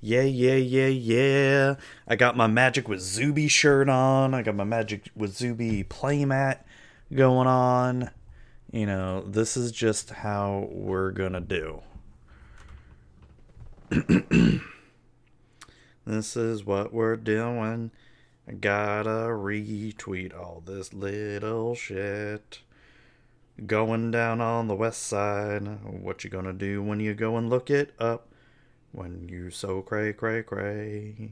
Yeah, yeah, yeah, yeah. I got my Magic with Zuby shirt on. I got my Magic with Zuby playmat going on. You know, this is just how we're going to do. this is what we're doing. I gotta retweet all this little shit. Going down on the west side. What you gonna do when you go and look it up? When you so cray cray cray.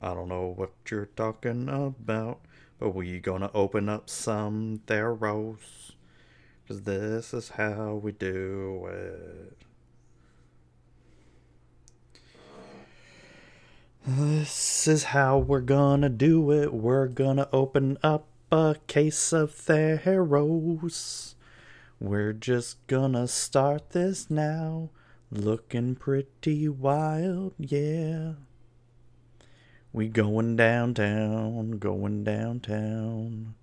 I don't know what you're talking about, but we gonna open up some Theros. Cause this is how we do it. This is how we're gonna do it. We're gonna open up a case of Theros. We're just gonna start this now. Looking pretty wild, yeah. We going downtown, going downtown.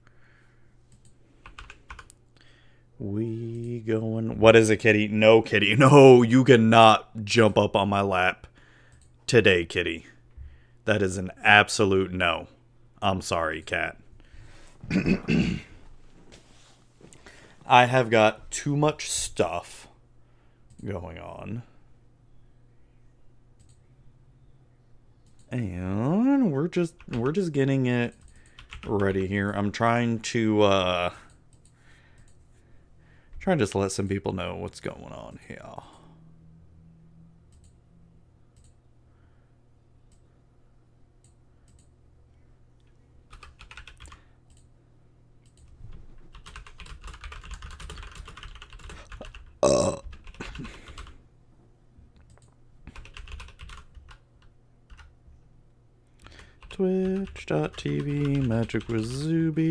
We going. What is it, kitty? No, kitty. No, you cannot jump up on my lap today, kitty. That is an absolute no. I'm sorry, cat. I have got too much stuff going on. And we're just we're just getting it ready here. I'm trying to uh trying to just let some people know what's going on here. Uh. Twitch.tv Magic Zuby.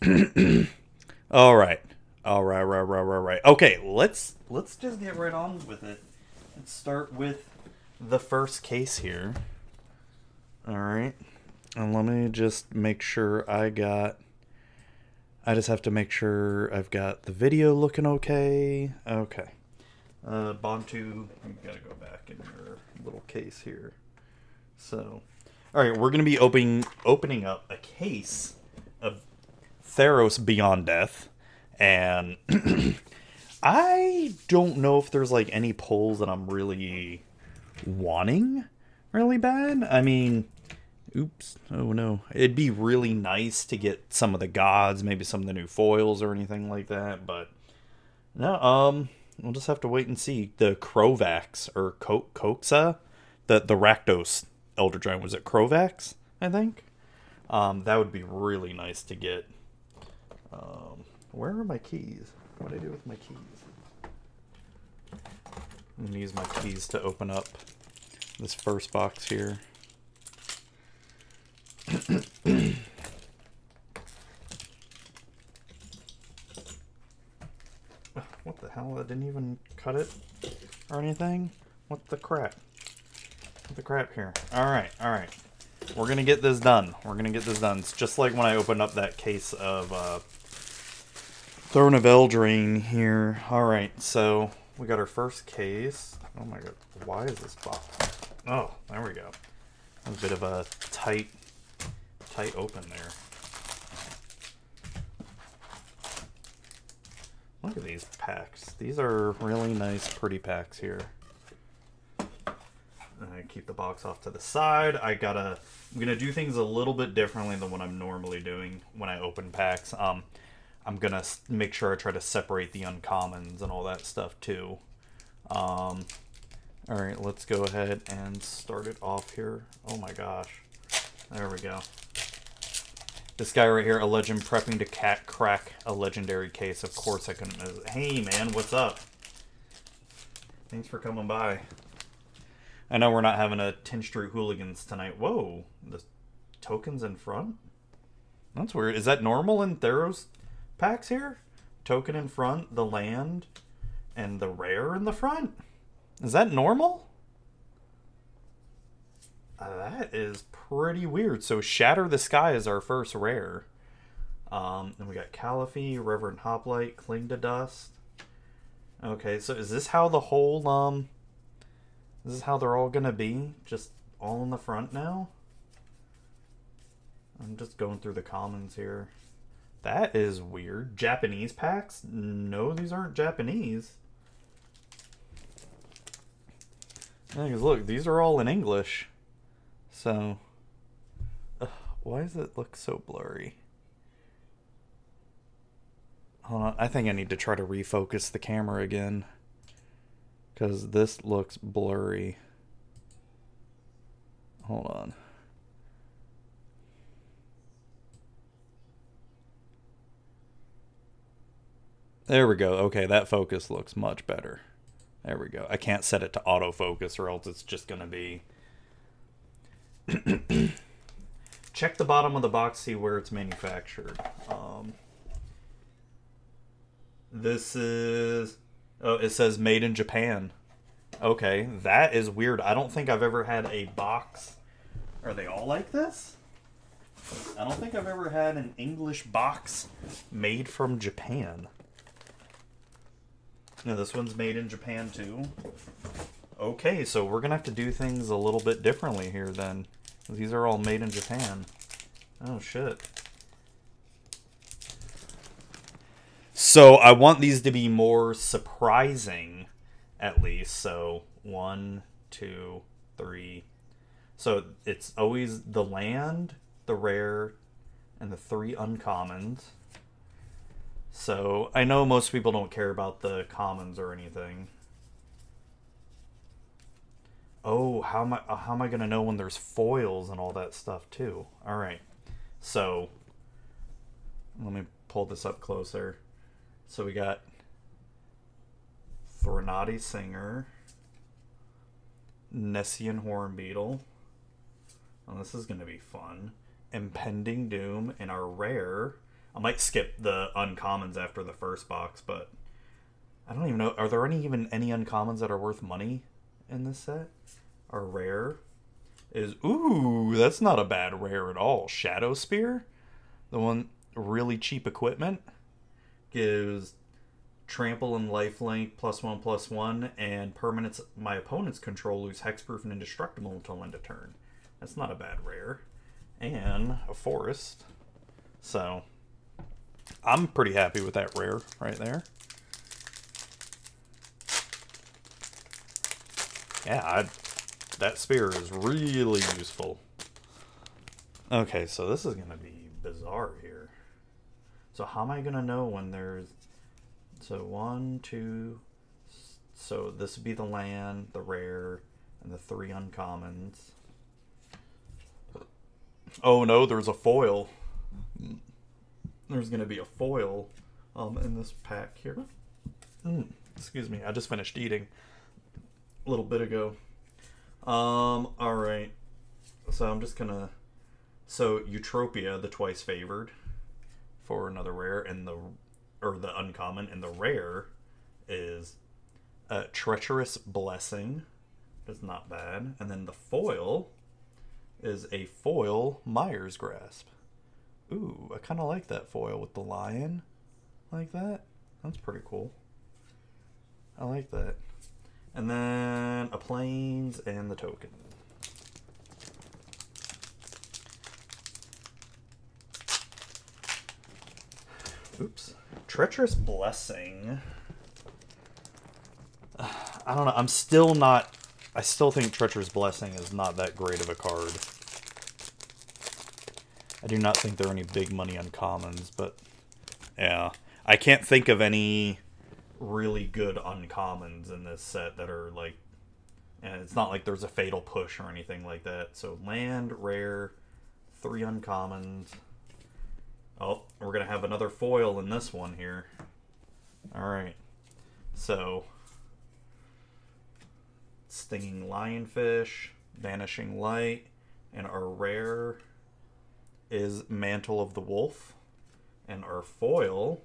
All right. All right, right, right, right, right. Okay, let's let's just get right on with it. Let's start with the first case here. All right. And let me just make sure I got I just have to make sure I've got the video looking okay. Okay. Uh, Bontu, you gotta go back in your little case here. So, all right, we're gonna be opening opening up a case of Theros Beyond Death, and I don't know if there's like any pulls that I'm really wanting really bad. I mean, Oops. Oh no. It'd be really nice to get some of the gods, maybe some of the new foils or anything like that, but no, um we'll just have to wait and see. The Krovax or Ko- Koksa, the the Rakdos Elder Giant was it Krovax, I think. Um that would be really nice to get. Um where are my keys? What do I do with my keys? I'm gonna use my keys to open up this first box here. what the hell? I didn't even cut it or anything? What the crap? The crap here? Alright, alright. We're gonna get this done. We're gonna get this done. It's just like when I opened up that case of uh, Throne of Eldraine here. Alright, so we got our first case. Oh my god, why is this box? Oh, there we go. A bit of a tight tight open there. Look at these packs. These are really nice, pretty packs here. I keep the box off to the side. I gotta, I'm gonna do things a little bit differently than what I'm normally doing when I open packs. Um, I'm gonna make sure I try to separate the uncommons and all that stuff too. Um, all right, let's go ahead and start it off here. Oh my gosh, there we go. This guy right here, a legend prepping to cat crack a legendary case. Of course I couldn't it. Hey man, what's up? Thanks for coming by. I know we're not having a 10th Street Hooligans tonight. Whoa, the tokens in front? That's weird. Is that normal in Theros packs here? Token in front, the land, and the rare in the front? Is that normal? Uh, that is pretty weird. So Shatter the Sky is our first rare. Um, and we got Callaphe, Reverent Hoplite, Cling to Dust. Okay, so is this how the whole um this is how they're all gonna be? Just all in the front now? I'm just going through the commons here. That is weird. Japanese packs? No, these aren't Japanese. Yeah, 'cause look, these are all in English. So, Ugh, why does it look so blurry? Hold on, I think I need to try to refocus the camera again. Because this looks blurry. Hold on. There we go. Okay, that focus looks much better. There we go. I can't set it to autofocus or else it's just going to be. Check the bottom of the box, see where it's manufactured. Um, this is. Oh, it says made in Japan. Okay, that is weird. I don't think I've ever had a box. Are they all like this? I don't think I've ever had an English box made from Japan. No, this one's made in Japan too. Okay, so we're gonna have to do things a little bit differently here then. These are all made in Japan. Oh shit. So I want these to be more surprising, at least. So one, two, three. So it's always the land, the rare, and the three uncommons. So I know most people don't care about the commons or anything. Oh, how am I? uh, How am I gonna know when there's foils and all that stuff too? All right, so let me pull this up closer. So we got Threnody Singer, Nessian Hornbeetle. Oh, this is gonna be fun. Impending Doom and our rare. I might skip the uncommons after the first box, but I don't even know. Are there any even any uncommons that are worth money in this set? Our rare is ooh, that's not a bad rare at all. Shadowspear, the one really cheap equipment, gives trample and lifelink plus one plus one, and permanents my opponent's control lose hexproof and indestructible until end of turn. That's not a bad rare, and a forest. So I'm pretty happy with that rare right there. Yeah, I, that spear is really useful. Okay, so this is gonna be bizarre here. So how am I gonna know when there's so one, two, so this would be the land, the rare, and the three uncommons. Oh no, there's a foil. There's gonna be a foil um in this pack here. Mm, excuse me, I just finished eating a little bit ago. Um, all right. So I'm just gonna. So Eutropia, the twice favored, for another rare, and the or the uncommon, and the rare is a treacherous blessing. That's not bad. And then the foil is a foil Mire's Grasp. Ooh, I kind of like that foil with the lion, like that. That's pretty cool. I like that. And then a plains and the token. Oops. Treacherous Blessing. I don't know. I'm still not. I still think Treacherous Blessing is not that great of a card. I do not think there are any big money uncommons, but yeah. I can't think of any really good uncommons in this set that are like and it's not like there's a fatal push or anything like that. So land, rare, three uncommons. Oh, we're gonna have another foil in this one here. Alright. So Stinging Lionfish, Vanishing Light, and our rare is Mantle of the Wolf. And our foil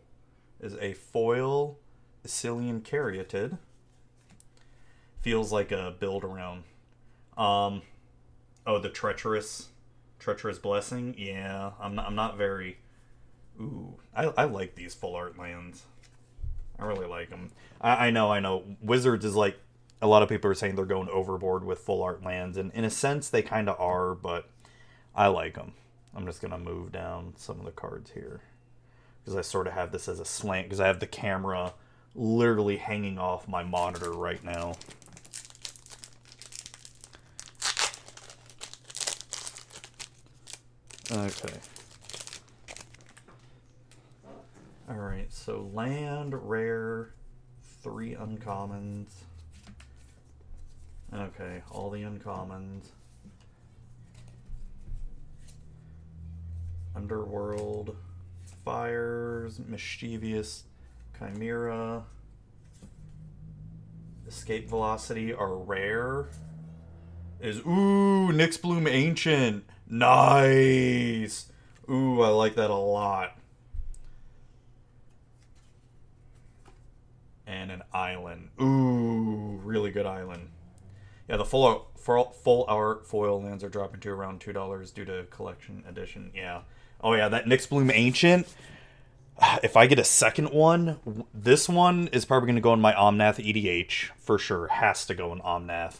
is a foil Sicilian Caryatid. Feels like a build around. Um, oh, the treacherous, treacherous blessing. Yeah, I'm not. I'm not very. Ooh, I I like these full art lands. I really like them. I, I know, I know. Wizards is like a lot of people are saying they're going overboard with full art lands, and in a sense they kind of are, but I like them. I'm just gonna move down some of the cards here because I sort of have this as a slant because I have the camera literally hanging off my monitor right now. Okay. Alright, so land, rare, three uncommons. Okay, all the uncommons. Underworld, Fires, Mischievous, Chimera, Escape Velocity are rare. Is ooh, Nyxbloom Ancient. Nice. Ooh, I like that a lot. And an island. Ooh, really good island. Yeah, the full full, full art foil lands are dropping to around two dollars due to collection edition. Yeah. Oh yeah, that Nyxbloom Ancient. If I get a second one, this one is probably going to go in my Omnath EDH for sure. Has to go in Omnath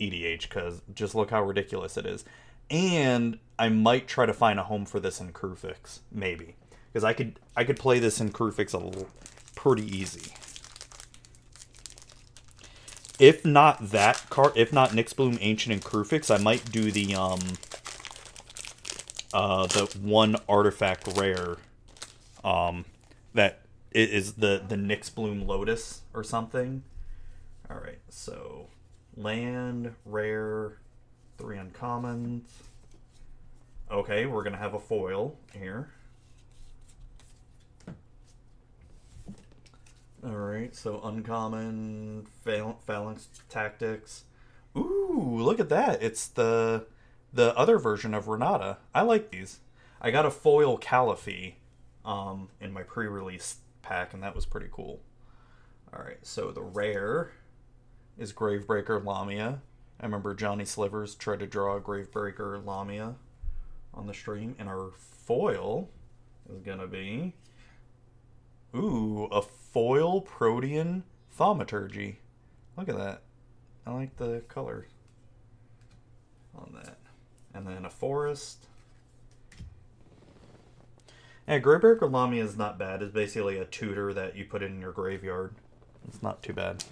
EDH because just look how ridiculous it is. And I might try to find a home for this in Kruphix, maybe, because I could I could play this in Kruphix a little pretty easy. If not that card, if not Nyxbloom, Ancient and Kruphix, I might do the um uh the one artifact rare um that is the the Nix Bloom Lotus or something. All right, so land rare three uncommons. Okay, we're gonna have a foil here. Alright, so uncommon phal- phalanx tactics. Ooh, look at that. It's the the other version of Renata. I like these. I got a foil Callaphe um, in my pre-release pack, and that was pretty cool. Alright, so the rare is Gravebreaker Lamia. I remember Johnny Slivers tried to draw a Gravebreaker Lamia on the stream, and our foil is gonna be ooh a foil Protean Thaumaturge. Look at that. I like the color on that, and then a forest. Yeah, Gravebreaker Lamia is not bad. It's basically a tutor that you put in your graveyard. It's not too bad.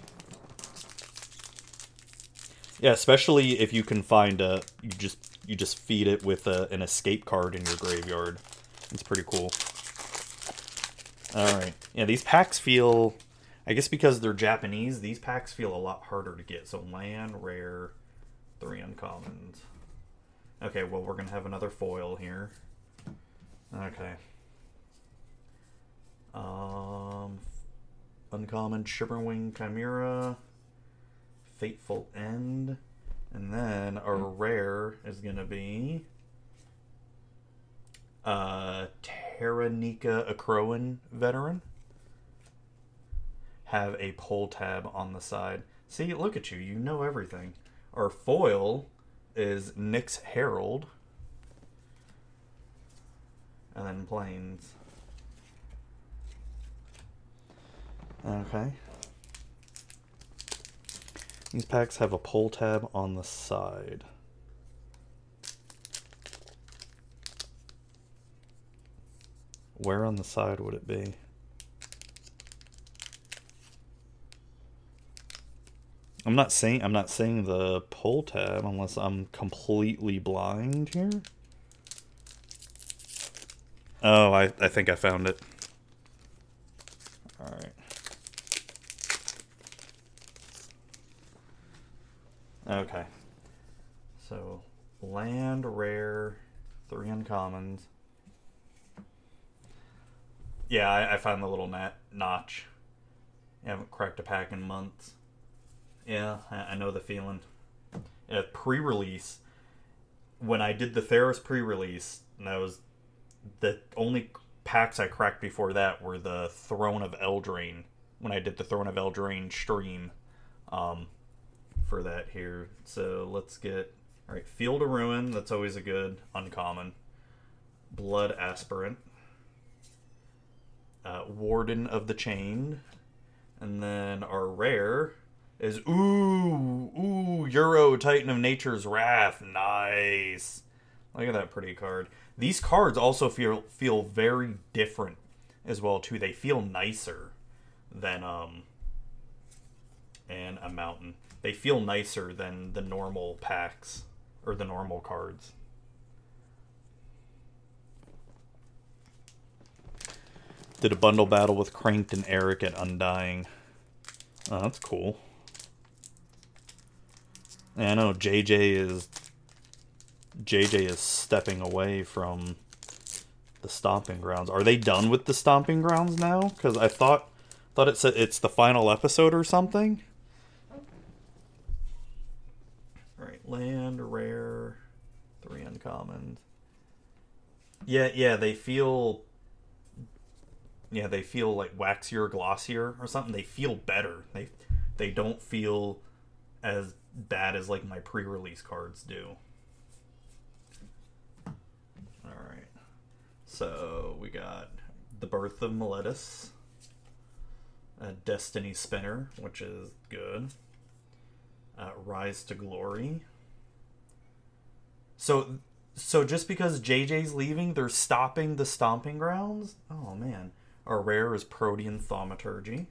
Yeah, especially if you can find a you just you just feed it with a, an escape card in your graveyard. It's pretty cool. All right. Yeah, these packs feel I guess because they're Japanese, these packs feel a lot harder to get. So land rare, three uncommons. Okay, well we're gonna have another foil here. Okay. Um, uncommon Shimmerwing Chimera. Fateful End. And then our rare is going to be uh, Taranika Akroan Veteran. Have a pull tab on the side. See, look at you. You know everything. Our foil is Nyx Herald. And then plains. Okay. These packs have a pull tab on the side. Where on the side would it be? I'm not saying I'm not saying the pull tab unless I'm completely blind here. Oh, I, I think I found it. Alright. Okay. So, land rare, three uncommons. Yeah, I, I found the little nat- notch. I haven't cracked a pack in months. Yeah, I, I know the feeling. Yeah, pre-release, when I did the Theros pre-release, and that was the only packs I cracked before that were the Throne of Eldraine. When I did the Throne of Eldraine stream, um, for that here. So let's get all right. Field of Ruin. That's always a good uncommon. Blood Aspirant. Uh, Warden of the Chain. And then our rare is ooh ooh Uro Titan of Nature's Wrath. Nice. Look at that pretty card. These cards also feel feel very different as well too. They feel nicer than um and a mountain. They feel nicer than the normal packs or the normal cards. Did a bundle battle with Cranked and Eric at Undying. Oh, that's cool. I know JJ is JJ is stepping away from the stomping grounds. Are they done with the stomping grounds now? Because I thought thought it said it's the final episode or something. All right, land rare, three uncommons. Yeah, yeah, they feel. Yeah, they feel like waxier, glossier, or something. They feel better. They they don't feel as bad as like my pre-release cards do. All right, so we got The Birth of Meletis, a Destiny Spinner, which is good. Uh, Rise to Glory. So, so just because JJ's leaving, they're stopping the stomping grounds. Oh man, our rare is Protean Thaumaturge,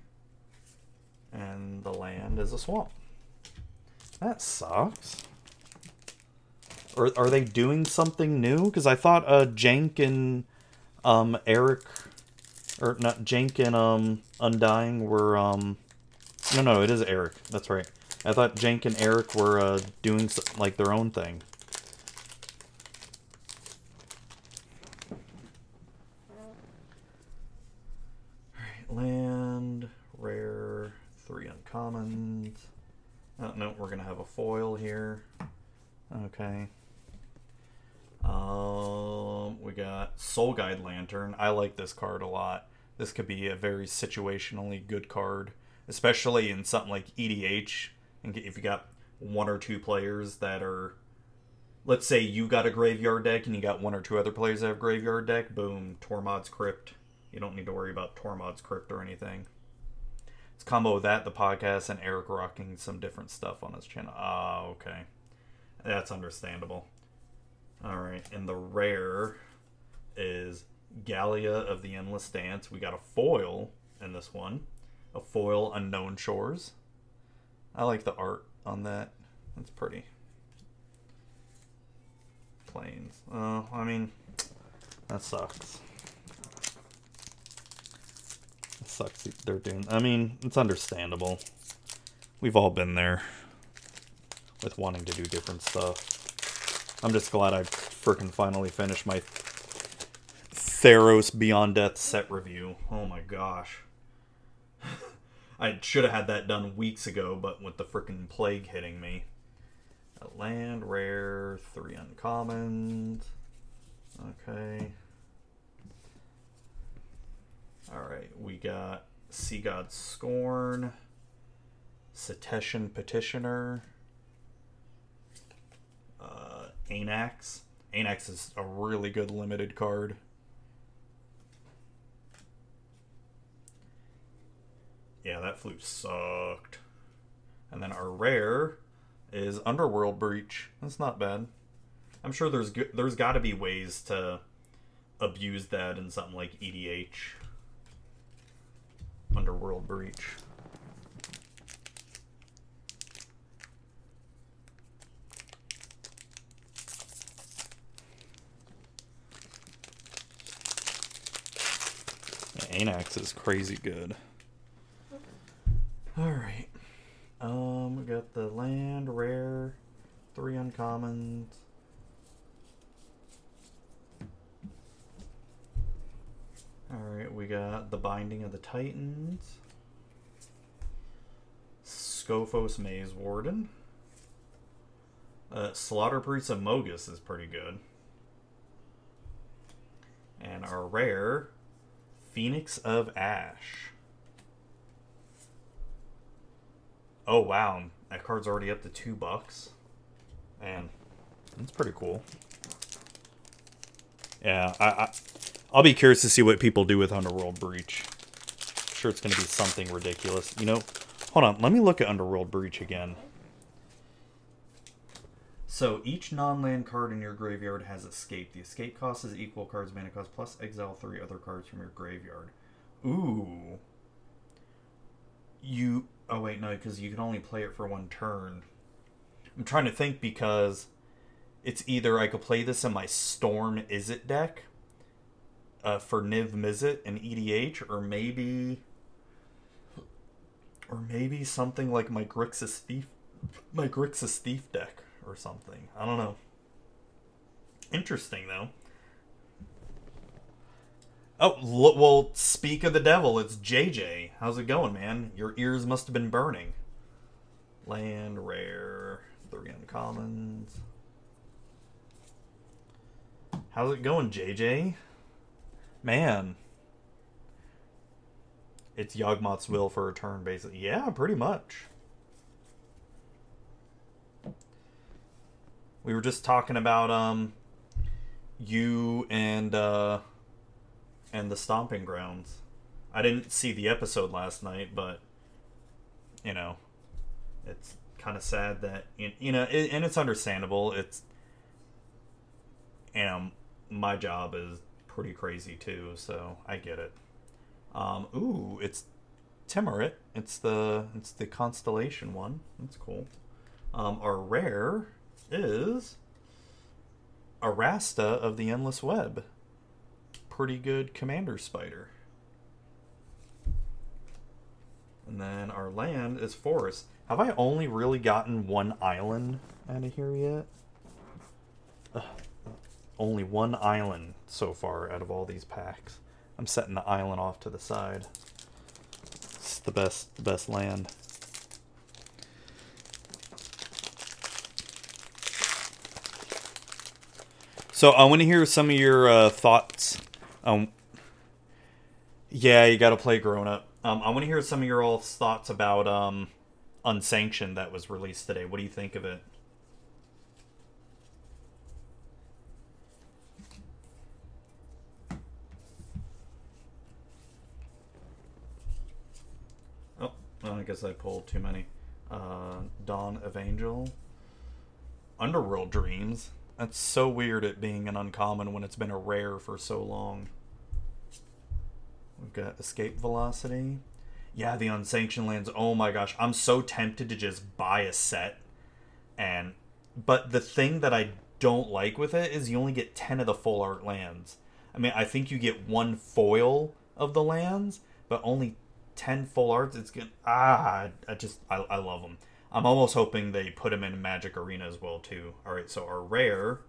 and the land is a swamp. That sucks. Or are they doing something new? Because I thought uh, Jank and um, Eric, or not Jank and um, Undying were um, no, no, it is Eric. That's right. I thought Jank and Eric were uh, doing like their own thing. Land, rare, three uncommons. Oh, no, we're going to have a foil here. Okay. Um, we got Soul Guide Lantern. I like this card a lot. This could be a very situationally good card, especially in something like EDH. And if you got one or two players that are, let's say you got a graveyard deck and you got one or two other players that have graveyard deck, boom, Tormod's Crypt. You don't need to worry about Tormod's Crypt or anything. It's combo with that, the podcast, and Eric rocking some different stuff on his channel. Ah, okay. That's understandable. All right, and the rare is Gallia of the Endless Dance. We got a foil in this one, a foil Unknown Shores. I like the art on that. That's pretty. Plains. Oh, I mean, that sucks. It sucks they're doing. I mean, it's understandable. We've all been there with wanting to do different stuff. I'm just glad I freaking finally finished my Theros Beyond Death set review. Oh my gosh. I should have had that done weeks ago, but with the freaking plague hitting me. A land rare, three uncommons. Okay. Alright, we got Sea God Scorn, Setessan Petitioner. Uh, Anax. Anax is a really good limited card. Yeah, that flute sucked. And then our rare is Underworld Breach. That's not bad. I'm sure there's there's got to be ways to abuse that in something like EDH. Underworld Breach. Anax is crazy good. Alright. Um, we got the land, rare, three uncommons. Alright, we got the Binding of the Titans. Skophos Maze Warden. Uh, Slaughter Priest of Mogis is pretty good. And our rare Phoenix of Ash. Oh wow, that card's already up to two bucks. Man, that's pretty cool. Yeah, I, I I'll be curious to see what people do with Underworld Breach. I'm sure it's going to be something ridiculous. You know, hold on. Let me look at Underworld Breach again. So each non-land card in your graveyard has escape. The escape cost is equal cards mana cost plus exile three other cards from your graveyard. Ooh. You. Oh wait, no, because you can only play it for one turn. I'm trying to think because it's either I could play this in my Storm Is It deck uh, for Niv Mizzet and EDH, or maybe, or maybe something like my Grixis Thief, my Grixis Thief deck or something. I don't know. Interesting though. Oh, lo- well, speak of the devil, it's JJ. How's it going, man? Your ears must have been burning. Land rare, three uncommons. How's it going, JJ? Man. It's Yawgmoth's will for a turn, basically. Yeah, pretty much. We were just talking about um you and uh and the stomping grounds. I didn't see the episode last night, but you know, it's kind of sad that you know, it, and it's understandable. It's you know, my job is pretty crazy too, so I get it. Um, ooh, it's Tymaret. It's the it's the constellation one. That's cool. Um, our rare is Arasta of the Endless Web. Pretty good commander spider. And then our land is forest. Have I only really gotten one island out of here yet? Ugh. Only one island so far out of all these packs. I'm setting the island off to the side. It's the best, the best land. So I want to hear some of your uh, thoughts. Um, yeah, you got to play grown up. Um, I want to hear some of your all thoughts about um, Unsanctioned that was released today. What do you think of it? Oh, I guess I pulled too many. Uh, Dawn Evangel. Underworld Dreams. That's so weird it being an uncommon when it's been a rare for so long. We've got Escape Velocity. Yeah, the Unsanctioned lands. Oh my gosh, I'm so tempted to just buy a set. And but the thing that I don't like with it is you only get 10 of the full art lands. I mean, I think you get one foil of the lands, but only 10 full arts. It's good. Ah, I just I, I love them. I'm almost hoping they put him in Magic Arena as well too. All right, so our rare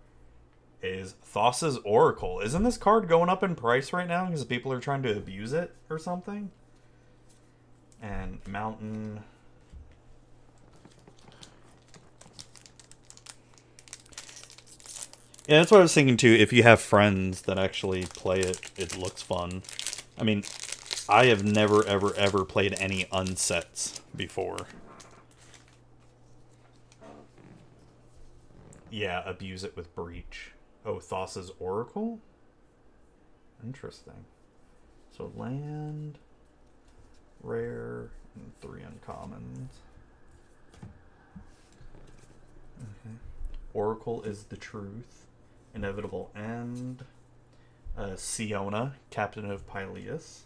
is Thassa's Oracle. Isn't this card going up in price right now because people are trying to abuse it or something? And Mountain. Yeah, that's what I was thinking too. If you have friends that actually play it, it looks fun. I mean, I have never, ever, ever played any unsets before. Yeah, abuse it with breach. Oh, Thassa's Oracle? Interesting. So land, rare, and three uncommons. Okay. Oracle is the truth. Inevitable end. Uh, Siona, Captain of Pyleas.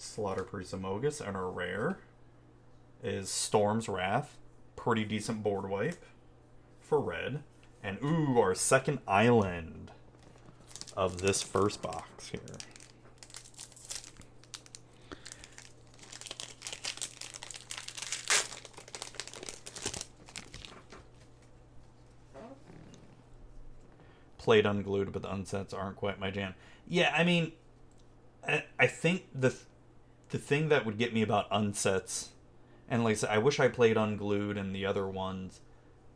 Slaughter Priest Amogus, and our rare is Storm's Wrath. Pretty decent board wipe for red. And ooh, our second island of this first box here. Played unglued, but the unsets aren't quite my jam. Yeah, I mean, I, I think the the thing that would get me about unsets, and like I said, I wish I played unglued and the other ones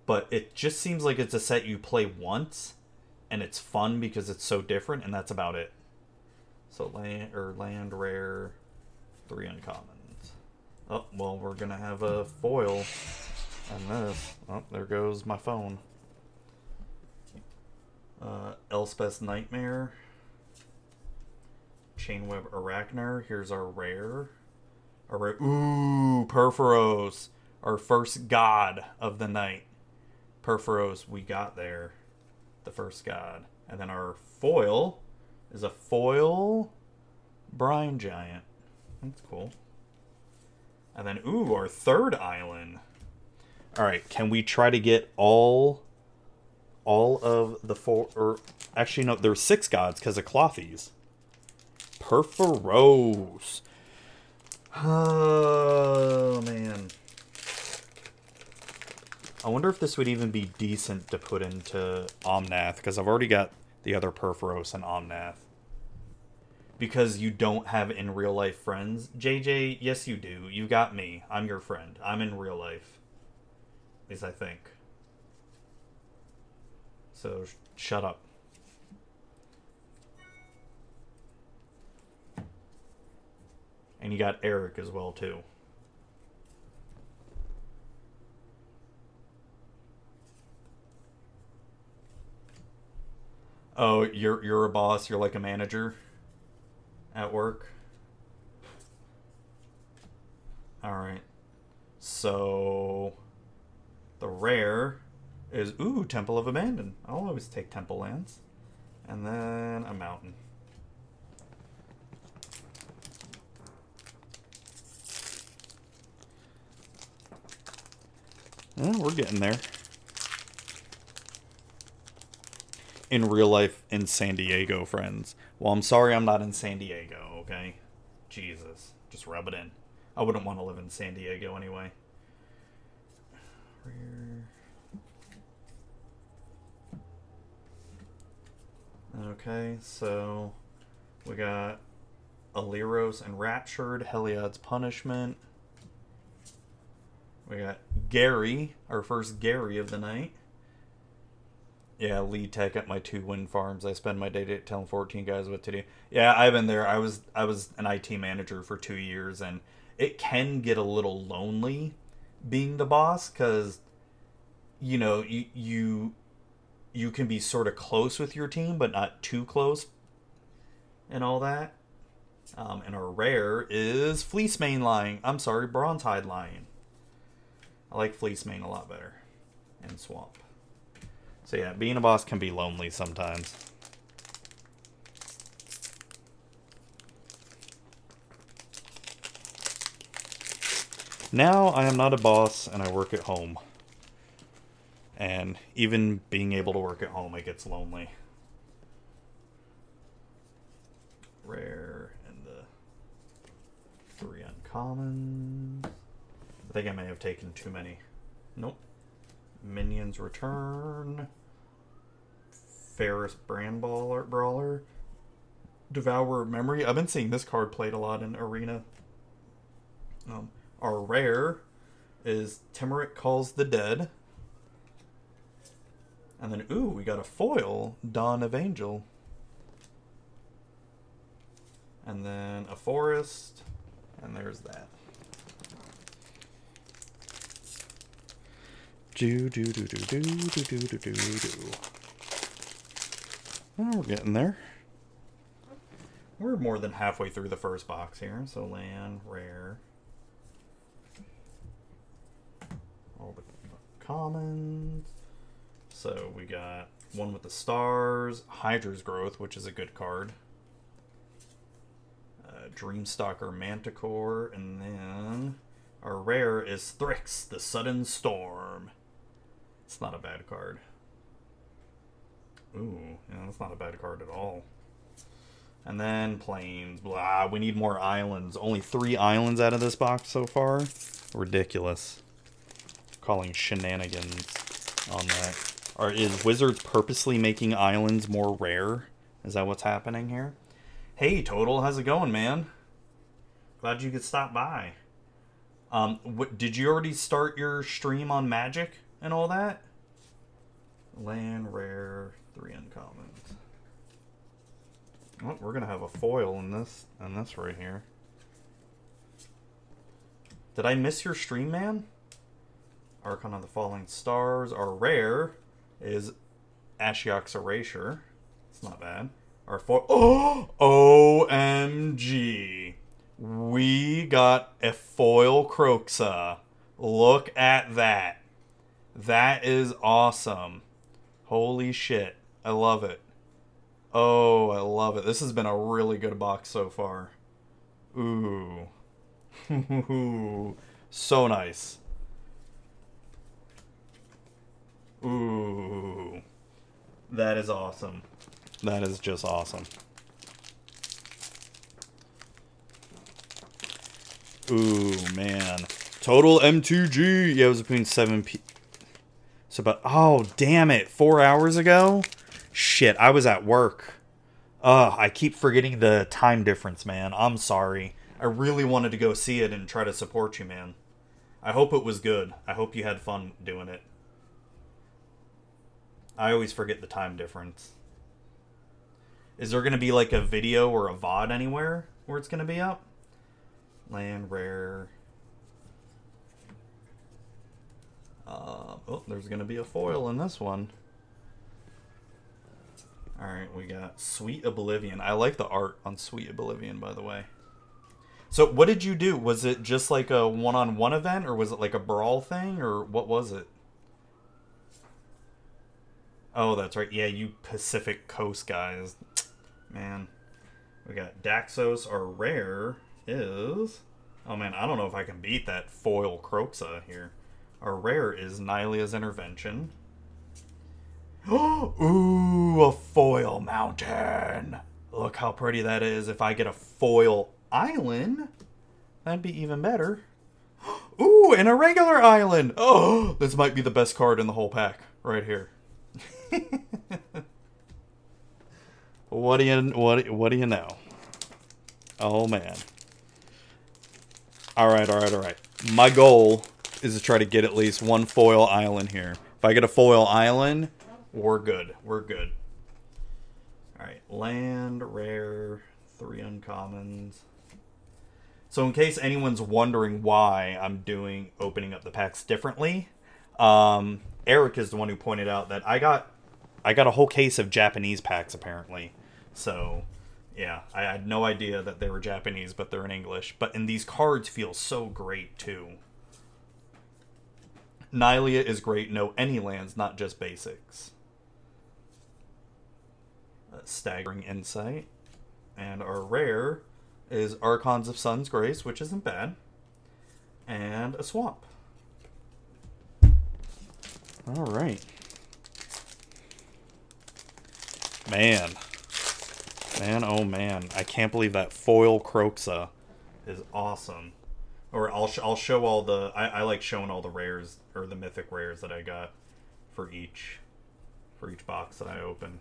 but it just seems like it's a set you play once and it's fun because it's so different and that's about it. So land or land rare three uncommons. Oh well we're gonna have a foil and this oh there goes my phone. Uh nightmare Chainweb Arachner. Here's our rare. Our rare. Ooh, Purphoros. Our first god of the night. Purphoros, we got there. The first god. And then our foil is a foil brine giant. That's cool. And then, ooh, our third island. All right, can we try to get all, all of the four? Or actually, no, there's six gods because of Klothys. Purphoros. Oh man. I wonder if this would even be decent to put into Omnath because I've already got the other Purphoros and Omnath because you don't have in real life friends. JJ, yes, you do. You got me. I'm your friend. I'm in real life. At least I think. So sh- shut up. And you got Eric as well too. Oh, you're you're a boss. You're like a manager at work. All right. So the rare is ooh Temple of Abandon. I'll always take Temple lands, and then a mountain. We're getting there. In real life in San Diego, friends. Well, I'm sorry I'm not in San Diego, okay? Jesus. Just rub it in. I wouldn't want to live in San Diego anyway. Okay, so we got Alirios and Raptured, Heliod's Punishment. We got Gary, our first Gary of the night. Yeah, lead tech at my two wind farms. I spend my day telling 14 guys what to do. Yeah, I've been there. I was I was an IT manager for two years, and it can get a little lonely being the boss because you know you you you can be sort of close with your team, but not too close, and all that. Um, and our rare is Fleecemane Lion. I'm sorry, Bronzehide Lion. I like Fleecemane a lot better, and Swamp. So yeah, being a boss can be lonely sometimes. Now I am not a boss and I work at home. And even being able to work at home, it gets lonely. Rare and the three uncommons. I think I may have taken too many. Nope. Minions Return. Ferris Brand Brawler. Devour Memory. I've been seeing this card played a lot in Arena. Um, our rare is Tymaret Calls the Dead. And then, ooh, we got a foil, Dawn Evangel. And then a forest. And there's that. Do do do do do do do do do do. Oh, we're getting there. We're more than halfway through the first box here. So land, rare. All the commons. So we got one with the stars, Hydra's Growth, which is a good card. Uh, Dreamstalker Manticore, and then our rare is Thryx, the Sudden Storm. It's not a bad card. Ooh, yeah, that's not a bad card at all. And then plains. blah. We need more islands. Only three islands out of this box so far. Ridiculous. Calling shenanigans on that. Or is Wizards purposely making islands more rare? Is that what's happening here? Hey, Total, how's it going, man? Glad you could stop by. Um, what, did you already start your stream on Magic and all that? Land rare, three uncommons. Oh, we're gonna have a foil in this, in this right here. Did I miss your stream, man? Archon of the Falling Stars are rare is Ashiok's Erasure. It's not bad. Our foil. Oh, OMG. We got a foil Kroxa. Look at that. That is awesome. Holy shit. I love it. Oh, I love it. This has been a really good box so far. Ooh. Ooh. so nice. Ooh. That is awesome. That is just awesome. Ooh, man. Total M2G. Yeah, it was between 7 p. So, but oh, damn it. Four hours ago? Shit, I was at work. Ugh, I keep forgetting the time difference, man. I'm sorry. I really wanted to go see it and try to support you, man. I hope it was good. I hope you had fun doing it. I always forget the time difference. Is there going to be like a video or a VOD anywhere where it's going to be up? Land rare. Uh, oh, there's going to be a foil in this one. Alright, we got Sweet Oblivion. I like the art on Sweet Oblivion, by the way. So, what did you do? Was it just like a one on one event, or was it like a brawl thing, or what was it? Oh, that's right. Yeah, you Pacific Coast guys. Man. We got Daxos, our rare is. Oh man, I don't know if I can beat that foil Kroxa here. Our rare is Nylea's Intervention. Ooh, a foil mountain. Look how pretty that is. If I get a foil island, that'd be even better. Ooh, and a regular island. Oh, this might be the best card in the whole pack right here. what do you what what do you know? Oh man. All right, all right, all right. My goal is to try to get at least one foil island here. If I get a foil island, we're good. We're good. All right, land rare, three uncommons. So in case anyone's wondering why I'm doing opening up the packs differently, um, Eric is the one who pointed out that I got I got a whole case of Japanese packs apparently. So yeah, I had no idea that they were Japanese, but they're in English. But and these cards feel so great too. Nylea is great. No any lands, not just basics. Staggering insight, and our rare is Archons of Sun's Grace, which isn't bad, and a swamp. All right. Man. Man, oh man. I can't believe that foil Kroxa is awesome. Or I'll, sh- I'll show all the. I, I like showing all the rares, or the mythic rares that I got for each for each box that I open.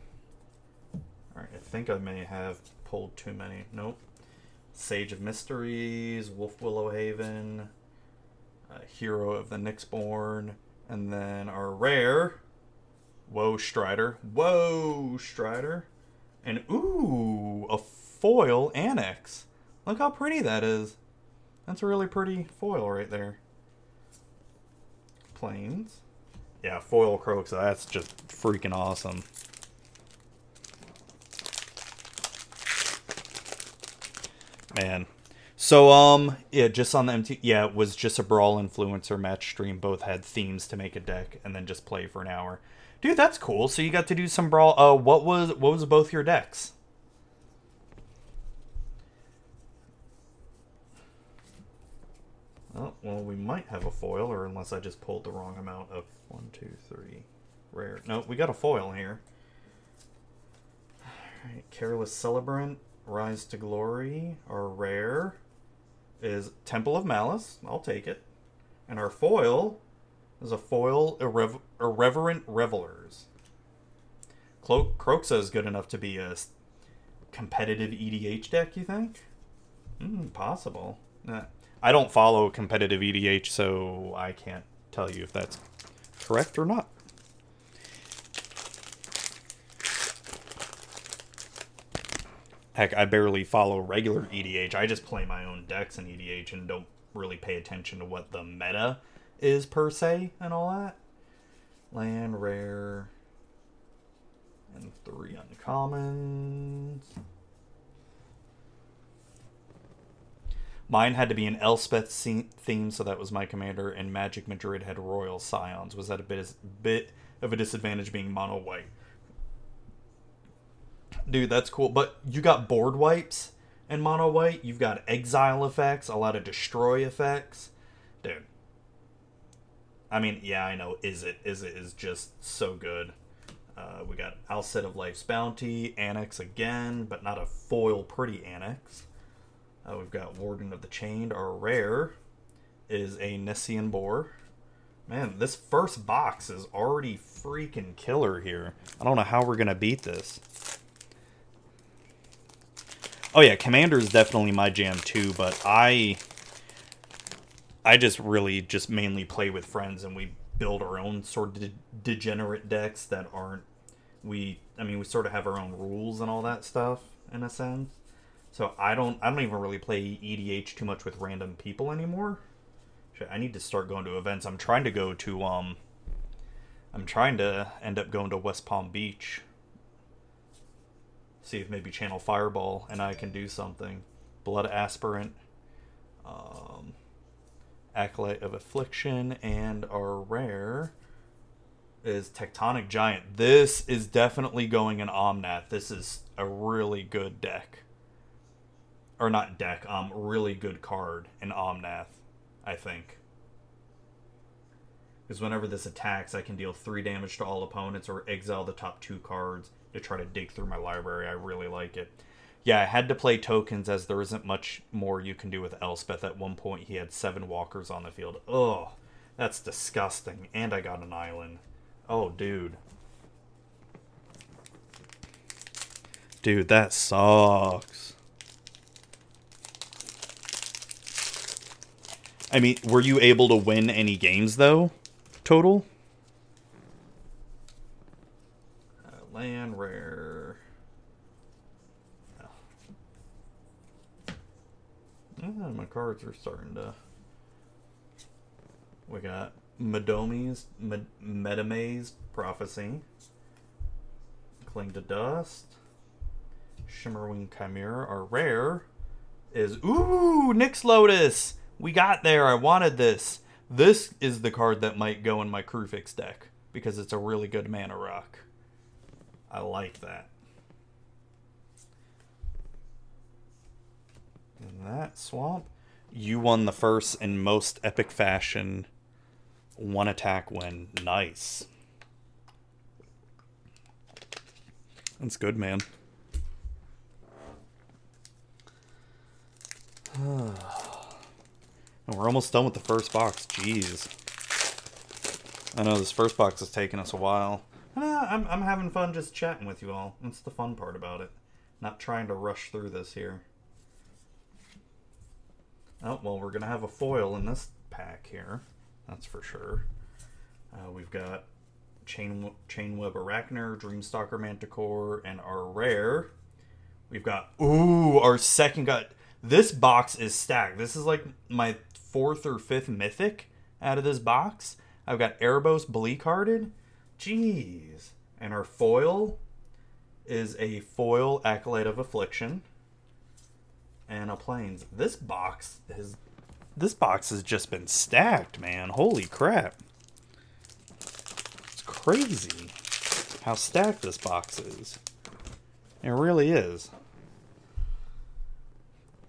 Alright, I think I may have pulled too many. Nope. Sage of Mysteries, Wolfwillow Haven, uh, Hero of the Nyxborn, and then our rare, Woe Strider. Woe Strider. And ooh, a foil Anax. Look how pretty that is. That's a really pretty foil right there. Plains. Yeah, foil croaks. That's just freaking awesome. Man. So um yeah, just on the MT yeah, it was just a brawl influencer match stream. Both had themes to make a deck and then just play for an hour. Dude, that's cool. So you got to do some brawl. Uh, what was what was both your decks? Oh, well, we might have a foil, or unless I just pulled the wrong amount of one, two, three, rare. No, we got a foil here. Alright, Careless Celebrant, Rise to Glory. Our rare is Temple of Malice. I'll take it. And our foil is a foil irrever- Irreverent Revelers. Clo- Kroxa is good enough to be a competitive EDH deck, you think? Mm, possible. Nah. I don't follow competitive EDH, so I can't tell you if that's correct or not. Heck, I barely follow regular EDH. I just play my own decks in EDH and don't really pay attention to what the meta is per se and all that. Land rare and three uncommons. Mine had to be an Elspeth theme, so that was my commander, and Magic Madrid had Royal Scions. Was that a bit, bit of a disadvantage being mono white? Dude, that's cool. But you got board wipes and mono white. You've got exile effects, a lot of destroy effects. Dude. I mean, yeah, I know. Is it is it just so good. Uh, we got Outset of Life's Bounty, Anax again, but not a foil pretty Anax. Uh, we've got Warden of the Chained. Our rare is a Nessian Boar. Man, this first box is already freaking killer here. I don't know how we're going to beat this. Oh yeah, Commander is definitely my jam too, but I I just really just mainly play with friends and we build our own sort of de- degenerate decks that aren't we I mean we sort of have our own rules and all that stuff in a sense. So I don't I don't even really play EDH too much with random people anymore. I need to start going to events. I'm trying to go to um I'm trying to end up going to West Palm Beach see if maybe channel fireball and I can do something. Blood aspirant, um, acolyte of affliction, and our rare is tectonic giant. This is definitely going in Omnath. This is a really good deck, or not deck. Um, really good card in Omnath, I think. Because whenever this attacks, I can deal three damage to all opponents or exile the top two cards to try to dig through my library. I really like it. Yeah, I had to play tokens as there isn't much more you can do with Elspeth. At one point, he had seven walkers on the field. Ugh, that's disgusting. And I got an island. Oh, dude. Dude, that sucks. I mean, were you able to win any games, though? Total? Uh, land rare. Oh. My cards are starting to. We got Medomai's Med- Medomai's Prophecy. Cling to Dust. Shimmerwing Chimera. Our rare is ooh Nyx Lotus. We got there. I wanted this. This is the card that might go in my Kruphix deck because it's a really good mana rock. I like that. And that swamp, you won the first in most epic fashion. One attack win. Nice. That's good, man. and we're almost done with the first box. Jeez. I know this first box is taking us a while. Uh, I'm, I'm having fun just chatting with you all. That's the fun part about it. Not trying to rush through this here. Oh, well, we're going to have a foil in this pack here. That's for sure. Uh, we've got Chain Chainweb Aracnir, Dreamstalker Manticore, and our rare. We've got, ooh, our second got. This box is stacked. This is like my fourth or fifth mythic out of this box. I've got Erebos Bleak Hearted. Jeez. And our foil is a foil Acolyte of Affliction and a Plains. This box has this box has just been stacked, man. Holy crap. It's crazy how stacked this box is. It really is.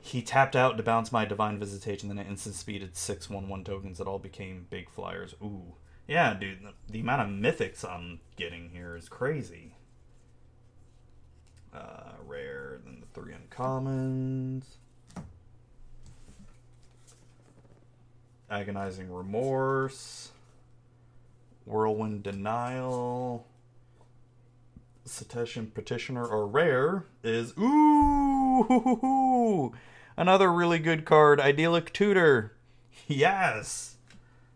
He tapped out to bounce my Divine Visitation, then it instant speeded 6 1 1 tokens that all became big flyers. Ooh. Yeah, dude, the, the amount of mythics I'm getting here is crazy. Uh, rare, then the three uncommons. Agonizing Remorse. Whirlwind Denial. Setessan Petitioner or rare is ooh another really good card, Idyllic Tutor. Yes.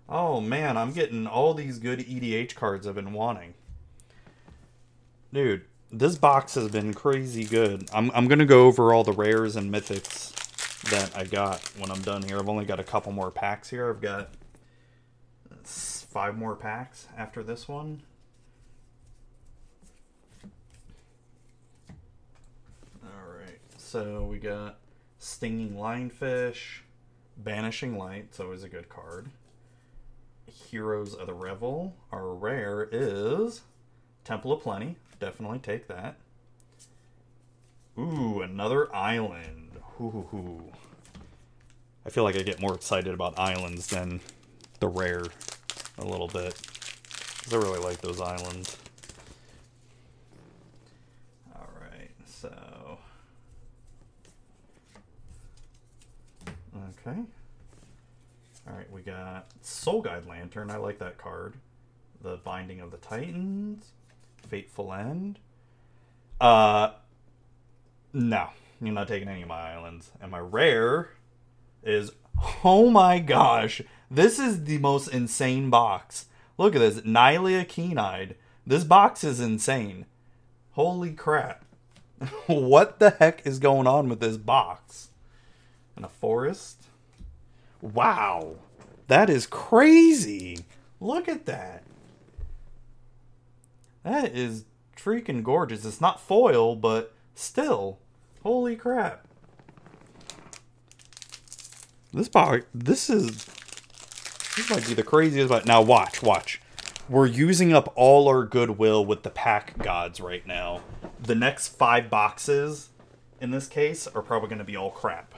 Oh man, I'm getting all these good EDH cards I've been wanting. Dude, this box has been crazy good. I'm, I'm going to go over all the rares and mythics that I got when I'm done here. I've only got a couple more packs here. I've got five more packs after this one. All right, so we got Stinging Lionfish, Banishing Light, it's always a good card. Heroes of the Revel. Our rare is Temple of Plenty. Definitely take that. Ooh, another island. Ooh. I feel like I get more excited about islands than the rare a little bit. Because I really like those islands. Alright, so. Okay. Alright, we got Soul Guide Lantern. I like that card. The Binding of the Titans. Fateful End. Uh, no, you're not taking any of my islands. And my rare is, oh my gosh, this is the most insane box. Look at this, Nylea Keen-Eyed. This box is insane. Holy crap. what the heck is going on with this box? And a forest? Wow. That is crazy. Look at that. That is freaking gorgeous. It's not foil, but still. Holy crap. This box, this is, this might be the craziest, but now watch, watch. We're using up all our goodwill with the pack gods right now. The next five boxes, in this case, are probably going to be all crap.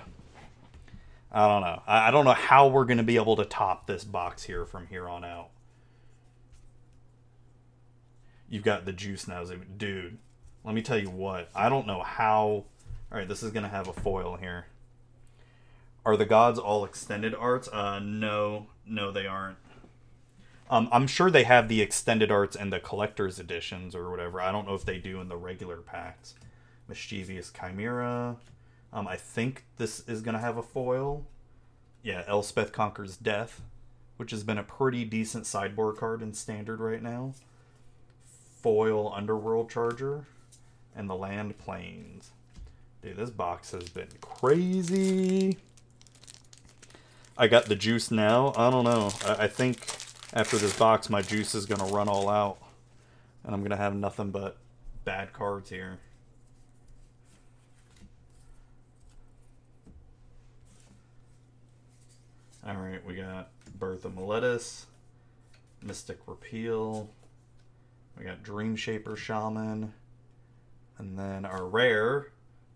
I don't know. I, don't know how we're going to be able to top this box here from here on out. You've got the juice now, dude. Let me tell you what. I don't know how. All right, this is going to have a foil here. Are the gods all extended arts? Uh, no, no, they aren't. Um, I'm sure they have the extended arts and the collector's editions or whatever. I don't know if they do in the regular packs. Mischievous Chimera. Um, I think this is going to have a foil. Yeah, Elspeth Conquers Death, which has been a pretty decent sideboard card in standard right now. Foil Underworld Charger, and the Land Plains. Dude, this box has been crazy. I got the juice now. I don't know. I, I think after this box, my juice is going to run all out. And I'm going to have nothing but bad cards here. Alright, we got Birth of Meletis, Mystic Repeal, we got Dreamshaper Shaman, and then our rare,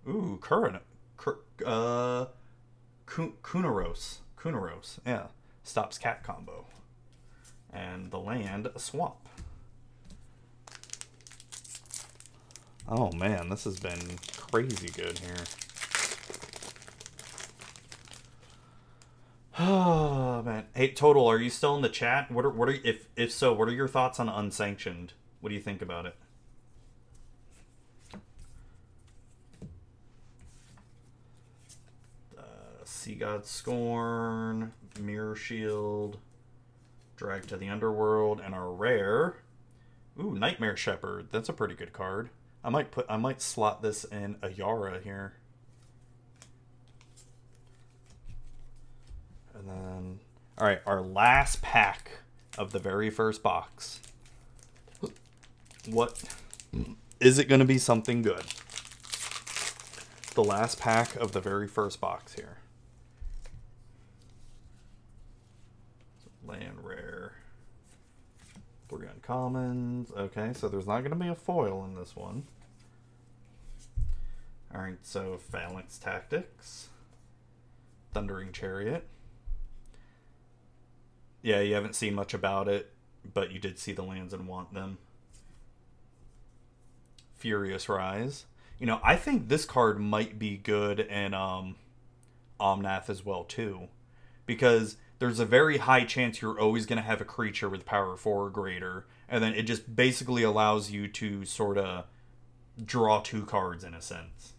ooh, Current, uh, Kunoros, Kunoros, yeah, stops cat combo, and the land a swamp. Oh man, this has been crazy good here. Oh man. Hey, total. Are you still in the chat? What are what are if if so? What are your thoughts on unsanctioned? What do you think about it? Uh, sea God Scorn, Mirror Shield, Drag to the Underworld, and our rare. Ooh, Nightmare Shepherd. That's a pretty good card. I might put I might slot this in a Yara here. And then, all right, our last pack of the very first box. What is it going to be something good? The last pack of the very first box here. Land rare. Three uncommons. Okay, so there's not going to be a foil in this one. Alright, so Phalanx Tactics. Thundering Chariot. Yeah, you haven't seen much about it, but you did see the lands and want them. Furious Rise. You know, I think this card might be good in um, Omnath as well too, because there's a very high chance you're always going to have a creature with power four or greater, and then it just basically allows you to sort of draw two cards in a sense.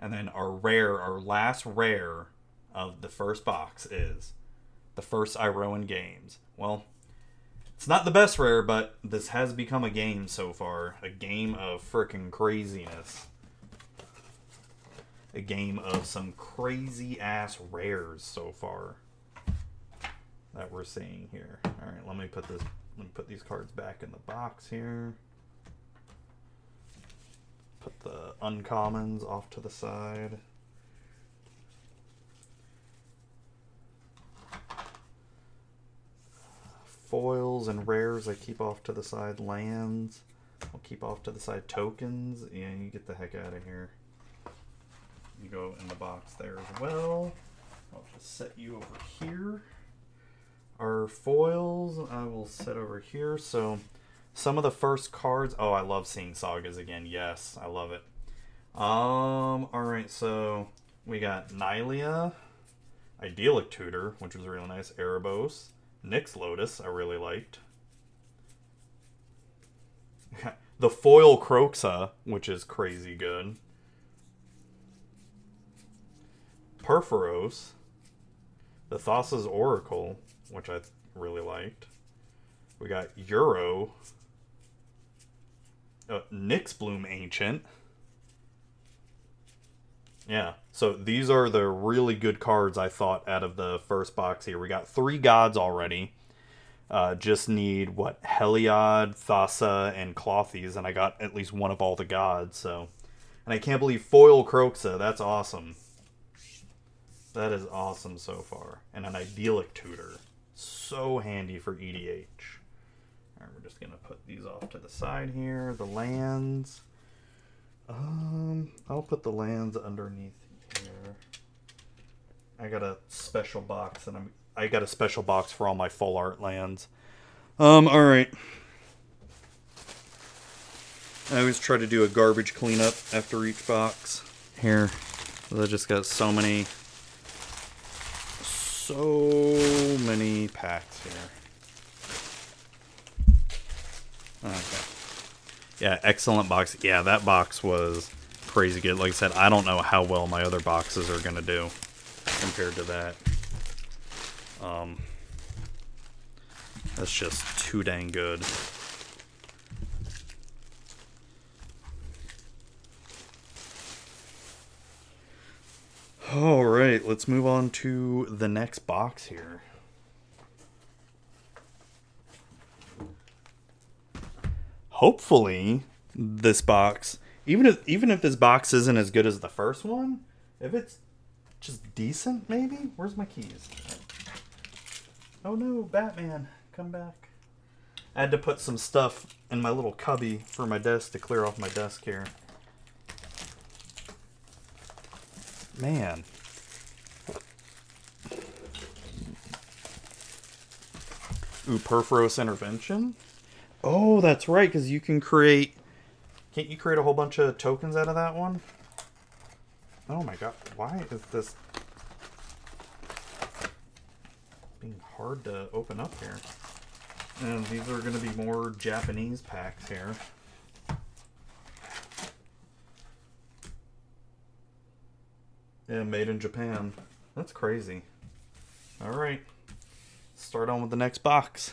And then our rare, our last rare of the first box is the first Iroan games. Well, it's not the best rare, but this has become a game so far. A game of freaking craziness. A game of some crazy ass rares so far that we're seeing here. All right, let me put this. Let me put these cards back in the box here. Put the uncommons off to the side. Foils and rares I keep off to the side. Lands I'll keep off to the side. Tokens, yeah, you get the heck out of here. You go in the box there as well. I'll just set you over here. Our foils I will set over here. So some of the first cards. Oh, I love seeing sagas again. Yes, I love it. Um. All right. So we got Nylea, Idyllic Tutor, which was really nice. Erebos, Nyx Lotus, I really liked. the foil Kroxa, which is crazy good. Purphoros, the Thassa's Oracle, which I really liked. We got Uro. uh, Nyxbloom Ancient. Yeah, so these are the really good cards I thought out of the first box here. We got three gods already. Uh, just need what Heliod, Thassa, and Klothys, and I got at least one of all the gods. So, and I can't believe foil Kroxa. That's awesome. That is awesome so far, and an idyllic tutor, so handy for EDH. All right, we're just gonna put these off to the side here. The lands. Um, I'll put the lands underneath here. I got a special box, and I'm I got a special box for all my full art lands. Um, all right. I always try to do a garbage cleanup after each box. Here, I just got so many, so many packs here. Okay. Yeah, excellent box. Yeah, that box was crazy good. Like I said, I don't know how well my other boxes are gonna do compared to that. Um, that's just too dang good. All right, let's move on to the next box here. Hopefully, this box, even if even if this box isn't as good as the first one, if it's just decent, maybe. Where's my keys? Oh no, Batman, come back. I had to put some stuff in my little cubby for my desk to clear off my desk here. Man. Ooh, Intervention? Oh, that's right, because you can create... Can't you create a whole bunch of tokens out of that one? Oh my god, why is this being hard to open up here. And these are going to be more Japanese packs here. Yeah, made in Japan. That's crazy. Alright. Start on with the next box.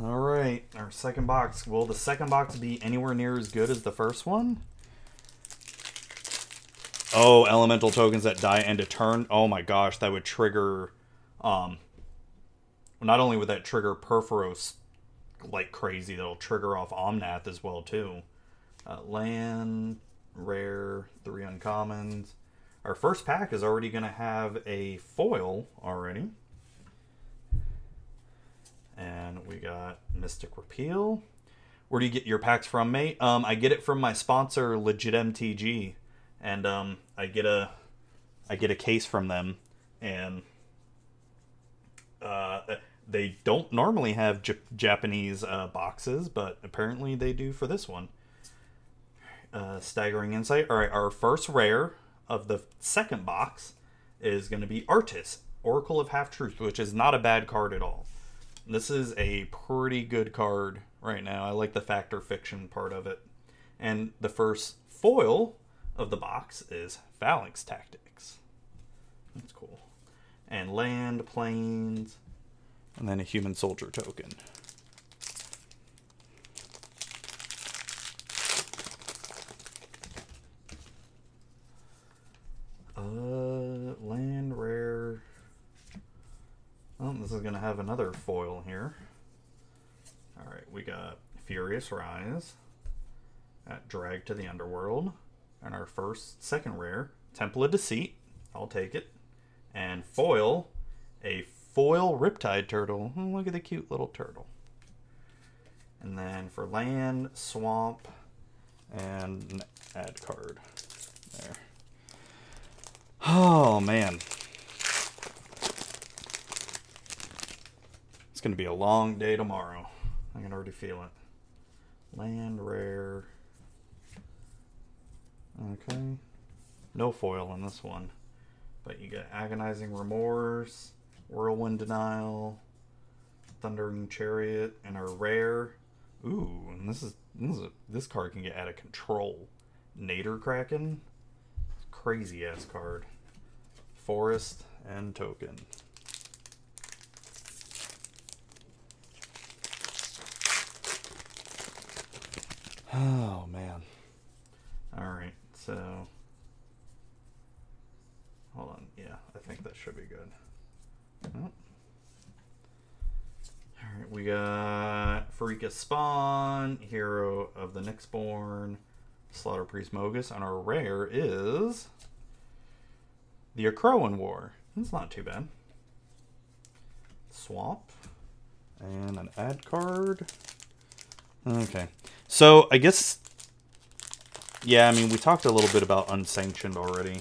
Alright, our second box. Will the second box be anywhere near as good as the first one? Oh, elemental tokens that die end a turn. Oh my gosh, that would trigger. Um, not only would that trigger Purphoros like crazy, that'll trigger off Omnath as well too. Uh, land, rare, three uncommons. Our first pack is already going to have a foil already. And we got Mystic Repeal. Where do you get your packs from, mate? Um, I get it from my sponsor, Legit MTG and um, I get a I get a case from them, and uh, they don't normally have J- Japanese uh, boxes, but apparently they do for this one. Uh, staggering insight. All right, our first rare of the second box is going to be Atris, Oracle of Half Truth, which is not a bad card at all. This is a pretty good card right now. I like the factor fiction part of it. And the first foil of the box is Phalanx Tactics. That's cool. And land, plains, and then a human soldier token. Uh, land rare. Oh, this is going to have another foil here. All right, we got Furious Rise at Drag to the Underworld, and our first second rare Temple of Deceit. I'll take it. And foil, a foil Riptide turtle. Oh, look at the cute little turtle. And then for land, swamp, and an ad card. There. Oh man. It's gonna be a long day tomorrow. I can already feel it. Land rare. Okay. No foil in this one. But you get Agonizing Remorse, Whirlwind Denial, Thundering Chariot, and a rare. Ooh, and this is this, is a, this card can get out of control. Nadir Kraken. Crazy ass card. Forest and token. Oh man. Alright, so hold on. Yeah, I think that should be good. Oh. Alright, we got Pharika Spawn, Hero of the Nyxborn, Slaughter Priest Mogis, and our rare is the Akroan War. That's not too bad. Swamp. And an ad card. Okay. So I guess yeah, I mean we talked a little bit about unsanctioned already.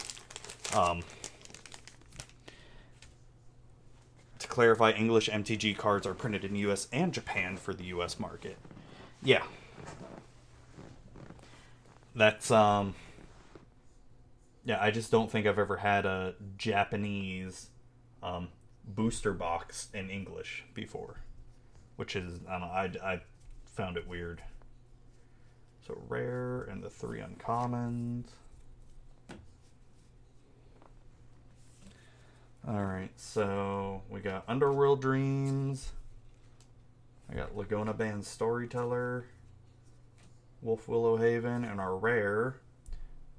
Um to clarify, English MTG cards are printed in US and Japan for the US market. Yeah. That's um yeah, I just don't think I've ever had a Japanese um, booster box in English before, which is I don't know, I, I found it weird. So rare and the three uncommons. All right, so we got Underworld Dreams. I got Lagonna-Band Storyteller, Wolfwillow Haven, and our rare,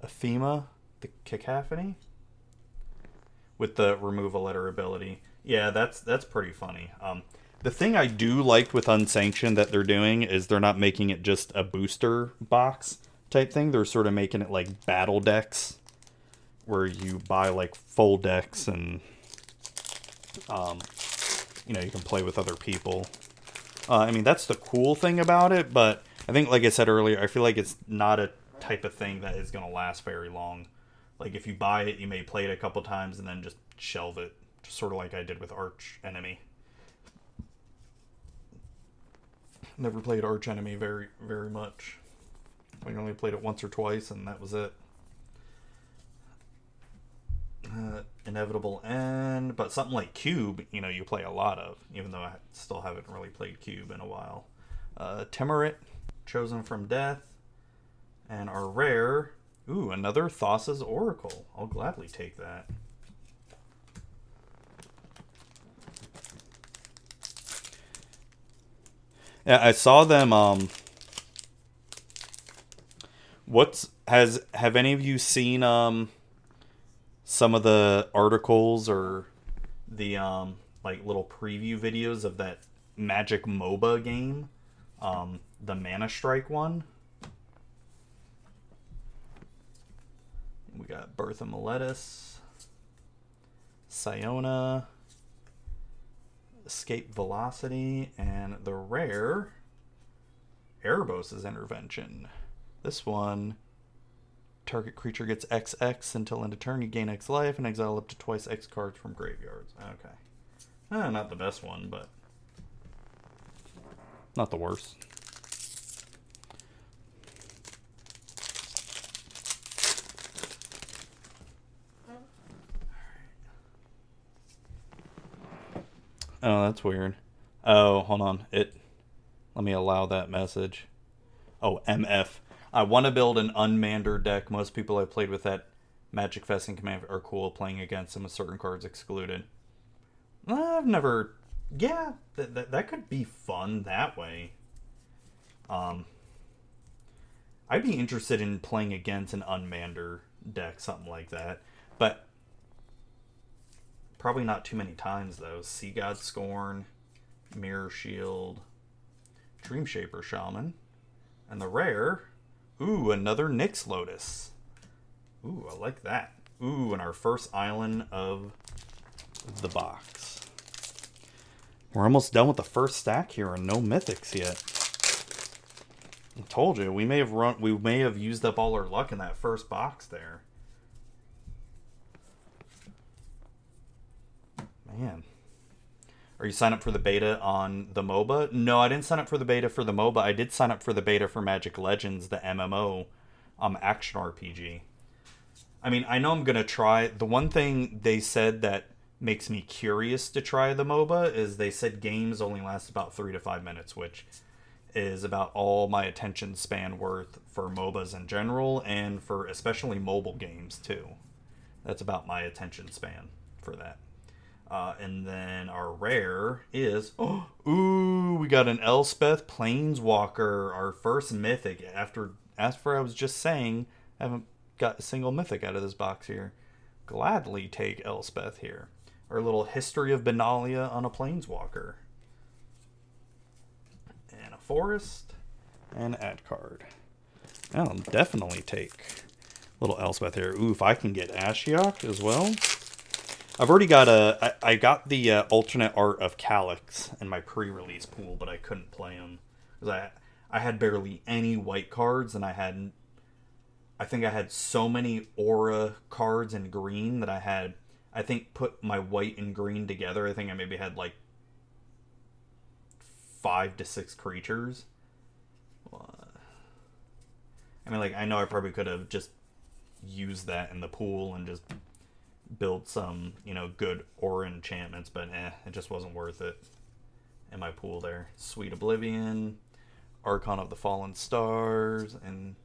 Ephema the cacophony with the remove a letter ability. Yeah, that's that's pretty funny. Um, the thing I do like with unsanctioned that they're doing is they're not making it just a booster box type thing. They're sort of making it like battle decks, where you buy like full decks and um, you know you can play with other people. Uh, I mean that's the cool thing about it, but I think like I said earlier, I feel like it's not a type of thing that is going to last very long. Like if you buy it, you may play it a couple times and then just shelve it, just sort of like I did with Archenemy. Never played Archenemy very very much. I only played it once or twice, and that was it. Uh, inevitable end, but something like Cube, you know, you play a lot of, even though I still haven't really played Cube in a while. Uh, Tymaret, Chosen from Death, and our rare Ooh, another Thassa's Oracle. I'll gladly take that. I saw them um What's has have any of you seen um some of the articles or the um like little preview videos of that Magic MOBA game? Um the Mana Strike one? We got Birth of Meletis, Siona, Escape Velocity, and the rare Erebos' Intervention. This one, target creature gets XX until end of turn. You gain X life and exile up to twice X cards from graveyards. Okay. Eh, not the best one, but not the worst. Oh, that's weird. Oh, hold on. It. Let me allow that message. Oh, MF. I want to build an unmander deck. Most people I've played with that Magic Fest and Command are cool playing against them with certain cards excluded. I've never. Yeah, that, that, that could be fun that way. Um, I'd be interested in playing against an unmander deck, something like that. But Probably not too many times though. Sea God Scorn, Mirror Shield, Dreamshaper Shaman. And the rare, ooh, another Nyx Lotus. Ooh, I like that. Ooh, and our first island of the box. We're almost done with the first stack here and no mythics yet. I told you, we may have run we may have used up all our luck in that first box there. Man. Are you signed up for the beta on the MOBA? No, I didn't sign up for the beta for the MOBA. I did sign up for the beta for Magic Legends, the MMO, um, action RPG. I mean, I know I'm gonna try. The one thing they said that makes me curious to try the MOBA is they said games only last about three to five minutes, which is about all my attention span worth for MOBAs in general and for especially mobile games too. That's about my attention span for that. Uh, and then our rare is oh, ooh, we got an Elspeth Planeswalker, our first mythic. After after I was just saying, I haven't got a single mythic out of this box here. Gladly take Elspeth here. Our little history of Benalia on a Planeswalker. And a forest. And add card. I'll definitely take little Elspeth here. Ooh, if I can get Ashiok as well. I've already got a. I, I got the uh, alternate art of Calix in my pre-release pool, but I couldn't play him because I I had barely any white cards, and I had. I think I had so many aura cards in green that I had. I think put my white and green together. I think I maybe had like five to six creatures. I mean, like I know I probably could have just used that in the pool and just build some, you know, good aura enchantments, but eh, it just wasn't worth it in my pool there. Sweet Oblivion, Archon of the Fallen Stars, and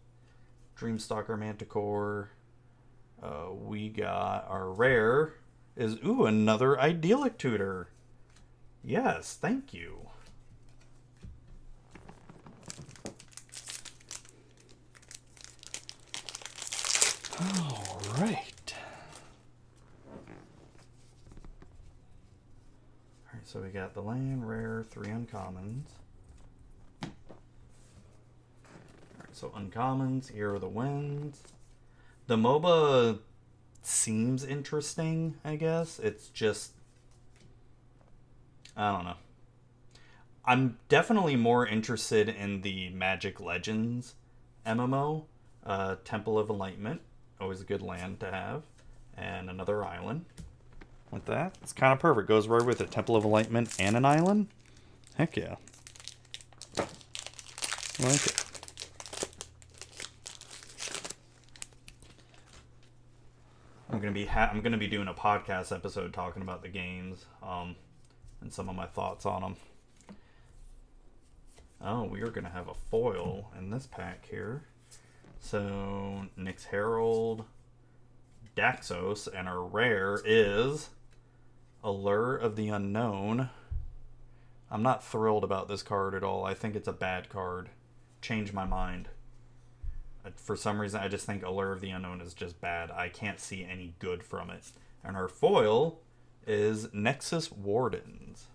Dreamstalker Manticore. Uh, we got our rare is ooh another idyllic tutor. Yes, thank you. All right. So we got the land, rare, three uncommons. Alright, so uncommons, here are the winds. The MOBA seems interesting, I guess. It's just. I don't know. I'm definitely more interested in the Magic Legends MMO. Uh, Temple of Enlightenment, always a good land to have, and another island with that. It's kind of perfect. Goes right with it. Temple of Enlightenment and an island. Heck yeah. I like it. I'm gonna be ha- I'm gonna be doing a podcast episode talking about the games, um, and some of my thoughts on them. Oh, we are gonna have a foil in this pack here. So Nyx Herald, Daxos, and our rare is Allure of the Unknown. I'm not thrilled about this card at all. I think it's a bad card. Change my mind. For some reason, I just think Allure of the Unknown is just bad. I can't see any good from it. And our foil is Nexus Wardens.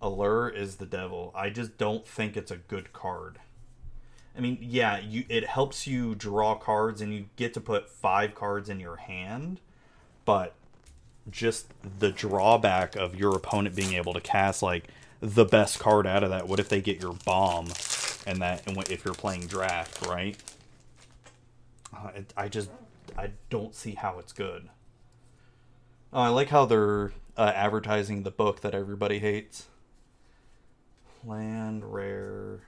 Allure is the devil. I just don't think it's a good card. I mean, yeah, you it helps you draw cards and you get to put five cards in your hand, but just the drawback of your opponent being able to cast like the best card out of that. What if they get your bomb and that and if you're playing draft, right? Uh, it, I just I don't see how it's good. Oh, I like how they're uh, advertising the book that everybody hates. Land rare,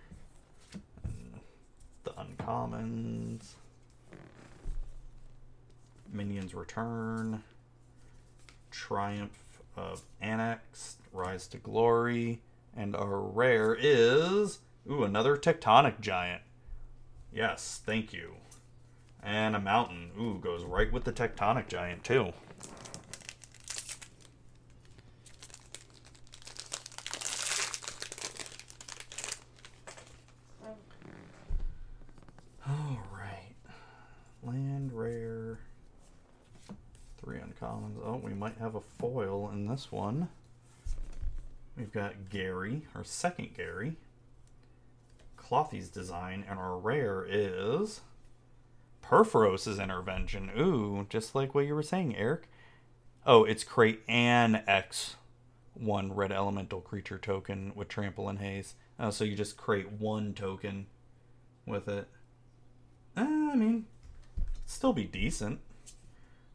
the uncommons, minions return. Triumph of Anax, Rise to Glory, and our rare is ooh another Tectonic Giant. Yes, thank you. And a mountain. Ooh, goes right with the Tectonic Giant too. All right. Land rare. Three uncommons. Oh, we might have a foil in this one. We've got Gary, our second Gary. Klothys's design, and our rare is Purphoros' intervention. Ooh, just like what you were saying, Eric. Oh, it's create an X one red elemental creature token with trample and haste. Uh, so you just create one token with it. Uh, I mean, still be decent.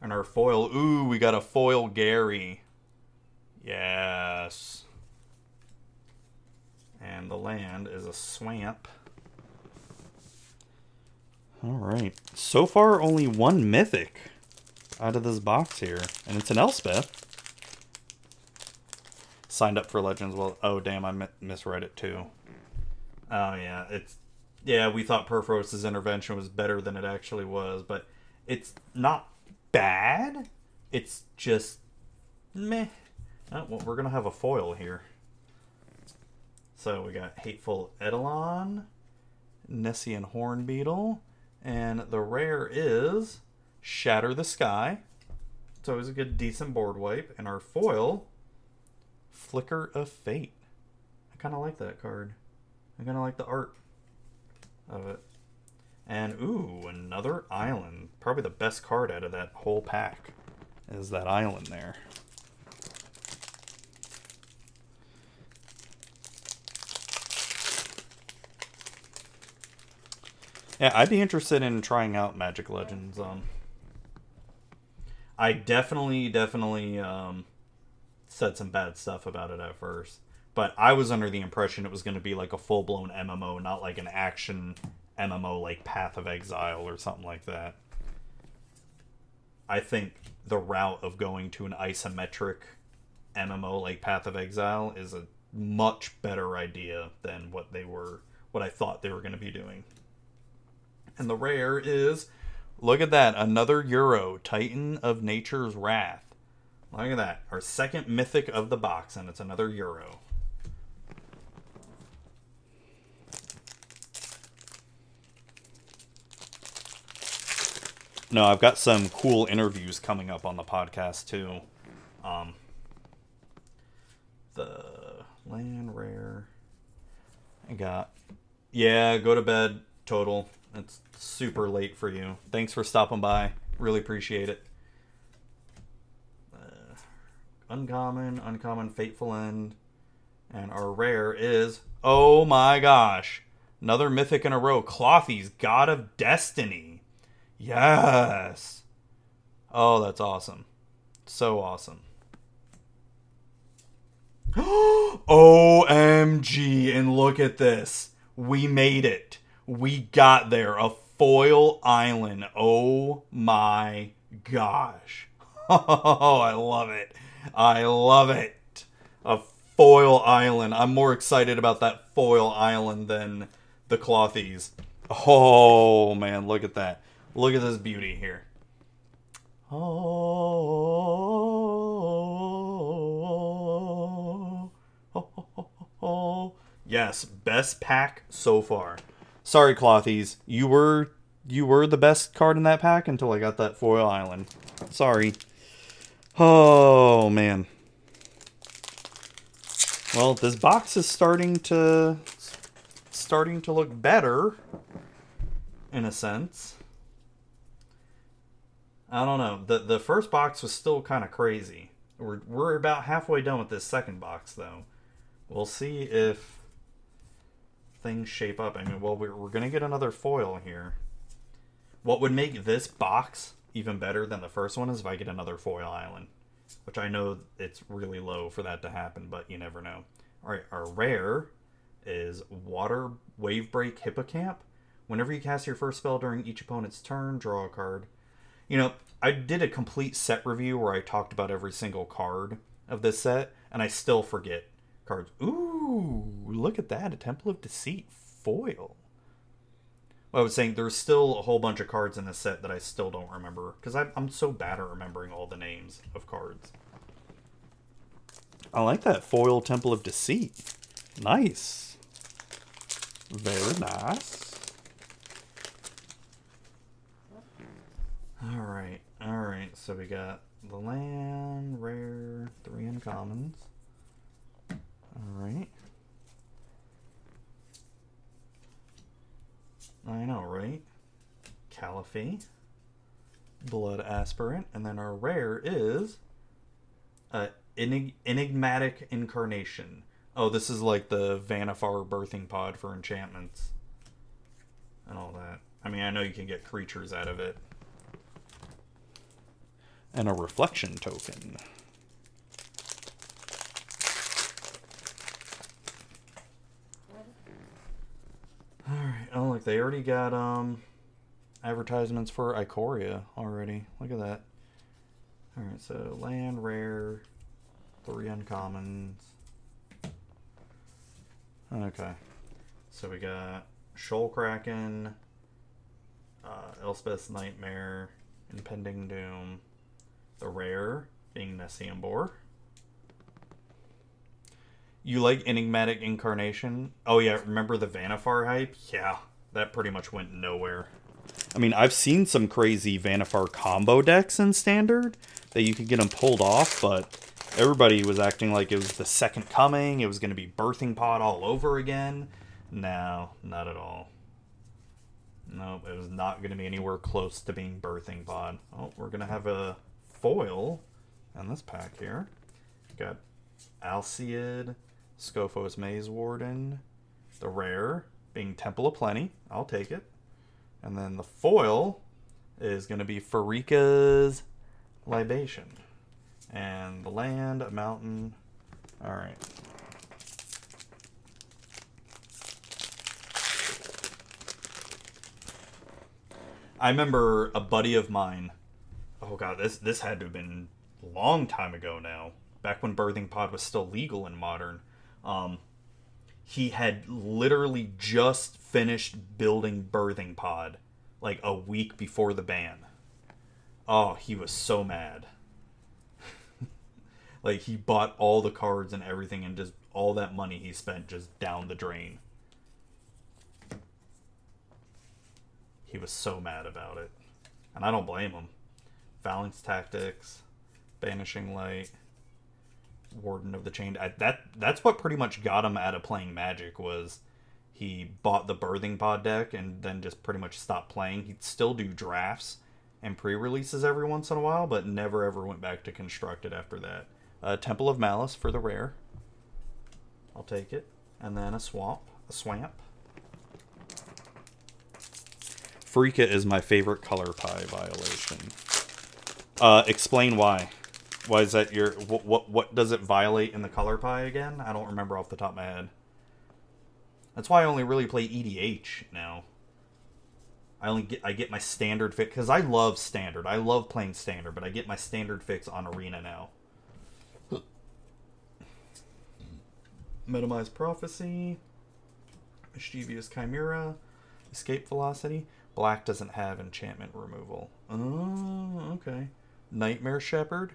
And our foil, ooh, we got a foil Gary. Yes. And the land is a swamp. All right. So far, only one mythic out of this box here, and it's an Elspeth. Signed up for Legends. Well, oh damn, I mi- misread it too. Oh yeah, it's yeah. We thought Purphoros' intervention was better than it actually was, but it's not bad. It's just meh. Oh, well, we're gonna have a foil here. So we got Hateful Eidolon, Nessian Hornbeetle, and the rare is Shatter the Sky. It's always a good, decent board wipe. And our foil, Flicker of Fate. I kind of like that card. I kind of like the art of it. And ooh, another island. Probably the best card out of that whole pack is that island there. Yeah, I'd be interested in trying out Magic Legends. Um, I definitely, definitely um, said some bad stuff about it at first, but I was under the impression it was going to be like a full blown MMO, not like an action MMO like Path of Exile or something like that. I think the route of going to an isometric MMO like Path of Exile is a much better idea than what they were, what I thought they were going to be doing. And the rare is, look at that, another Uro, Titan of Nature's Wrath. Look at that, our second mythic of the box, and it's another Uro. No, I've got some cool interviews coming up on the podcast too. Um, the land rare. I got. Yeah, go to bed. Total. It's super late for you. Thanks for stopping by. Really appreciate it. Uh, uncommon, uncommon, fateful end, and our rare is oh my gosh, another mythic in a row. Klothys God of Destiny. Yes. Oh, that's awesome. So awesome. OMG, and look at this. We made it. We got there. A foil island. Oh my gosh. Oh, I love it. I love it. A foil island. I'm more excited about that foil island than the Klothys. Oh man, look at that. Look at this beauty here. Oh, oh, yes, best pack so far. Sorry, Klothys, you were you were the best card in that pack until I got that foil island. Sorry. Oh man. Well, this box is starting to starting to look better in a sense. I don't know. The the first box was still kind of crazy. We're we're about halfway done with this second box though. We'll see if things shape up. I mean, well, we're we're gonna get another foil here. What would make this box even better than the first one is if I get another foil island, which I know it's really low for that to happen, but you never know. All right, our rare is Water Wave Break Hippocamp. Whenever you cast your first spell during each opponent's turn, draw a card. You know, I did a complete set review where I talked about every single card of this set, and I still forget cards. Ooh, look at that. A Temple of Deceit foil. Well, I was saying there's still a whole bunch of cards in this set that I still don't remember because I'm so bad at remembering all the names of cards. I like that foil Temple of Deceit. Nice. Very nice. All right, all right. So we got the land rare, three uncommons. All right. I know, right? Callaphe. Blood Aspirant. And then our rare is uh, enig- Enigmatic Incarnation. Oh, this is like the Vannifar birthing pod for enchantments. And all that. I mean, I know you can get creatures out of it. And a reflection token. Alright, oh look, they already got um advertisements for Ikoria already. Look at that. Alright, so land rare, three uncommons. Okay. So we got Shoal Kraken, uh, Elspeth's Nightmare, Impending Doom, the rare being Nessian Boar. You like Enigmatic Incarnation? Oh yeah, remember the Vannifar hype? Yeah, that pretty much went nowhere. I mean, I've seen some crazy Vannifar combo decks in Standard that you could get them pulled off, but everybody was acting like it was the second coming. It was going to be Birthing Pod all over again. No, not at all. Nope, it was not going to be anywhere close to being Birthing Pod. Oh, we're going to have a foil in this pack here. Got Alseid, Skophos Maze Warden, the rare being Temple of Plenty. I'll take it. And then the foil is going to be Pharika's Libation. And the land, a mountain. All right. I remember a buddy of mine. Oh god, this this had to have been a long time ago now. Back when birthing pod was still legal in modern. Um, he had literally just finished building birthing pod like a week before the ban. Oh, he was so mad. like he bought all the cards and everything and just all that money he spent just down the drain. He was so mad about it. And I don't blame him. Phalanx Tactics, Banishing Light, Warden of the Chained. I, that that's what pretty much got him out of playing Magic was he bought the Birthing Pod deck and then just pretty much stopped playing. He'd still do drafts and pre-releases every once in a while, but never ever went back to constructed after that. Uh, Temple of Malice for the rare. I'll take it. And then a swamp, a swamp. Pharika is my favorite color pie violation. Uh, explain why. Why is that your what, what what does it violate in the color pie again? I don't remember off the top of my head. That's why I only really play EDH now. I only get I get my standard fix because I love standard. I love playing standard, but I get my standard fix on arena now. Minimize prophecy, mischievous chimera, escape velocity. Black doesn't have enchantment removal. Oh, okay. Nightmare Shepherd.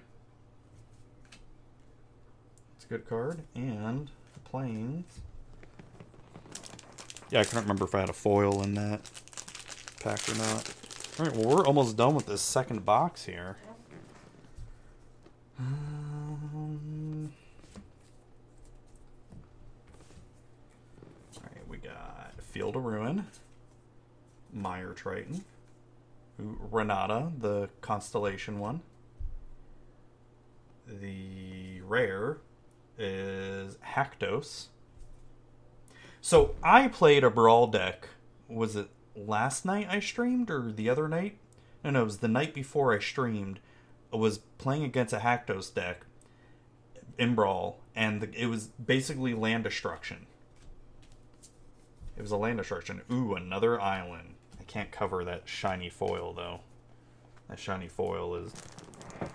It's a good card. And the Plains. Yeah, I couldn't remember if I had a foil in that pack or not. Alright, well, we're almost done with this second box here. Um, Alright, we got Field of Ruin. Mire Triton, Renata, the constellation one. The rare is Haktos. So I played a brawl deck. Was it last night I streamed or the other night? No, no, it was the night before I streamed. I was playing against a Haktos deck in brawl, and the, it was basically land destruction. It was a land destruction. Ooh, another island can't cover that shiny foil though. That shiny foil is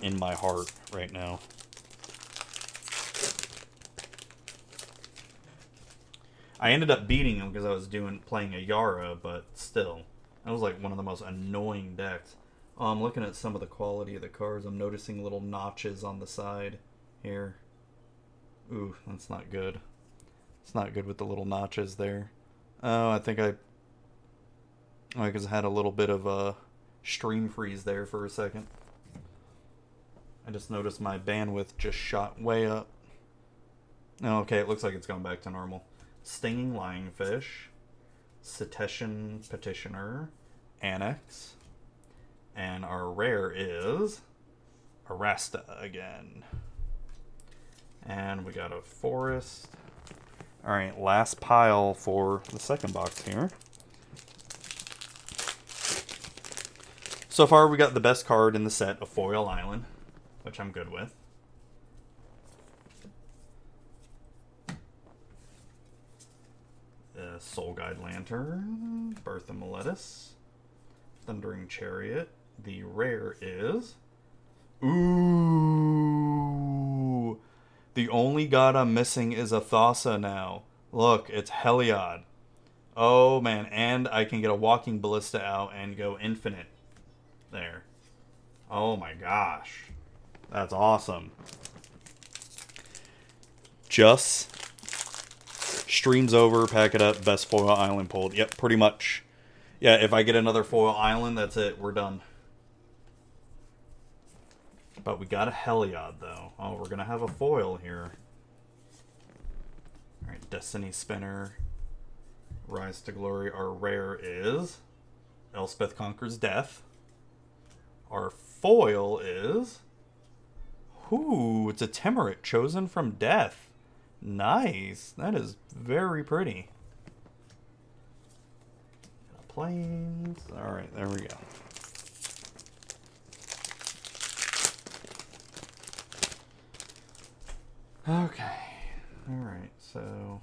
in my heart right now. I ended up beating him because I was doing playing a Yara, but still, that was like one of the most annoying decks. Oh, I'm looking at some of the quality of the cards. I'm noticing little notches on the side here. Ooh, that's not good. It's not good with the little notches there. Oh, I think I I because I had a little bit of a stream freeze there for a second. I just noticed my bandwidth just shot way up. Oh, okay, it looks like it's going back to normal. Stinging Lionfish, Cetacean Petitioner, Anax, and our rare is Arasta again. And we got a Forest. Alright, last pile for the second box here. So far, we got the best card in the set of Foil Island, which I'm good with. The Soul Guide Lantern, Birth of Meletis, Thundering Chariot. The rare is. Ooh! The only god I'm missing is a Thassa now. Look, it's Heliod. Oh man, and I can get a Walking Ballista out and go infinite there. Oh my gosh. That's awesome. Just streams over, pack it up, best foil island pulled. Yep, pretty much. Yeah, if I get another foil island, that's it. We're done. But we got a Heliod, though. Oh, we're going to have a foil here. Alright, Destiny Spinner. Rise to Glory. Our rare is Elspeth Conquers Death. Our foil is. Ooh, it's a Tymaret chosen from death. Nice. That is very pretty. Plains. Alright, there we go. Okay. Alright, so.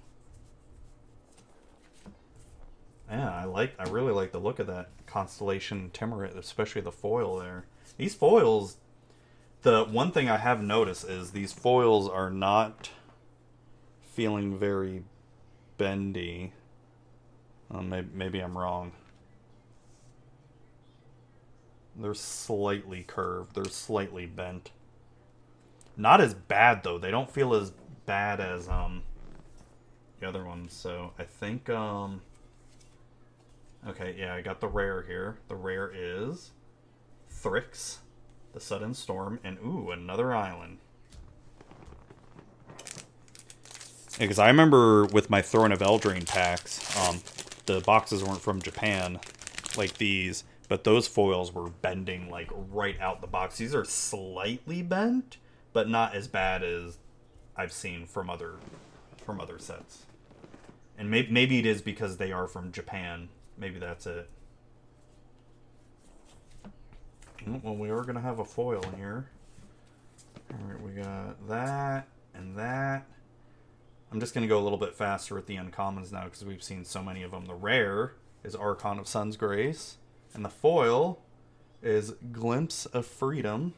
Yeah, I like. I really like the look of that constellation Tymaret, especially the foil there. These foils. The one thing I have noticed is these foils are not feeling very bendy. Uh, maybe, maybe I'm wrong. They're slightly curved. They're slightly bent. Not as bad though. They don't feel as bad as um the other ones. So I think um Okay, yeah, I got the rare here. The rare is Thryx, the Sudden Storm, and ooh, another island. Because yeah, I remember with my Throne of Eldraine packs, um, the boxes weren't from Japan, like these, but those foils were bending like right out the box. These are slightly bent, but not as bad as I've seen from other from other sets. And maybe maybe it is because they are from Japan maybe that's it. Well, we are going to have a foil here. Alright, we got that and that. I'm just going to go a little bit faster with the uncommons now because we've seen so many of them. The rare is Archon of Sun's Grace. And the foil is Glimpse of Freedom.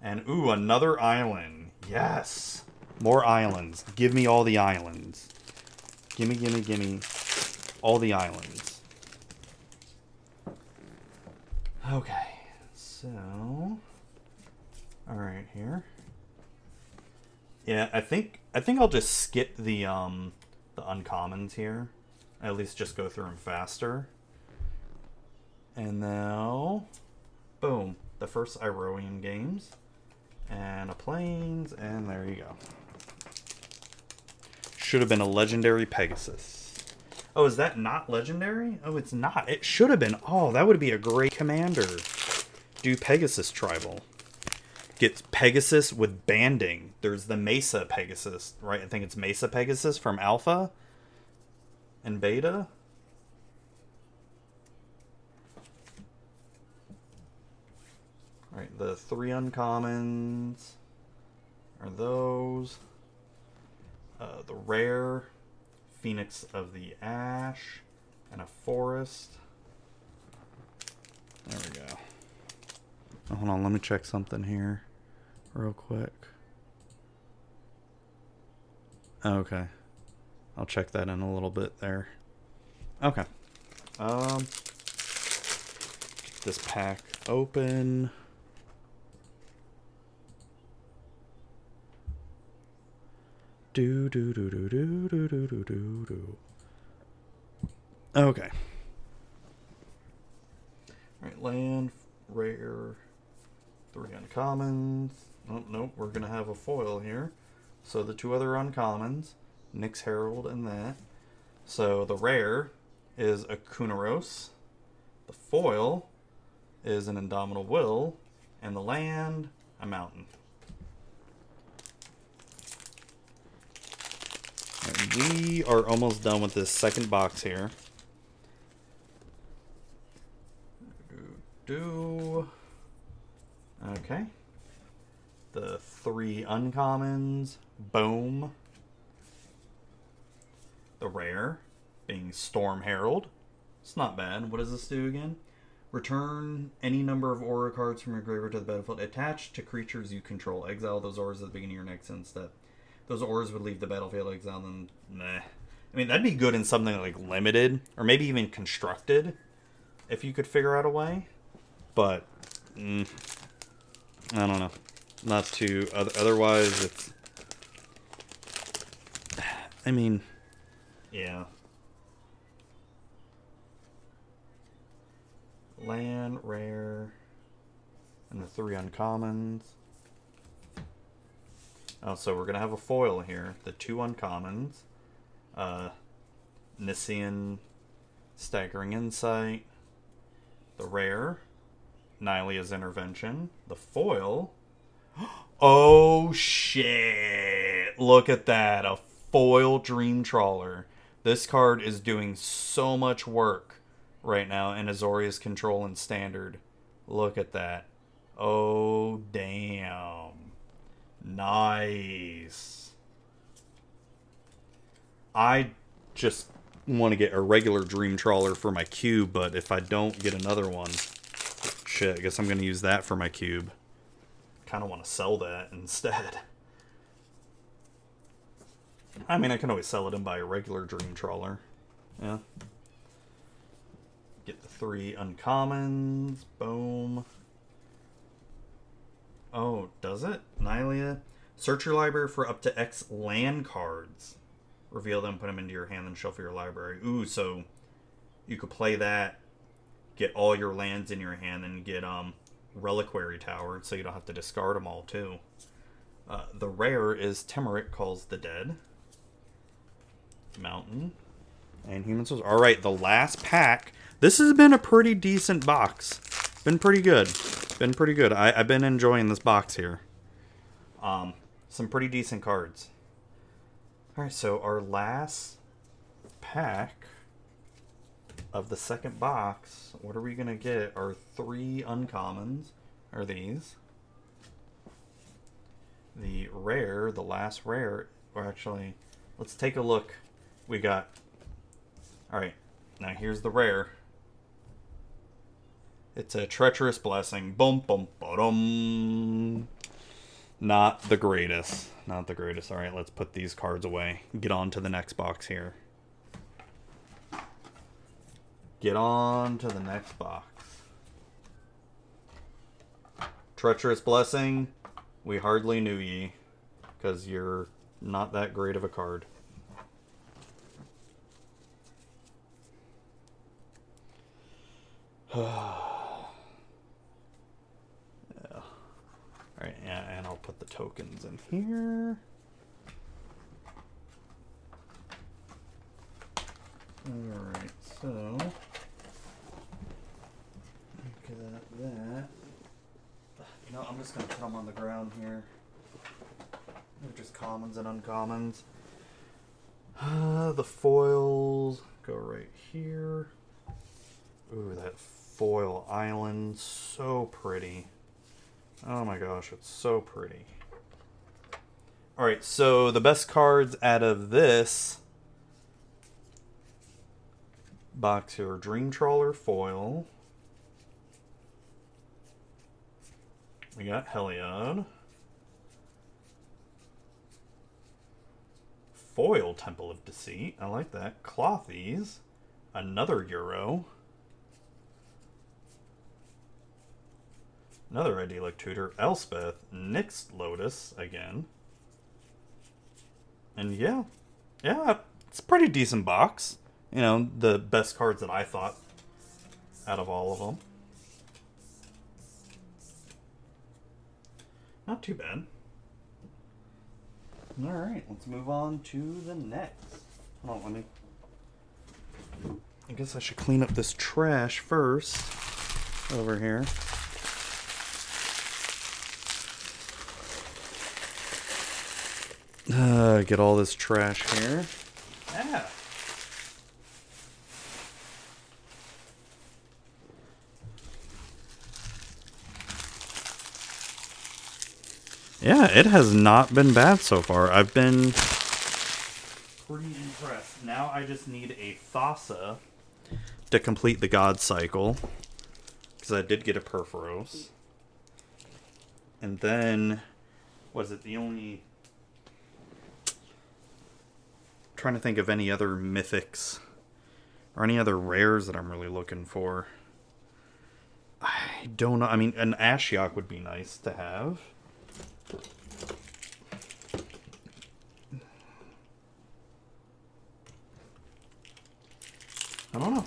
And ooh, another island. Yes. More islands. Give me all the islands. Gimme, gimme, gimme all the islands. Okay, so all right here. Yeah, I think I think I'll just skip the um the uncommons here. At least just go through them faster. And now, boom, the first Iroan games, and a plains, and there you go. Should have been a legendary Pegasus. Oh, is that not legendary? Oh, it's not. It should have been. Oh, that would be a great commander. Do Pegasus tribal. Get Pegasus with banding. There's the Mesa Pegasus, right? I think it's Mesa Pegasus from Alpha and Beta. Right, the three uncommons are those. Uh, the rare Phoenix of the Ash, and a Forest. There we go. Oh, hold on, let me check something here real quick. Okay. I'll check that in a little bit there. Okay. Um this pack open. Do do do do do do do do do do. Okay. Alright, land, rare, three uncommons. Oh, nope, we're gonna have a foil here. So the two other uncommons, Nyx Herald and that. So the rare is a Kunoros. The foil is an Indomitable Will. And the land, a mountain. And we are almost done with this second box here. Do okay. The three uncommons, boom. The rare being Storm Herald. It's not bad. What does this do again? Return any number of aura cards from your graveyard to the battlefield attached to creatures you control. Exile those auras at the beginning of your next end step. Those auras would leave the battlefield exiled and meh. I mean, that'd be good in something like limited or maybe even constructed if you could figure out a way. But mm, I don't know. Not too. Otherwise, it's. I mean, yeah. Land, rare, and the three uncommons. Oh, so we're gonna have a foil here. The two uncommons. Uh, Nisian Staggering Insight. The rare. Nylea's Intervention. The foil. Oh shit! Look at that. A foil Dream Trawler. This card is doing so much work right now in Azorius Control and Standard. Look at that. Oh, damn. Nice. I just want to get a regular Dream Trawler for my cube, but if I don't get another one, shit, I guess I'm going to use that for my cube. Kind of want to sell that instead. I mean, I can always sell it and buy a regular Dream Trawler. Yeah. Get the three uncommons. Boom. Oh, does it? Nylea? Search your library for up to X land cards. Reveal them, put them into your hand, and shuffle your library. Ooh, so you could play that, get all your lands in your hand, and get um Reliquary Tower, so you don't have to discard them all, too. Uh, the rare is Tymaret Calls the Dead. Mountain. And Human Souls. Alright, the last pack. This has been a pretty decent box. Been pretty good. Been pretty good. I, I've been enjoying this box here. Um, some pretty decent cards. Alright, so our last pack of the second box, what are we going to get? Our three uncommons are these. The rare, the last rare, or actually, let's take a look. We got. Alright, now here's the rare. It's a treacherous blessing. Boom, boom, boom. Not the greatest. Not the greatest. All right, let's put these cards away. Get on to the next box here. Get on to the next box. Treacherous Blessing. We hardly knew ye. Because you're not that great of a card. Yeah, and I'll put the tokens in here. Alright, so look at that. No, I'm just gonna put them on the ground here. They're just commons and uncommons. Uh, the foils go right here. Ooh, that foil island, so pretty. Oh my gosh, it's so pretty. Alright, so the best cards out of this box here Dream Trawler foil. We got Heliod. Foil Temple of Deceit. I like that. Klothys. Another Uro. Another Idyllic Tutor, Elspeth, Nyx Lotus again. And yeah, yeah, it's a pretty decent box. You know, the best cards that I thought out of all of them. Not too bad. All right, let's move on to the next. Hold on, let me. I guess I should clean up this trash first. Over here. Uh, get all this trash here. Yeah. Yeah, it has not been bad so far. I've been pretty impressed. Now I just need a Thassa to complete the God cycle. Because I did get a Purphoros. And then, was it the only. Trying to think of any other mythics or any other rares that I'm really looking for. I don't know. I mean, an Ashiok would be nice to have. I don't know.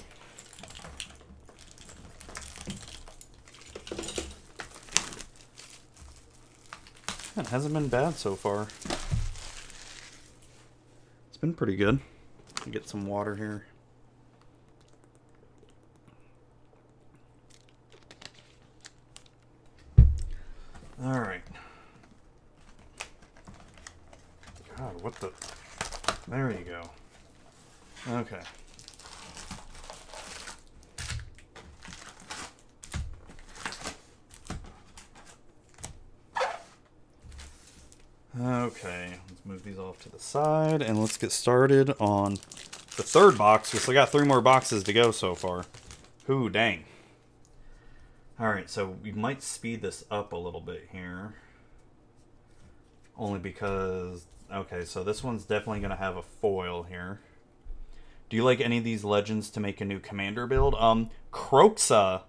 It hasn't been bad so far. It's been pretty good. Get some water here. All right. God, what the? There you go. Okay. Okay, let's move these off to the side and let's get started on the third box. We still got three more boxes to go so far. Whoo, dang. Alright, so we might speed this up a little bit here. Only because, okay, so this one's definitely going to have a foil here. Do you like any of these legends to make a new commander build? Um, Kroxa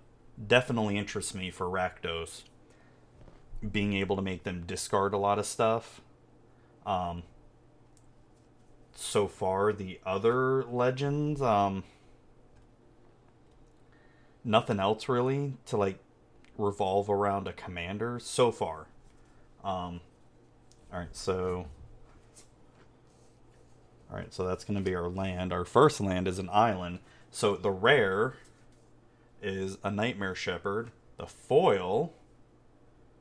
definitely interests me for Rakdos being able to make them discard a lot of stuff. Um, so far, the other legends, um, nothing else really to like revolve around a commander so far. Um, all right, so. All right, so that's going to be our land. Our first land is an island. So the rare is a Nightmare Shepherd. The foil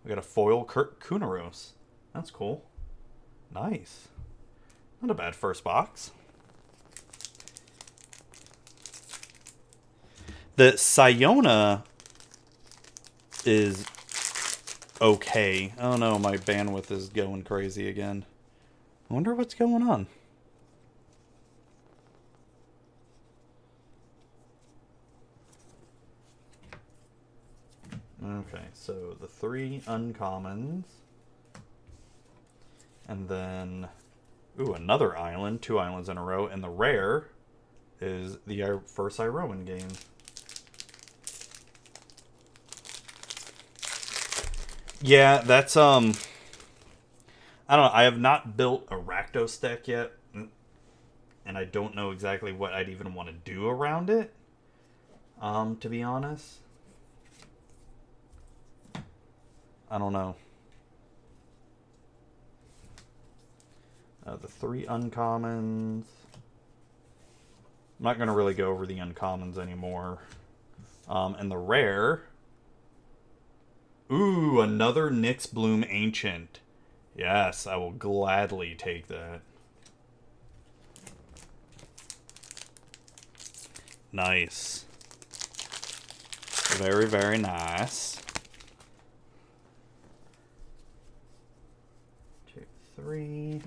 we got a foil Kurt Kunoros. That's cool. Nice. Not a bad first box. The Siona is okay. Oh no, my bandwidth is going crazy again. I wonder what's going on. Okay, so the three uncommons. And then, ooh, another island, two islands in a row. And the rare is the first Iroan game. Yeah, that's, um, I don't know. I have not built a Rakdos deck yet. And I don't know exactly what I'd even want to do around it, um, to be honest. I don't know. Uh, the three uncommons. I'm not going to really go over the uncommons anymore. Um, and the rare. Ooh, another Nyxbloom Ancient. Yes, I will gladly take that. Nice. Very, very nice. Three.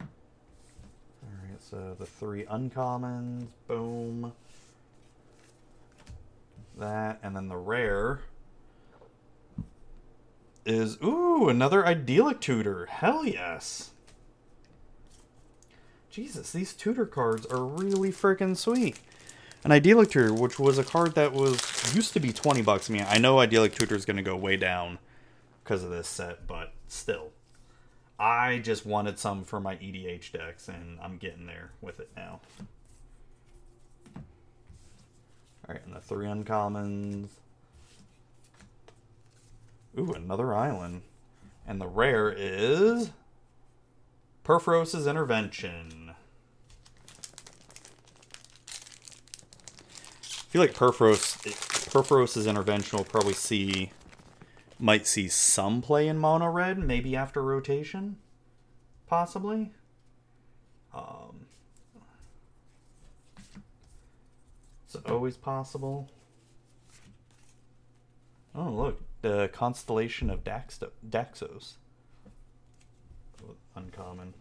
Alright, so the three uncommons, boom. That, and then the rare is, ooh, another Idyllic Tutor. Hell yes. Jesus, these tutor cards are really freaking sweet. An Idyllic Tutor, which was a card that was used to be 20 bucks. I mean, I know Idyllic Tutor is going to go way down because of this set, but still. I just wanted some for my EDH decks, and I'm getting there with it now. Alright, and the three uncommons. Ooh, another island. And the rare is Purphoros' Intervention. I feel like Purphoros' Intervention will probably see, might see some play in mono red, maybe after rotation, possibly. Um, is it always possible? Oh, look, the constellation of Daxto- Daxos. Uncommon.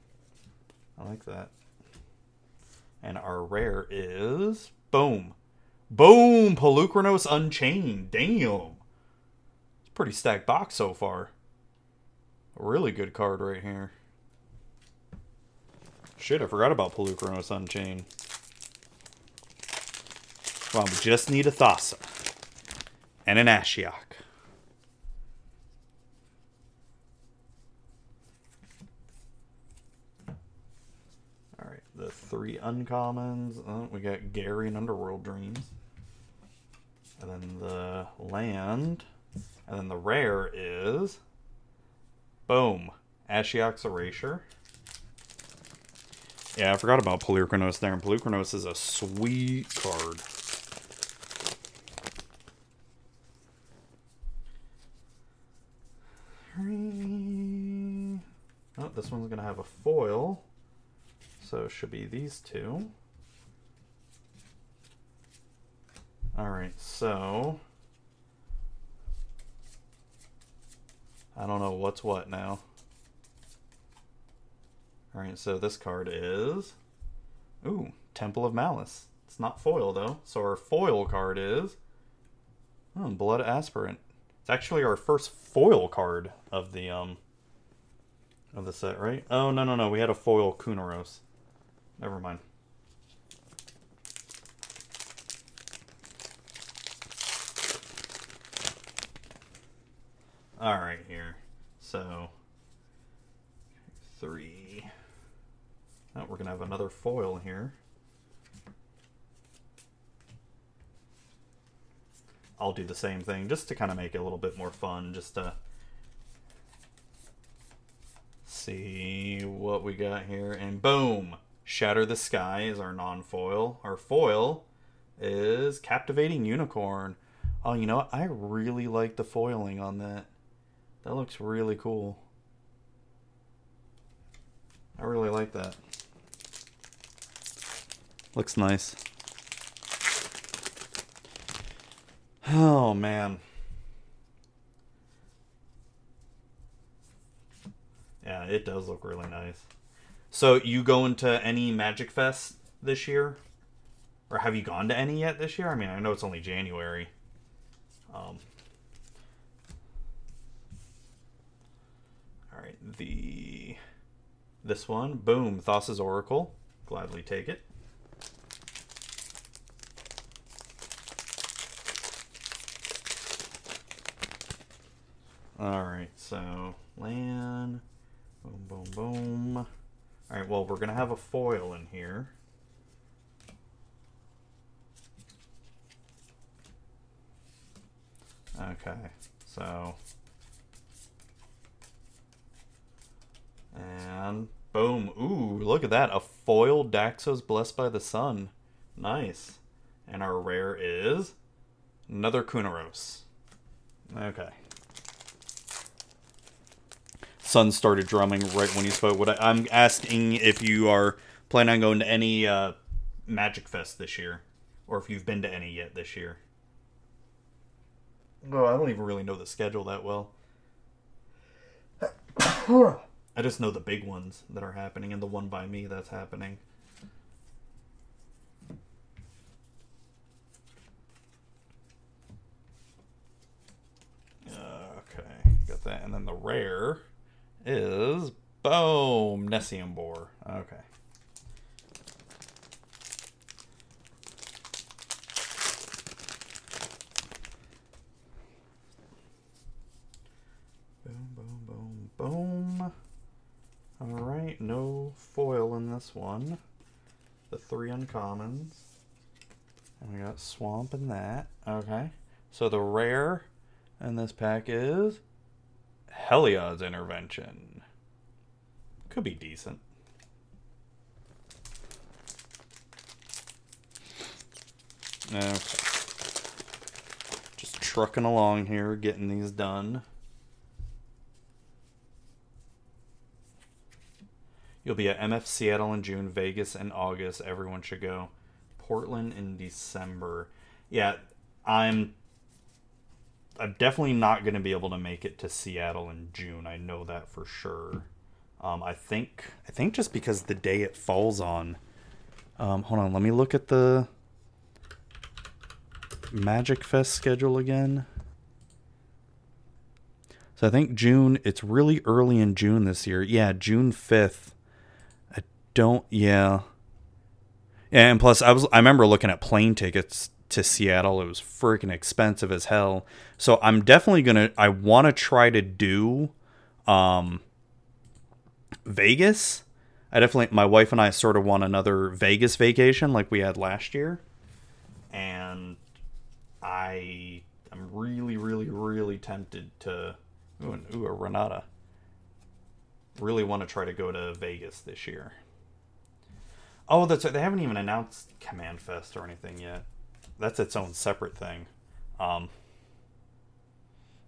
I like that. And our rare is boom, boom, Polukranos Unchained. Damn, it's pretty stacked box so far. A really good card right here. Shit, I forgot about Polukranos Unchained. Well, we just need a Thassa and an Ashiok. Alright, the three uncommons. Oh, we got Gary and Underworld Dreams. And then the land. And then the rare is. Boom. Ashiok's Erasure. Yeah, I forgot about Polukranos there, and Polukranos is a sweet card. Oh, this one's gonna have a foil. So it should be these two. Alright, so I don't know what's what now. Alright, so this card is Ooh, Temple of Malice. It's not foil though. So our foil card is oh, Blood Aspirant. It's actually our first foil card of the um of the set, right? Oh no no no, we had a foil Kunoros. Never mind. All right, here. So three. Oh, we're gonna have another foil here. I'll do the same thing just to kind of make it a little bit more fun, just to see what we got here. And boom! Shatter the Sky is our non foil. Our foil is Captivating Unicorn. Oh, you know what? I really like the foiling on that. That looks really cool. I really like that. Looks nice. Oh, man. Yeah, it does look really nice. So, you going to any Magic Fest this year? Or have you gone to any yet this year? I mean, I know it's only January. Um, all right, the this one, boom, Thassa's Oracle. Gladly take it. All right, so land, boom, boom, boom. All right, well, we're gonna have a foil in here. Okay, so and boom, ooh, look at that, a foil Daxos blessed by the sun, nice. And our rare is another Kunoros. Okay. Sun started drumming right when you spoke. What I, am asking if you are planning on going to any uh, Magic Fest this year, or if you've been to any yet this year. No, I don't even really know the schedule that well. I just know the big ones that are happening and the one by me that's happening. Okay, got that. And then the rare is boom, Nessian Boar. Okay. Boom, boom, boom, boom. Alright, no foil in this one. The three uncommons. And we got Swamp in that. Okay. So the rare in this pack is Heliod's Intervention. Could be decent. Okay. Just trucking along here, getting these done. You'll be at MF Seattle in June, Vegas in August. Everyone should go. Portland in December. Yeah, I'm I'm definitely not going to be able to make it to Seattle in June. I know that for sure. Um, I think I think just because the day it falls on. Um, hold on, let me look at the Magic Fest schedule again. So I think June. It's really early in June this year. Yeah, June fifth. Don't. Yeah. Yeah, and plus I was I remember looking at plane tickets to Seattle. It was freaking expensive as hell. So I'm definitely gonna. I want to try to do, um, Vegas. I definitely. My wife and I sort of want another Vegas vacation like we had last year, and I am really, really, really tempted to. Ooh, ooh a Renata. Really want to try to go to Vegas this year. Oh, that's they haven't even announced Command Fest or anything yet that's its own separate thing. Um,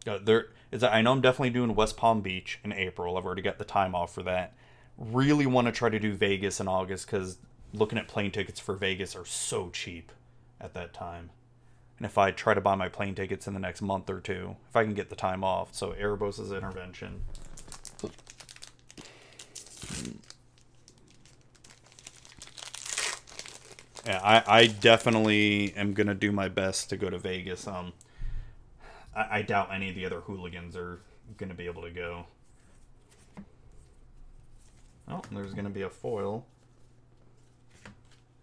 there is. I know I'm definitely doing West Palm Beach in April. I've already got the time off for that. Really want to try to do Vegas in August because looking at plane tickets for Vegas are so cheap at that time. And if I try to buy my plane tickets in the next month or two, if I can get the time off, so Erebos' intervention. Yeah, I, I definitely am gonna do my best to go to Vegas. Um, I, I doubt any of the other hooligans are gonna be able to go. Oh, there's gonna be a foil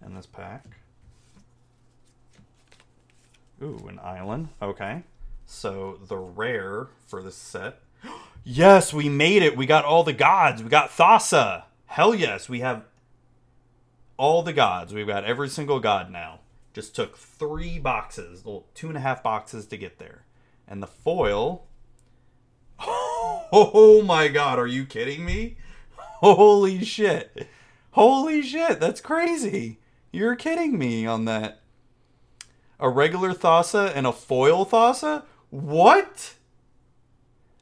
in this pack. Ooh, an island. Okay. So the rare for this set. yes, we made it. We got all the gods. We got Thassa. Hell yes, we have all the gods. We've got every single god now. Just took three boxes, well, two and a half boxes to get there. And the foil. Oh my god, are you kidding me? Holy shit. Holy shit, that's crazy. You're kidding me on that. A regular Thassa and a foil Thassa? What?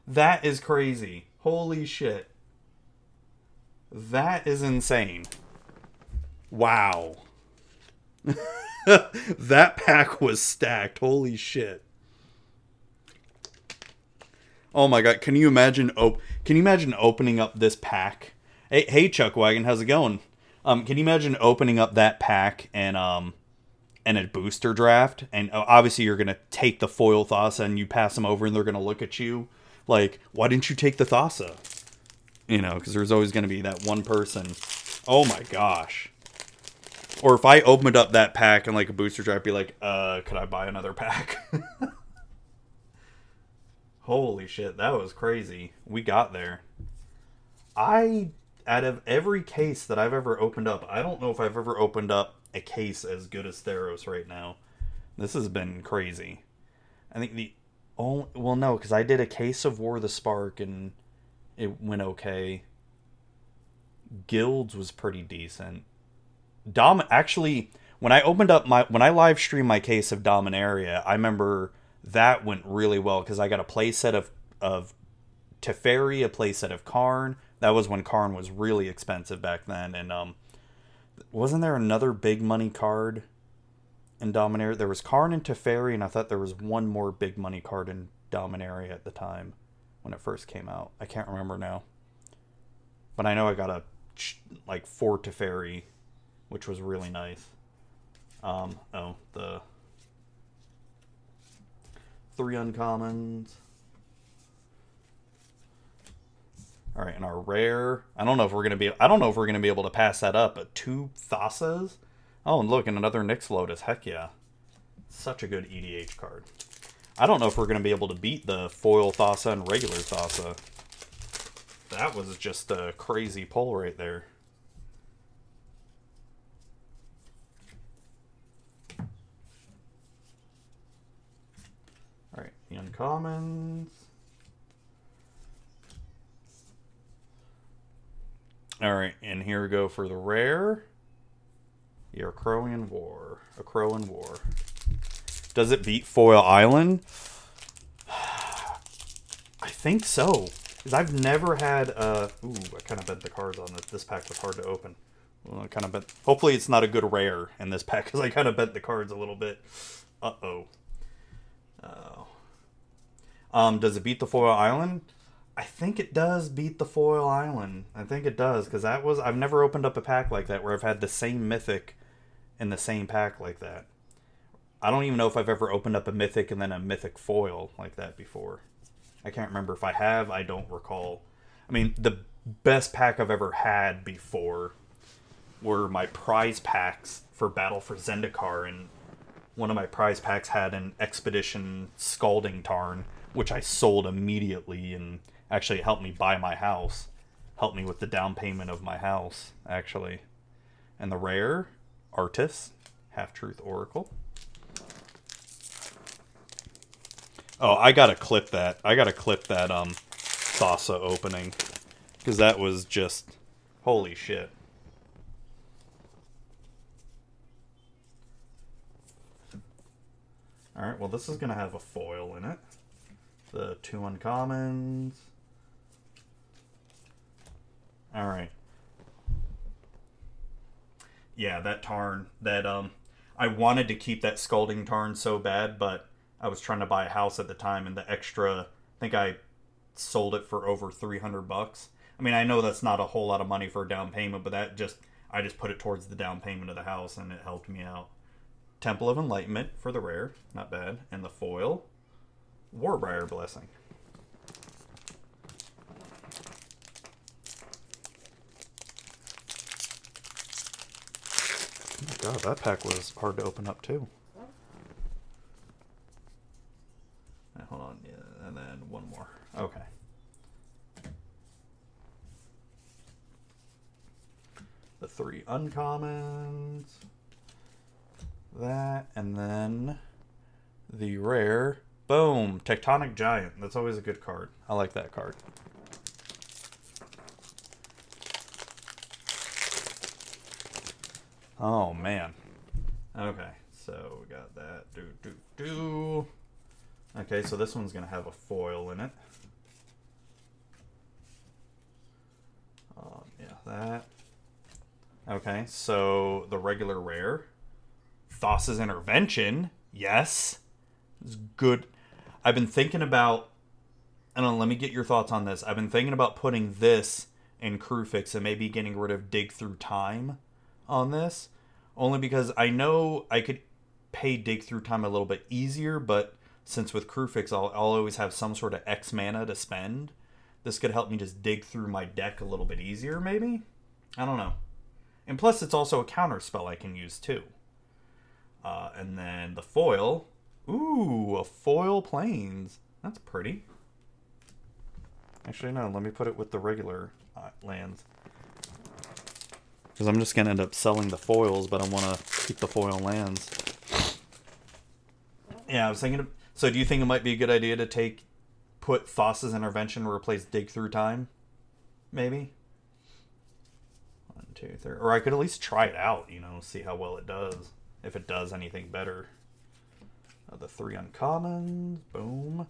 That is crazy. Holy shit. That is insane. Wow. that pack was stacked. Holy shit. Oh my god, can you imagine op- can you imagine opening up this pack? Hey, hey Chuck Wagon, how's it going? Um can you imagine opening up that pack and um and a booster draft and uh, obviously you're going to take the foil Thassa and you pass them over and they're going to look at you like, "Why didn't you take the Thassa?" You know, cuz there's always going to be that one person. Oh my gosh. Or if I opened up that pack and like a booster drive, be like, uh, could I buy another pack? Holy shit, that was crazy. We got there. I, out of every case that I've ever opened up, I don't know if I've ever opened up a case as good as Theros right now. This has been crazy. I think the only, well, no, because I did a case of War the Spark and it went okay. Guilds was pretty decent. Dom actually when I opened up my when I live streamed my case of Dominaria, I remember that went really well because I got a playset of of Teferi, a playset of Karn. That was when Karn was really expensive back then, and um, wasn't there another big money card in Dominaria? There was Karn and Teferi, and I thought there was one more big money card in Dominaria at the time when it first came out. I can't remember now, but I know I got a like four Teferi which was really nice. Um, oh, the three uncommons. All right, and our rare. I don't know if we're gonna be. I don't know if we're gonna be able to pass that up. But two Thassas. Oh, and look, and another Nyx Lotus. Heck yeah, such a good EDH card. I don't know if we're gonna be able to beat the foil Thassa and regular Thassa. That was just a crazy pull right there. The uncommons. All right, and here we go for the rare. Akroan War. Akroan War. Does it beat Foil Island? I think so. Because I've never had a. Ooh, I kind of bent the cards on this. This pack was hard to open. Well, I kind of bent. Hopefully, it's not a good rare in this pack because I kind of bent the cards a little bit. Uh oh. Oh. Um, does it beat the Foil Island? I think it does beat the Foil Island. I think it does because that was I've never opened up a pack like that where I've had the same mythic in the same pack like that. I don't even know if I've ever opened up a mythic and then a mythic foil like that before. I can't remember if I have. I don't recall. I mean, the best pack I've ever had before were my prize packs for Battle for Zendikar, and one of my prize packs had an Expedition Scalding Tarn, which I sold immediately, and actually helped me buy my house. Helped me with the down payment of my house, actually. And the rare, Atris, Half Truth Oracle. Oh, I gotta clip that. I gotta clip that um Thassa opening. Because that was just holy shit. Alright, well this is gonna have a foil in it. The two uncommons. Alright. Yeah, that tarn. That um I wanted to keep that scalding tarn so bad, but I was trying to buy a house at the time, and the extra, I think I sold it for over 300 bucks. I mean, I know that's not a whole lot of money for a down payment, but that just, I just put it towards the down payment of the house, and it helped me out. Temple of Enlightenment for the rare, not bad. And the foil, Warbriar Blessing. Oh my God, that pack was hard to open up too. hold on, yeah, and then one more. Okay. The three uncommons. That, and then the rare. Boom! Tectonic Giant. That's always a good card. I like that card. Oh, man. Okay, so we got that. Do, do, do. Okay, so this one's going to have a foil in it. Um, yeah, that. Okay, so the regular rare. Thassa's Intervention. Yes. It's good. I've been thinking about. I let me get your thoughts on this. I've been thinking about putting this in Kruphix and maybe getting rid of Dig Through Time on this. Only because I know I could pay Dig Through Time a little bit easier, but since with Kruphix I'll, I'll always have some sort of X mana to spend, this could help me just dig through my deck a little bit easier, maybe? I don't know. And plus, it's also a counter spell I can use too. Uh, and then the foil. Ooh, a foil planes. That's pretty. Actually, no, let me put it with the regular uh, lands. Because I'm just going to end up selling the foils, but I want to keep the foil lands. Yeah, I was thinking. Of, so, do you think it might be a good idea to take put Thassa's intervention to replace Dig Through Time? Maybe. One, two, three. Or I could at least try it out. You know, see how well it does. If it does anything better. Uh, the three uncommons. Boom.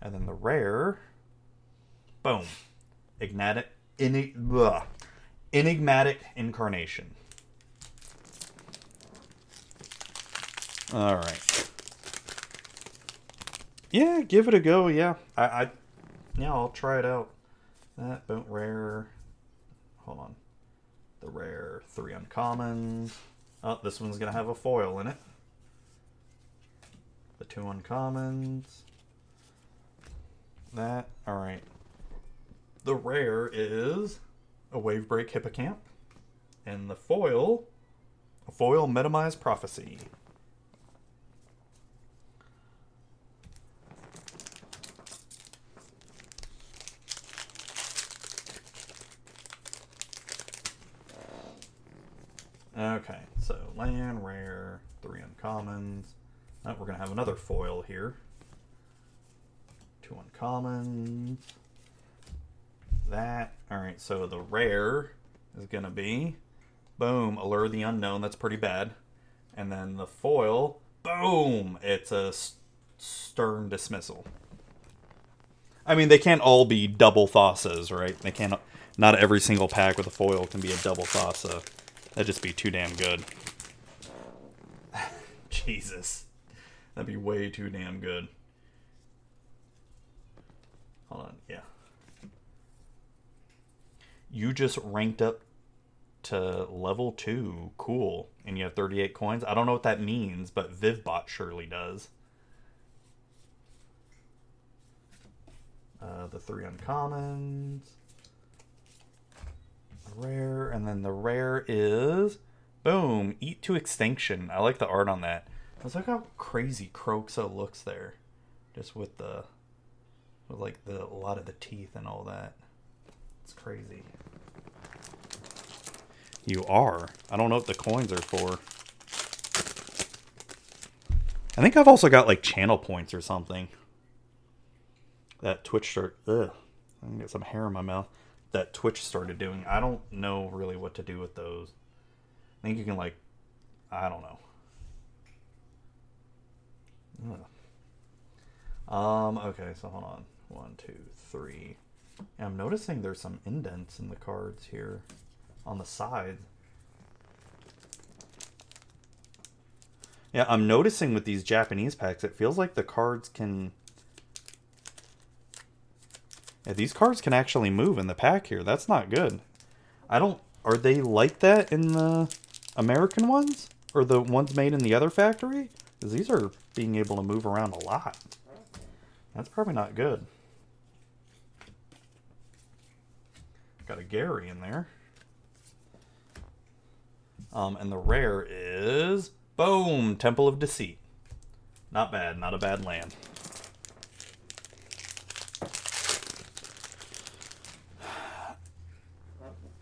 And then the rare. Boom. Enigmatic. Enigmatic Incarnation. All right. Yeah, give it a go. Yeah, I, I yeah, I'll try it out. That boat rare. Hold on. The rare three uncommons. Oh, this one's gonna have a foil in it. The two uncommons. That. All right. The rare is a Wavebreak Hippocamp, and the foil, a foil Metamized Prophecy. Okay, land, rare, three uncommons. Oh, we're going to have another foil here. Two uncommons. That. Alright, so the rare is going to be, boom, Allure the Unknown. That's pretty bad. And then the foil, boom! It's a stern dismissal. I mean, they can't all be double Thassa's, right? They can't. Not every single pack with a foil can be a double Thassa. That'd just be too damn good. Jesus. That'd be way too damn good. Hold on, yeah. You just ranked up to level 2. Cool. And you have 38 coins. I don't know what that means, but Vivbot surely does. Uh, the three uncommons. Rare, and then the rare is boom, eat to extinction. I like the art on that. Let's look how crazy Kroxa looks there, just with the, with like the a lot of the teeth and all that. It's crazy. You are. I don't know what the coins are for. I think I've also got like channel points or something that Twitch start. Ugh, I get some hair in my mouth. That Twitch started doing. I don't know really what to do with those. I think you can like, I don't know. Um. Okay. So hold on. One, two, three. And I'm noticing there's some indents in the cards here, on the sides. Yeah, I'm noticing with these Japanese packs, it feels like the cards can yeah, these cards can actually move in the pack here. That's not good. I don't... Are they like that in the American ones? Or the ones made in the other factory? Because these are being able to move around a lot. That's probably not good. Got a Gary in there. Um, and the rare is... Boom! Temple of Deceit. Not bad. Not a bad land.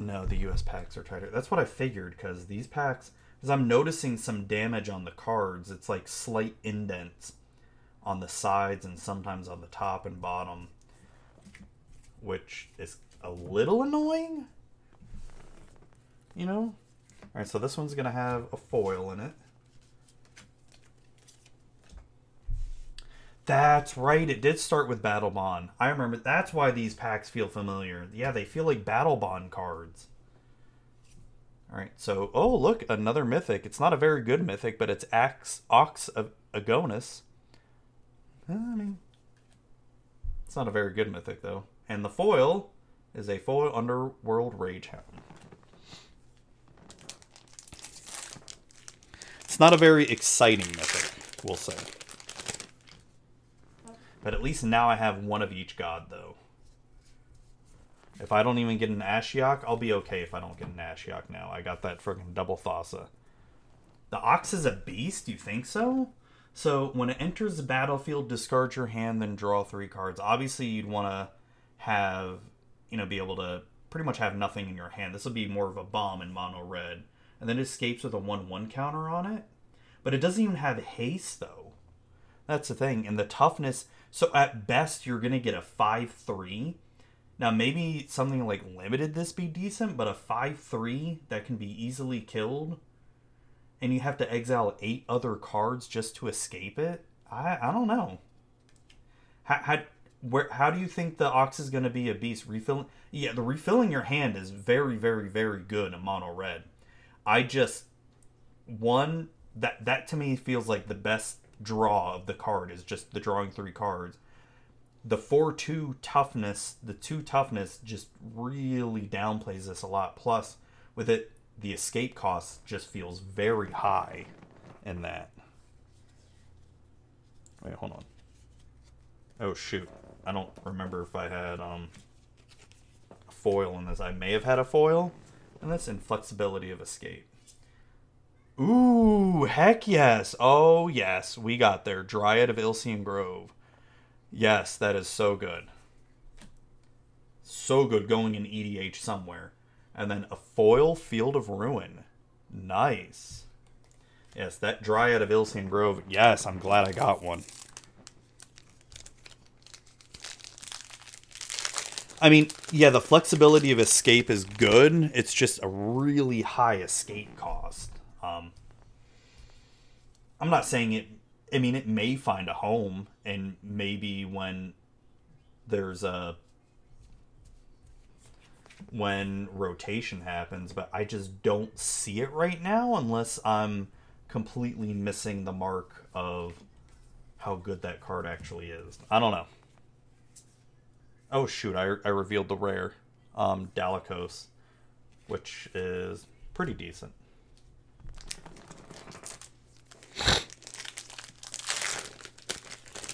No, the US packs are tighter. That's what I figured because these packs, because I'm noticing some damage on the cards. It's like slight indents on the sides and sometimes on the top and bottom, which is a little annoying. You know? All right, so this one's going to have a foil in it. That's right. It did start with Battle Bond. I remember. That's why these packs feel familiar. Yeah, they feel like Battle Bond cards. All right. So, oh look, another mythic. It's not a very good mythic, but it's Axe Ox of Agonas. Uh, I mean, it's not a very good mythic though. And the foil is a foil Underworld Ragehound. It's not a very exciting mythic, we'll say. But at least now I have one of each god, though. If I don't even get an Ashiok, I'll be okay if I don't get an Ashiok now. I got that freaking double Thassa. The Ox is a beast? You think so? So when it enters the battlefield, discard your hand, then draw three cards. Obviously, you'd want to have, you know, be able to pretty much have nothing in your hand. This will be more of a bomb in mono red. And then it escapes with a 1 1 counter on it. But it doesn't even have haste, though. That's the thing. And the toughness so at best, you're going to get a 5 3. Now, maybe something like limited this be decent, but a 5 3 that can be easily killed, and you have to exile eight other cards just to escape it? I, I don't know. How, how, where, how do you think the Ox is going to be a beast? Refilling? Yeah, the refilling your hand is very, very, very good in mono red. I just. One, that, that to me feels like the best draw of the card is just the drawing three cards. The 4 2 toughness, the 2 toughness just really downplays this a lot. Plus, with it, the escape cost just feels very high in that. Wait, hold on. Oh, shoot. I don't remember if I had um, a foil in this. I may have had a foil in this, inflexibility of escape. Ooh, heck yes. Oh, yes. We got there. Dryad of Ilysian Grove. Yes, that is so good. So good going in EDH somewhere. And then a foil Field of Ruin. Nice. Yes, that Dryad of Ilysian Grove. Yes, I'm glad I got one. I mean, yeah, the flexibility of escape is good. It's just a really high escape cost. Um, I'm not saying it. I mean, it may find a home, and maybe when there's a when rotation happens, but I just don't see it right now unless I'm completely missing the mark of how good that card actually is. I don't know. Oh shoot, I, I revealed the rare um, Dalakos, which is pretty decent.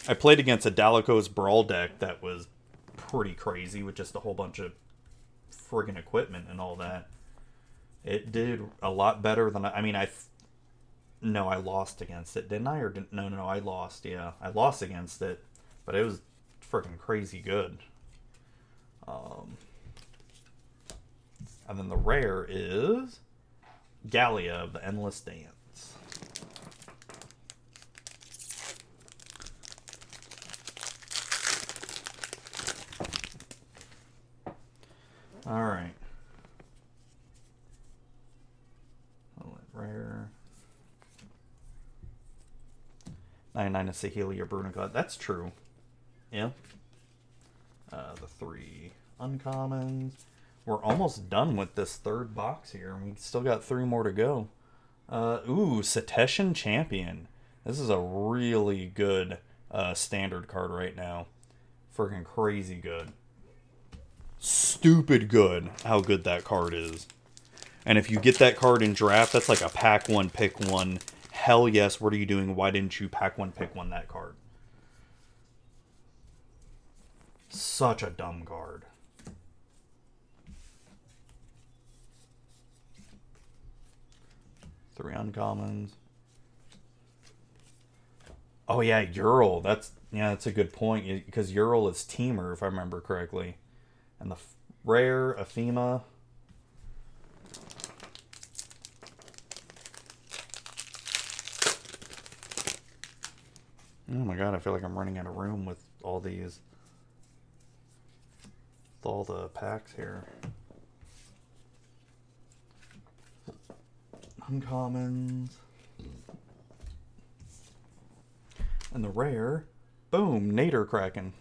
I played against a Dalakos Brawl deck that was pretty crazy with just a whole bunch of friggin' equipment and all that. It did a lot better than I, I mean I no, I lost against it, didn't I? Or didn't, no, no, I lost. Yeah, I lost against it, but it was freaking crazy good. Um, and then the rare is Gallia of the Endless Dance. All right. Rare. 99 is Saheeli or Brunigot. That's true. Yeah. Uh, the three uncommons. We're almost done with this third box here. We still got three more to go. Uh, ooh, Setessan Champion. This is a really good uh, standard card right now. Freaking crazy good. Stupid good how good that card is. And if you get that card in draft, that's like a pack one, pick one hell yes, what are you doing? Why didn't you pack one, pick one that card? Such a dumb card. Three uncommons. Oh yeah, Ural. That's yeah, that's a good point because Ural is Temur if I remember correctly, and the rare Athema. Oh my god, I feel like I'm running out of room with all these. With all the packs here. Uncommons. And the rare. Boom, Nadir Kraken.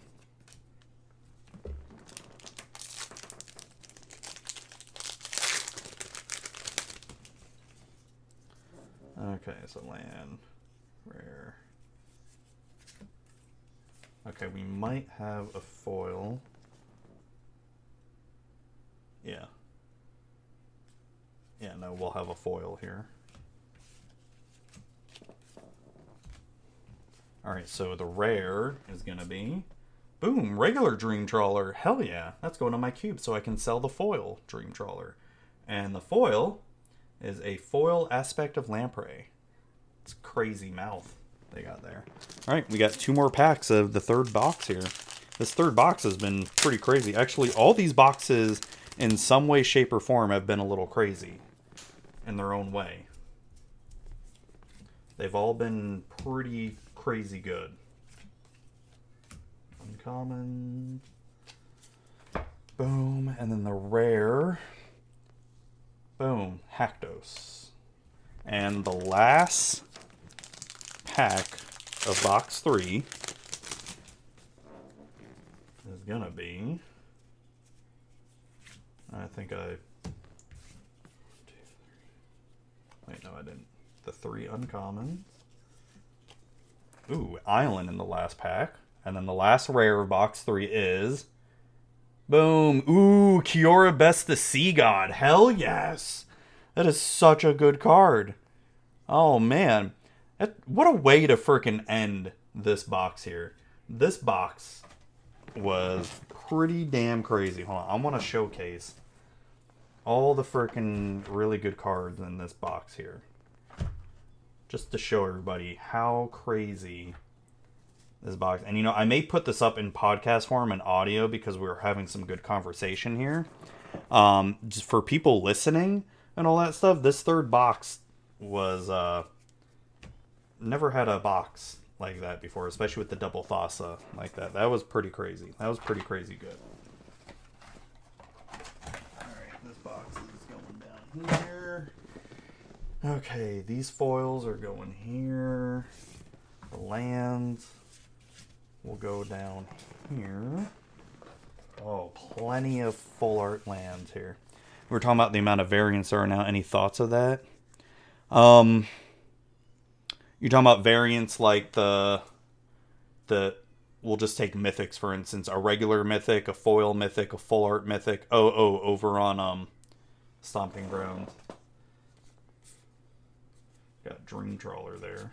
Okay, so land, rare. Okay, we might have a foil. Yeah. Yeah, no, we'll have a foil here. Alright, so the rare is going to be... Boom! Regular Dream Trawler. Hell yeah! That's going on my cube so I can sell the foil Dream Trawler. And the foil is a foil aspect of Lamprey. It's crazy mouth they got there. All right, we got two more packs of the third box here. This third box has been pretty crazy. Actually, all these boxes in some way, shape, or form have been a little crazy in their own way. They've all been pretty crazy good. Uncommon. Boom. And then the rare. Boom. Haktos. And the last pack of box three is gonna be. I think I. Wait, no, I didn't. The three uncommons. Ooh, Island in the last pack. And then the last rare of box three is. Boom. Ooh, Kiora Best the Sea God. Hell yes. That is such a good card. Oh, man. That, what a way to freaking end this box here. This box was pretty damn crazy. Hold on, I want to showcase all the freaking really good cards in this box here. Just to show everybody how crazy this box. And you know, I may put this up in podcast form and audio because we are having some good conversation here. Um, just for people listening and all that stuff, this third box was uh never had a box like that before, especially with the double Thassa like that. That was pretty crazy. That was pretty crazy good. Alright, this box is going down here. Okay, these foils are going here. The lands will go down here. Oh, plenty of full art lands here. We're talking about the amount of variants there are now. Any thoughts of that? Um, you're talking about variants like the the we'll just take mythics for instance a regular mythic a foil mythic a full art mythic oh oh over on um stomping grounds got dream trawler there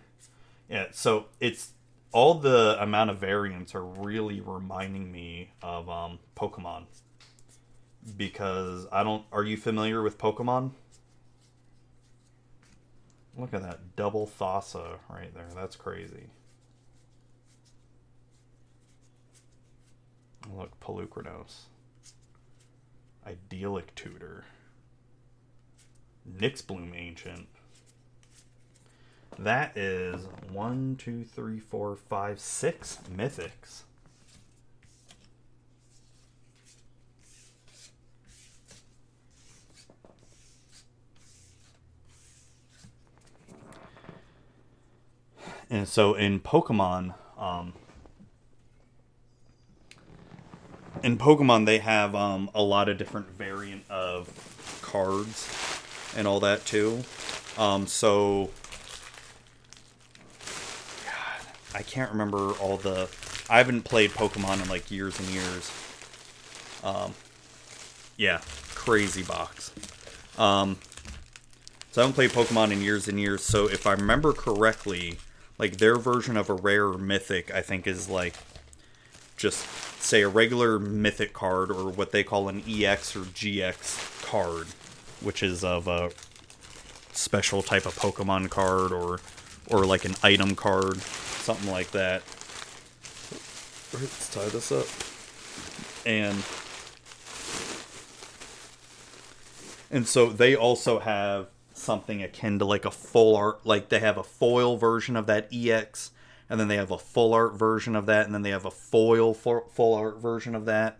yeah so it's all the amount of variants are really reminding me of um pokemon because i don't are you familiar with pokemon look at that double thassa right there that's crazy Look, Polukranos. Idyllic Tutor. Nyxbloom Ancient. That is one, two, three, four, five, six mythics. And so in Pokemon, um, in Pokemon they have um, a lot of different variant of cards and all that too. Um, so God, I can't remember all the. I haven't played Pokemon in like years and years. Um, yeah, crazy box. Um, so I haven't played Pokemon in years and years. So if I remember correctly, like their version of a rare mythic, I think is like just say a regular mythic card or what they call an EX or GX card, which is of a special type of Pokemon card or or like an item card, something like that. Let's tie this up. And and so they also have something akin to like a full art like they have a foil version of that EX and then they have a full art version of that, and then they have a foil full art version of that.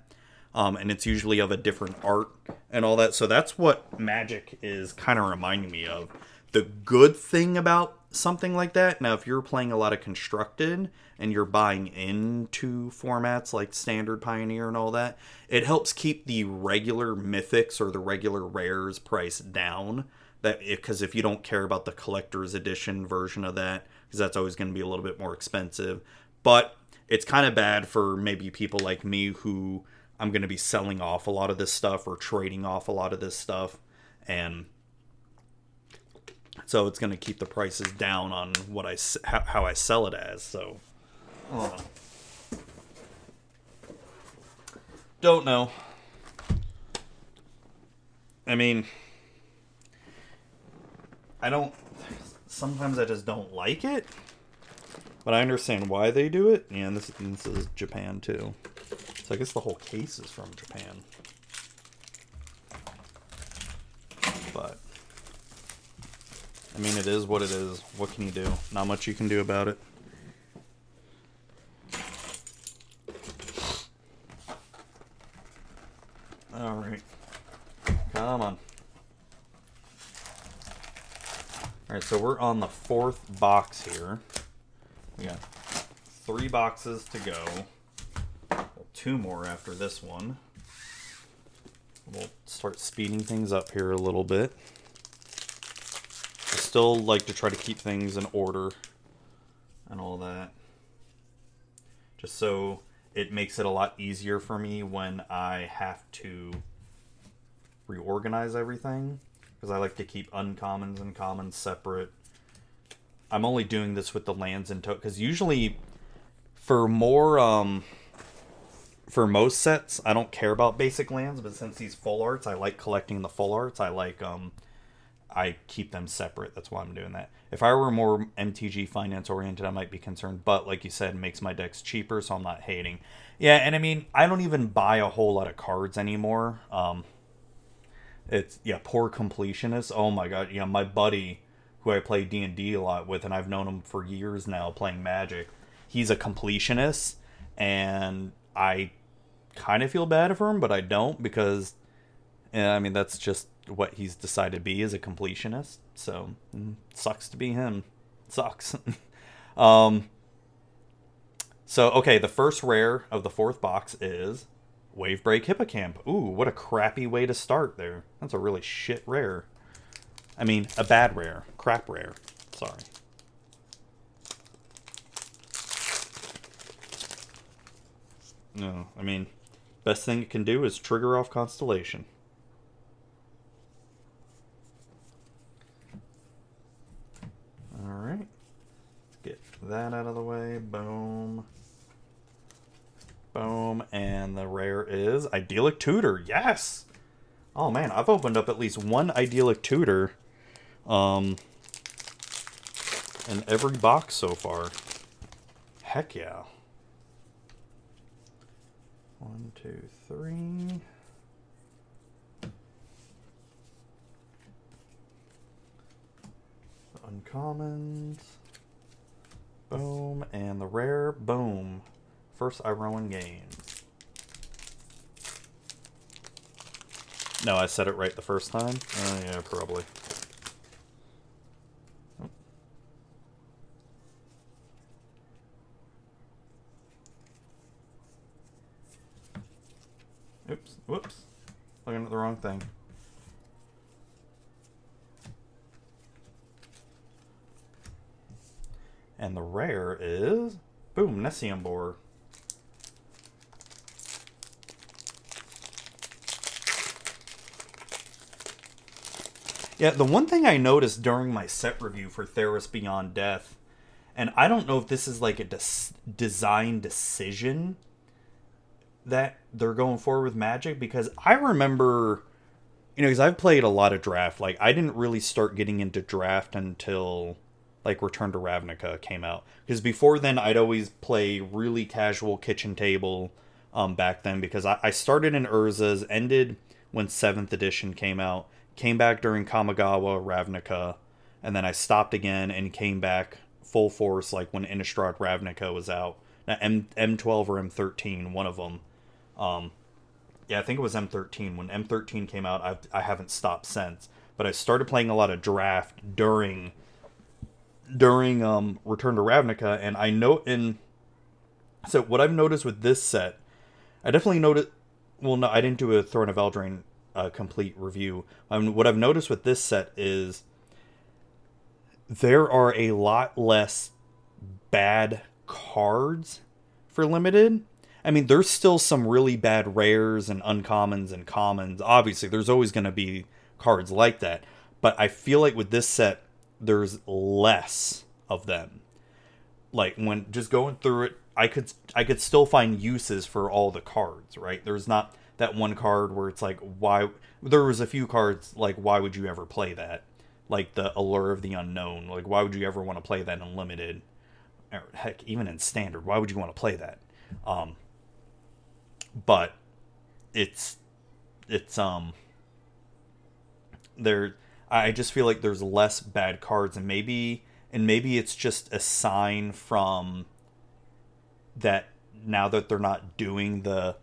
Um, and it's usually of a different art and all that. So that's what Magic is kind of reminding me of. The good thing about something like that, now if you're playing a lot of constructed and you're buying into formats like standard Pioneer and all that, it helps keep the regular mythics or the regular rares price down. That because if you don't care about the collector's edition version of that, because that's always going to be a little bit more expensive. But it's kind of bad for maybe people like me who I'm going to be selling off a lot of this stuff or trading off a lot of this stuff. And so it's going to keep the prices down on what I how, I sell it as. So, don't know. I mean, I don't sometimes I just don't like it. But I understand why they do it. And this, this is Japan too. So I guess the whole case is from Japan. But I mean, it is what it is. What can you do? Not much you can do about it. All right. Come on. All right, so we're on the fourth box here. We got three boxes to go. Two more after this one. We'll start speeding things up here a little bit. I still like to try to keep things in order and all that. Just so it makes it a lot easier for me when I have to reorganize everything because I like to keep uncommons and commons separate. I'm only doing this with the lands and token because usually for more um for most sets I don't care about basic lands, but since these full arts, I like collecting the full arts. I like um I keep them separate. That's why I'm doing that. If I were more MTG finance oriented, I might be concerned. But like you said, makes my decks cheaper, so I'm not hating. Yeah, and I mean, I don't even buy a whole lot of cards anymore. Um, it's yeah, poor completionist. Oh my god, yeah, my buddy who I play D and D a lot with, and I've known him for years now playing Magic. He's a completionist, and I kind of feel bad for him, but I don't because, yeah, I mean that's just what he's decided to be is a completionist. So mm, sucks to be him. Sucks. um. So okay, the first rare of the fourth box is Wavebreak Hippocamp. Ooh, what a crappy way to start there. That's a really shit rare. I mean, a bad rare. Crap rare. Sorry. No, I mean, best thing it can do is trigger off Constellation. Alright. Let's get that out of the way. Boom. Boom. And the rare is Idyllic Tutor. Yes! Oh man, I've opened up at least one Idyllic Tutor um, in every box so far. Heck yeah. One, two, three. Uncommons. Boom. And the rare. Boom. First Iroan Games. No, I said it right the first time? Oh, yeah, probably. Oops, whoops. Looking at the wrong thing. And the rare is, boom, Nessian Boar. Yeah, the one thing I noticed during my set review for Theros Beyond Death, and I don't know if this is like a des- design decision that they're going forward with Magic because I remember, you know, because I've played a lot of draft. Like, I didn't really start getting into draft until like Return to Ravnica came out. Because before then, I'd always play really casual kitchen table um, back then because I, I started in Urza's, ended when 7th edition came out, came back during Kamigawa Ravnica, and then I stopped again and came back full force like when Innistrad Ravnica was out. Now, M M12 or M13, one of them. Um, yeah, I think it was M13. When M13 came out, I've, I haven't stopped since. But I started playing a lot of draft during during um, Return to Ravnica, and I know in so what I've noticed with this set, I definitely noticed. Well, no, I didn't do a Throne of Eldraine uh, complete review. Um, what I've noticed with this set is there are a lot less bad cards for limited I mean, there's still some really bad rares and uncommons and commons. Obviously, there's always going to be cards like that. But I feel like with this set, there's less of them. Like when just going through it, I could I could still find uses for all the cards, right? There's not that one card where it's like why there was a few cards like why would you ever play that? Like the Allure of the Unknown. Like why would you ever want to play that in limited? Or heck, even in standard, why would you want to play that? Um, but it's it's um there I just feel like there's less bad cards and maybe and maybe it's just a sign from that now that they're not doing the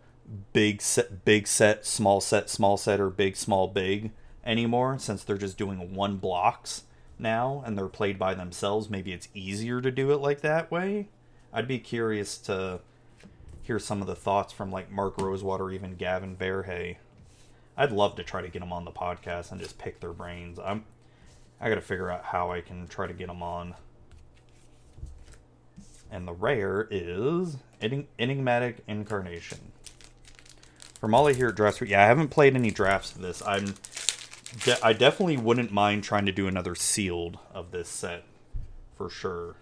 big set big set small set small set or big small big anymore since they're just doing one blocks now and they're played by themselves maybe it's easier to do it like that way i'd be curious to hear some of the thoughts from like Mark Rosewater, even Gavin Verhey. I'd love to try to get them on the podcast and just pick their brains. I'm I got to figure out how I can try to get them on. And the rare is Enigmatic Incarnation. From all I hear at drafts, yeah, I haven't played any drafts of this. I'm, de- I definitely wouldn't mind trying to do another sealed of this set, for sure.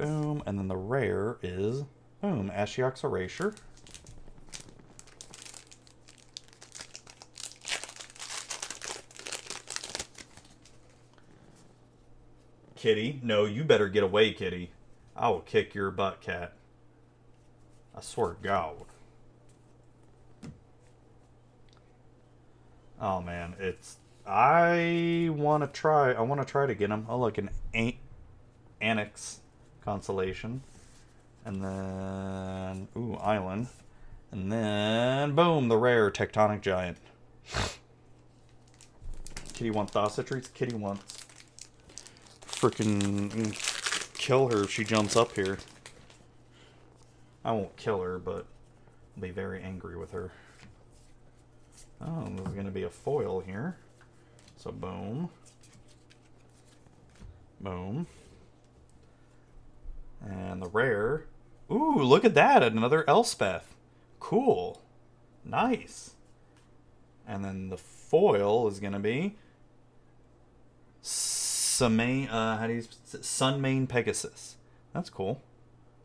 Boom. And then the rare is, boom, Ashiok's Erasure. Kitty. No, you better get away, Kitty. I will kick your butt, cat. I swear to God. Oh man, it's I want to try. I want to try to get him. Oh look, an Anax constellation. And then, ooh, island. And then, boom, the rare tectonic giant. Kitty wants Thassa treats. Kitty wants freaking kill her if she jumps up here. I won't kill her, but I'll be very angry with her. Oh, there's going to be a foil here. So boom. Boom. And the rare. Ooh, look at that. Another Elspeth. Cool. Nice. And then the foil is going to be Sumane, uh, how do you Sunmane Pegasus. That's cool.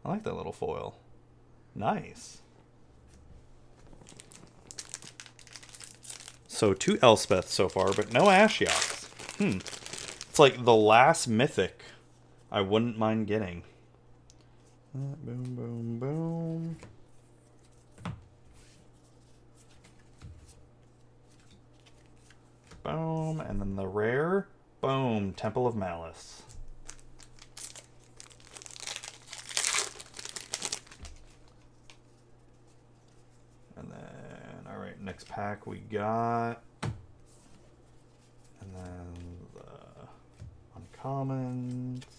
I like that little foil. Nice. So two Elspeth so far, but no Ashiok. Hmm. It's like the last mythic I wouldn't mind getting. Boom, boom, boom. Boom, and then the rare. Boom, Temple of Malice. And then, alright, next pack we got. And then the uncommons.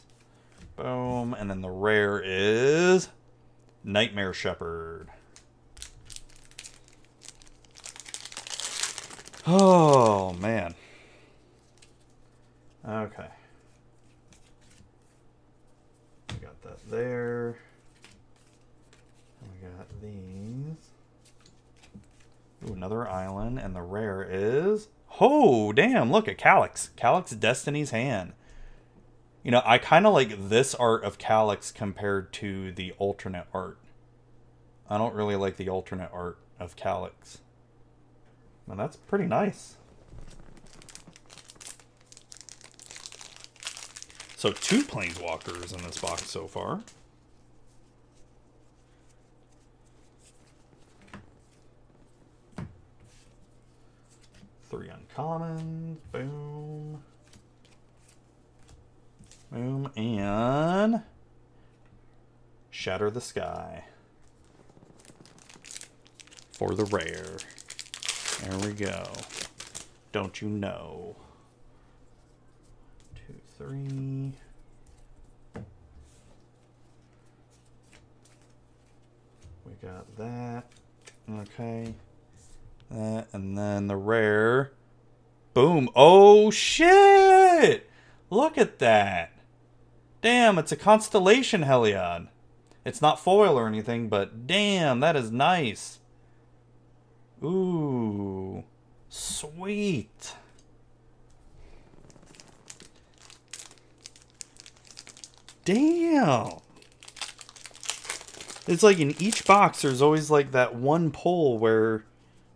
Boom. And then the rare is Nightmare Shepherd. Oh, man. Okay. We got that there. And we got these. Ooh, another island. And the rare is... Oh, damn, look at Calix. Calix Destiny's Hand. You know, I kind of like this art of Calix compared to the alternate art. I don't really like the alternate art of Calix. And that's pretty nice. So two planeswalkers in this box so far. Three uncommons. Boom. Boom. And Shatter the Sky. For the rare. There we go. Don't you know? Two, three. We got that. Okay. That, and then the rare. Boom. Oh, shit! Look at that. Damn, it's a constellation Heliod. It's not foil or anything, but damn, that is nice. Ooh, sweet. Damn. It's like in each box, there's always like that one pull where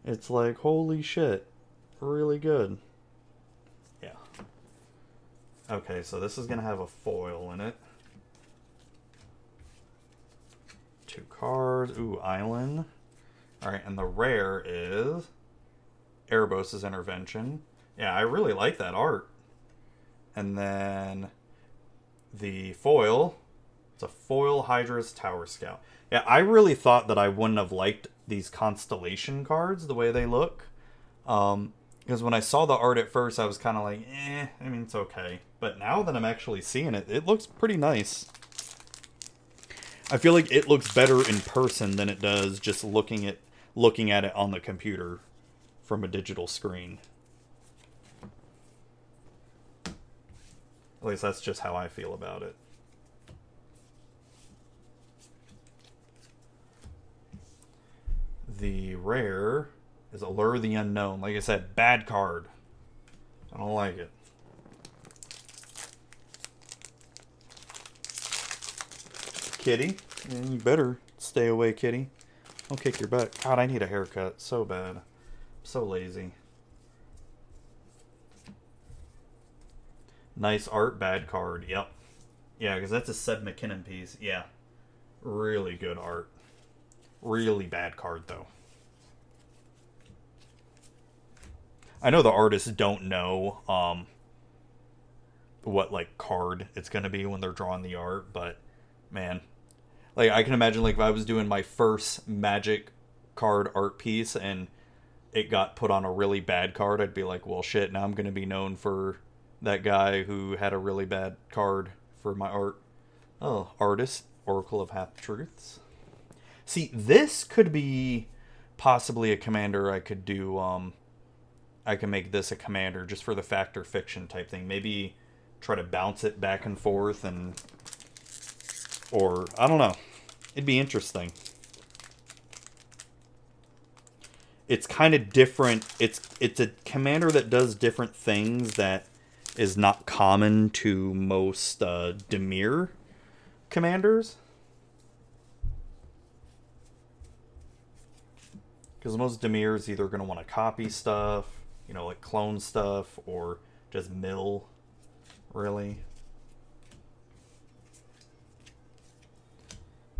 it's like, holy shit, really good. Okay, so this is going to have a foil in it. Two cards. Ooh, Island. All right, and the rare is Erebos' Intervention. Yeah, I really like that art. And then the foil, it's a foil Hydra's Tower Scout. Yeah, I really thought that I wouldn't have liked these constellation cards the way they look. Um, because when I saw the art at first, I was kind of like, eh, I mean, it's okay. But now that I'm actually seeing it, it looks pretty nice. I feel like it looks better in person than it does just looking at looking at it on the computer from a digital screen. At least that's just how I feel about it. The rare is Allure the Unknown. Like I said, bad card. I don't like it. Kitty, eh, you better stay away, Kitty. I'll kick your butt. God, I need a haircut so bad. I'm so lazy. Nice art, bad card. Yep. Yeah, because that's a Seb McKinnon piece. Yeah. Really good art. Really bad card, though. I know the artists don't know um, what like card it's gonna be when they're drawing the art, but man, like I can imagine like if I was doing my first Magic card art piece and it got put on a really bad card, I'd be like, well, shit. Now I'm gonna be known for that guy who had a really bad card for my art. Oh, Atris, Oracle of Half Truths. See, this could be possibly a commander I could do. Um, I can make this a commander just for the fact or fiction type thing. Maybe try to bounce it back and forth and, or I don't know. It'd be interesting. It's kind of different. It's it's a commander that does different things that is not common to most uh, Dimir commanders. Because most Dimir's either going to want to copy stuff, you know, like clone stuff, or just mill, really.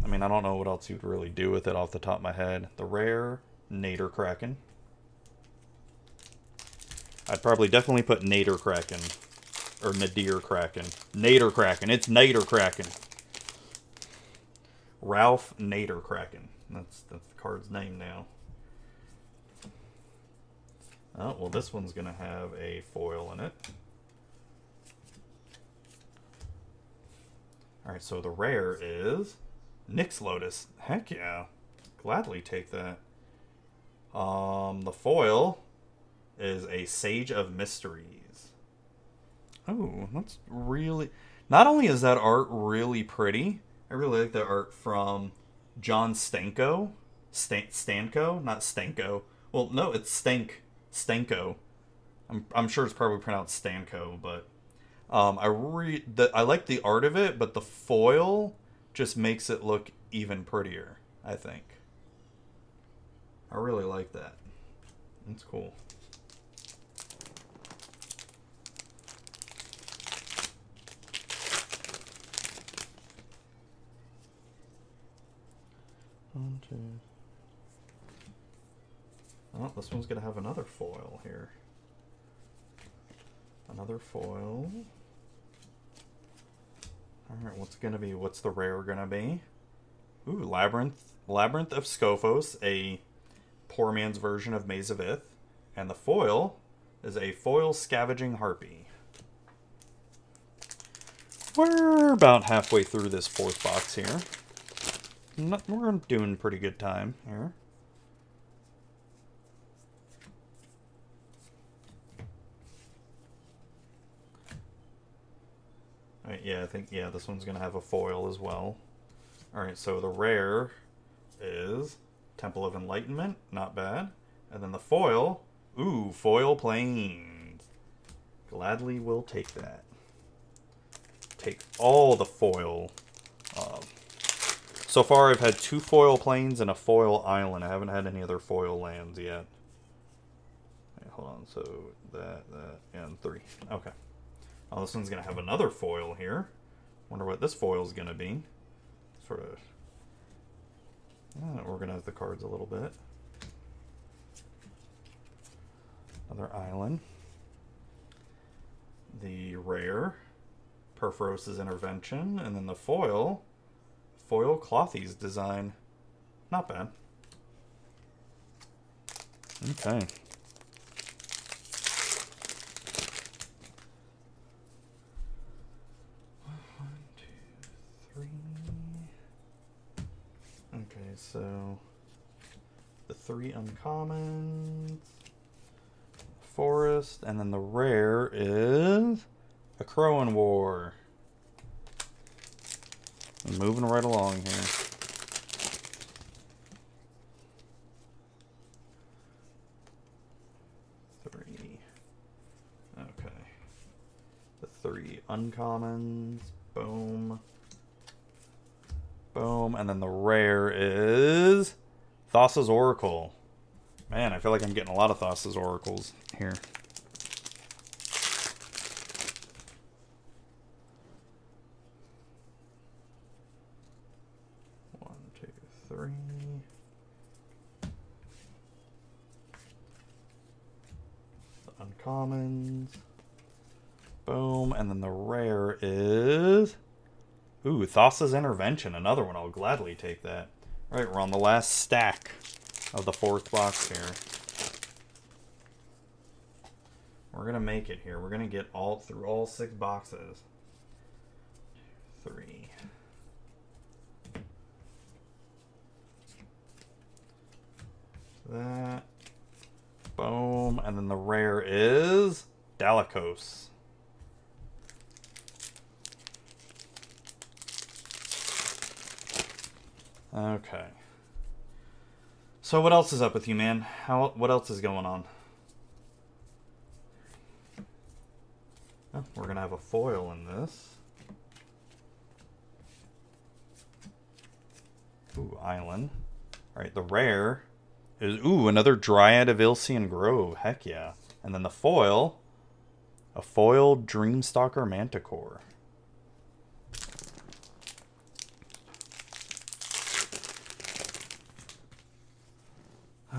I mean, I don't know what else you'd really do with it off the top of my head. The rare Nader Kraken. I'd probably definitely put Nader Kraken. Or Nadir Kraken. Nader Kraken. It's Nader Kraken. Ralph Nader Kraken. That's, that's the card's name now. Oh, well, this one's going to have a foil in it. Alright, so the rare is Nyx Lotus. Heck yeah. Gladly take that. Um, the foil is a Sage of Mysteries. Oh, that's really. Not only is that art really pretty, I really like the art from John Stanko. Stan- Stanko, not Stanko. Well, no, it's Stank. Stanko. I'm, I'm sure it's probably pronounced Stanko, but um, I re the, I like the art of it, but the foil just makes it look even prettier. I think. I really like that. That's cool. One, two. Oh, this one's gonna have another foil here. Another foil. Alright, what's gonna be? What's the rare gonna be? Ooh, Labyrinth Labyrinth of Skophos, a poor man's version of Maze of Ith. And the foil is a foil scavenging harpy. We're about halfway through this fourth box here. Not, we're doing pretty good time here. Right, yeah, I think yeah, this one's gonna have a foil as well. All right, so the rare is Temple of Enlightenment, not bad, and then the foil, ooh, foil planes. Gladly will take that. Take all the foil. Uh, so far, I've had two foil planes and a foil island. I haven't had any other foil lands yet. Wait, hold on, so that, that, and three. Okay. Oh, this one's going to have another foil here. Wonder what this foil is going to be. Sort of organize the cards a little bit. Another island. The rare, Purphoros' Intervention, and then the foil, Foil Klothys's design. Not bad. Okay. So the three uncommons, forest, and then the rare is a crow Crowan War. I'm moving right along here. Three. Okay. The three uncommons. Boom. Boom. And then the rare is Thassa's Oracle. Man, I feel like I'm getting a lot of Thassa's Oracles here. One, two, three. The uncommons. Boom. And then the rare is. Ooh, Thassa's Intervention. Another one. I'll gladly take that. All right, we're on the last stack of the fourth box here. We're to make it here. We're to get all through all six boxes. Three. That. Boom. And then the rare is Dalakos. Okay. So what else is up with you, man? How what else is going on? Oh, we're gonna have a foil in this. Ooh, island. Alright, the rare is ooh, another Dryad of Ilysian Grove. Heck yeah. And then the foil, a foiled Dreamstalker Manticore.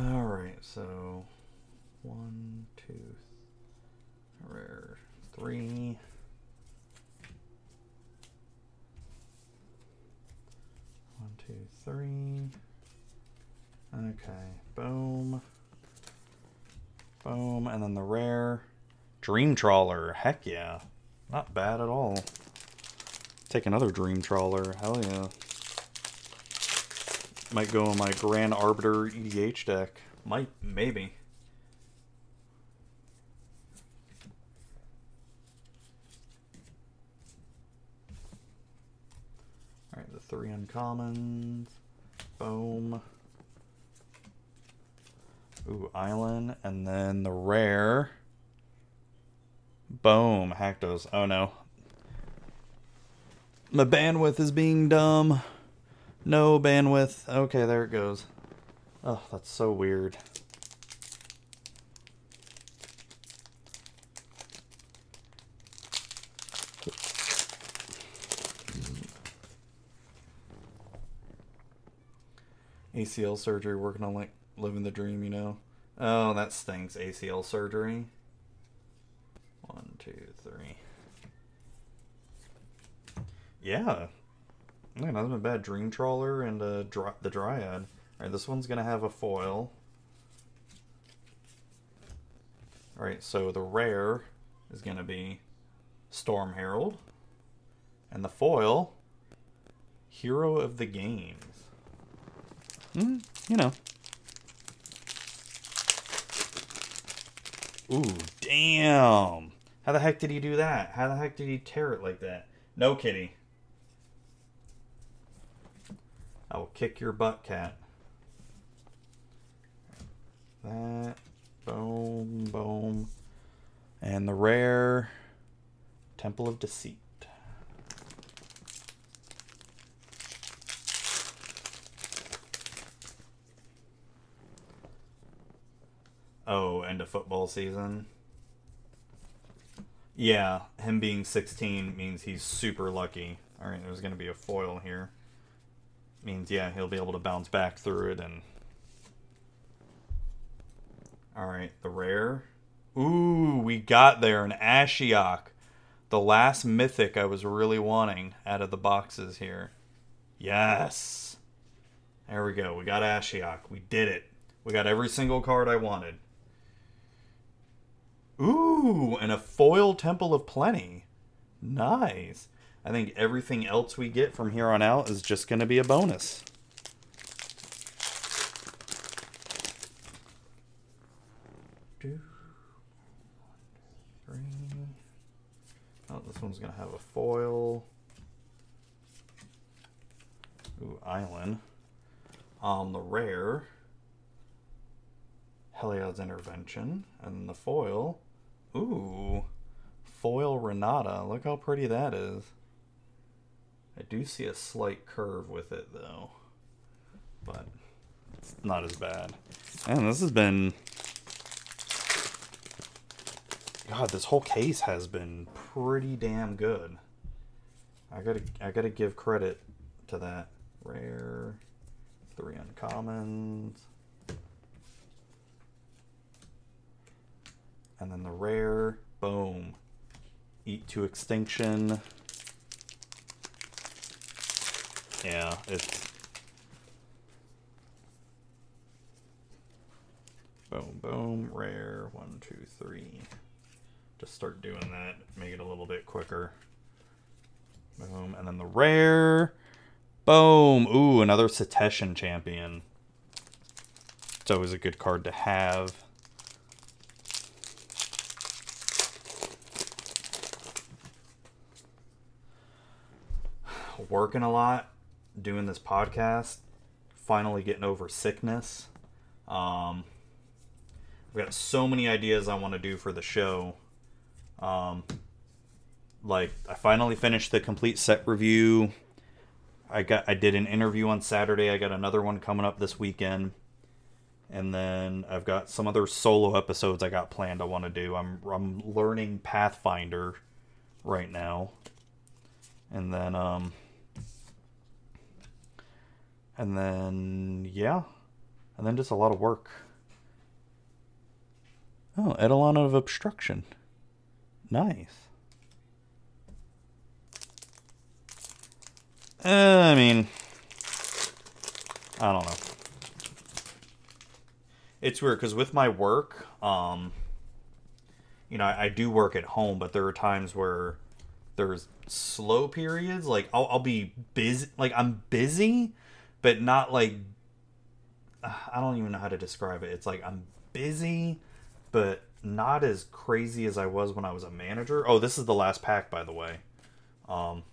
Alright, so one, two, rare, three. One, two, three. Okay, boom. Boom, and then the rare Dream Trawler. Heck yeah. Not bad at all. Take another Dream Trawler. Hell yeah. Might go in my Grand Arbiter EDH deck. Might, maybe. Alright, the three uncommons. Boom. Ooh, Island. And then the rare. Boom. Haktos. Oh no. My bandwidth is being dumb. No bandwidth. Okay, there it goes. Oh, that's so weird. ACL surgery, working on like living the dream, you know. Oh, that stinks. ACL surgery. One, two, three. Yeah, Man, that's a bad. Dream Trawler and uh, dry, the Dryad. Alright, this one's going to have a foil. Alright, so the rare is going to be Storm Herald. And the foil, Hero of the Games. Mm, you know. Ooh, damn. How the heck did he do that? How the heck did he tear it like that? No kitty. I will kick your butt, cat. That. Boom, boom. And the rare Temple of Deceit. Oh, end of football season. Yeah, him being 16 means he's super lucky. All right, there's going to be a foil here means yeah he'll be able to bounce back through it and all right the rare. Ooh we got there an ashiok. The last mythic i was really wanting out of the boxes here. Yes. There we go. We got ashiok. We did it. We got every single card i wanted. Ooh and a foil temple of plenty. Nice I think everything else we get from here on out is just going to be a bonus. Two, three. Oh, this one's going to have a foil. Ooh, island. On the rare, Heliod's Intervention. And the foil, ooh, foil Renata. Look how pretty that is. I do see a slight curve with it though, but it's not as bad. And this has been. God, this whole case has been pretty damn good. I gotta, I gotta give credit to that. Rare, three uncommons, and then the rare. Boom. Eat to Extinction. Yeah, it's boom, boom, rare, one, two, three. Just start doing that, make it a little bit quicker. Boom, and then the rare, boom. Ooh, another Setessan champion. It's always a good card to have. Working a lot, doing this podcast, finally getting over sickness. Um, I've got so many ideas I want to do for the show. Um, like I finally finished the complete set review. I got I did an interview on Saturday. I got another one coming up this weekend. And then I've got some other solo episodes I got planned I want to do. I'm I'm learning Pathfinder right now. And then um and then yeah. And then just a lot of work. Oh, Eidolon of Obstruction. Nice. Uh, I mean, I don't know. It's weird because with my work, um, you know, I, I, do work at home, but there are times where there's slow periods. Like I'll, I'll be busy, like I'm busy, but not like I don't even know how to describe it. It's like I'm busy, but not as crazy as I was when I was a manager. Oh, this is the last pack, by the way. Um,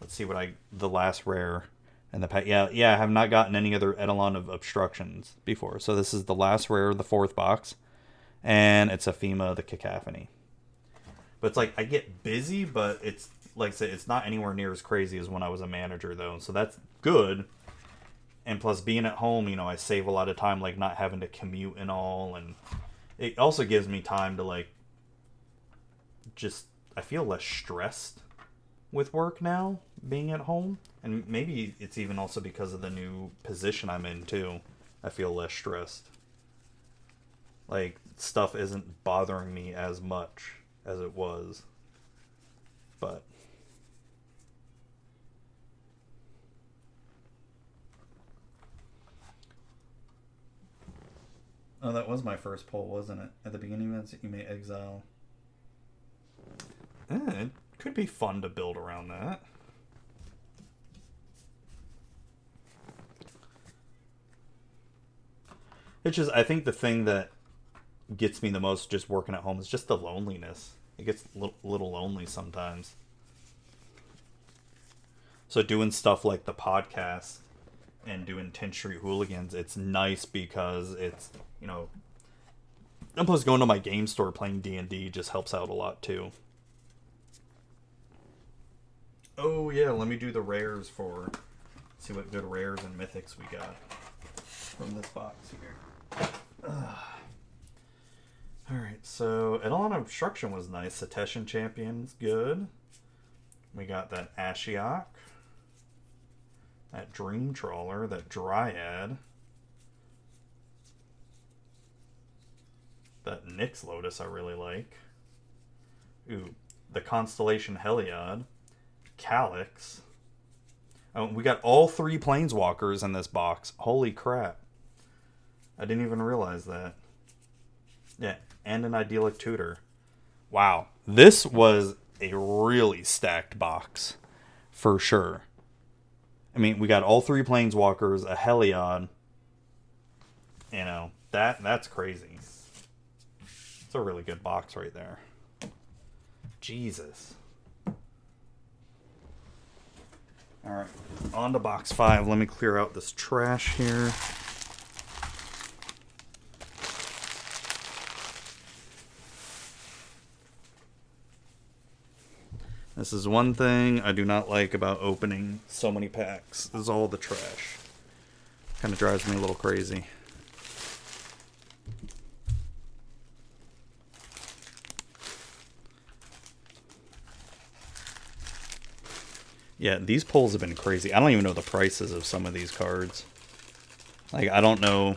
Let's see what I the last rare and the pack. Yeah, yeah, I have not gotten any other Eidolon of obstructions before. So this is the last rare the fourth box, and it's Aphemia the Cacophony. But it's like I get busy, but it's like I said, it's not anywhere near as crazy as when I was a manager though. So that's good. And plus being at home, you know, I save a lot of time like not having to commute and all and it also gives me time to like just I feel less stressed with work now, being at home. And maybe it's even also because of the new position I'm in, too. I feel less stressed. Like, stuff isn't bothering me as much as it was. But. Oh, that was my first poll, wasn't it? At the beginning of it, you may exile. Eh, it could be fun to build around that. It's just, I think the thing that gets me the most just working at home is just the loneliness. It gets a little, little lonely sometimes. So doing stuff like the podcast and doing 10th Street Hooligans, it's nice because it's, you know, and plus going to my game store playing D&D just helps out a lot too. Oh yeah, let me do the rares for see what good rares and mythics we got from this box here. All right, so Eidolon Obstruction was nice. Setessan Champion's good. We got that Ashiok, that Dream Trawler, that Dryad, that Nyx Lotus I really like. Ooh, the Constellation Heliod. Calix. Oh, we got all three planeswalkers in this box. Holy crap. I didn't even realize that. Yeah, and an idyllic tutor. Wow. This was a really stacked box. For sure. I mean, we got all three planeswalkers, a Heliod. You know, that that's crazy. It's a really good box right there. Jesus. All right, on to box five. Let me clear out this trash here. This is one thing I do not like about opening so many packs. This is all the trash. Kind of drives me a little crazy. Yeah, these pulls have been crazy. I don't even know the prices of some of these cards. Like, I don't know.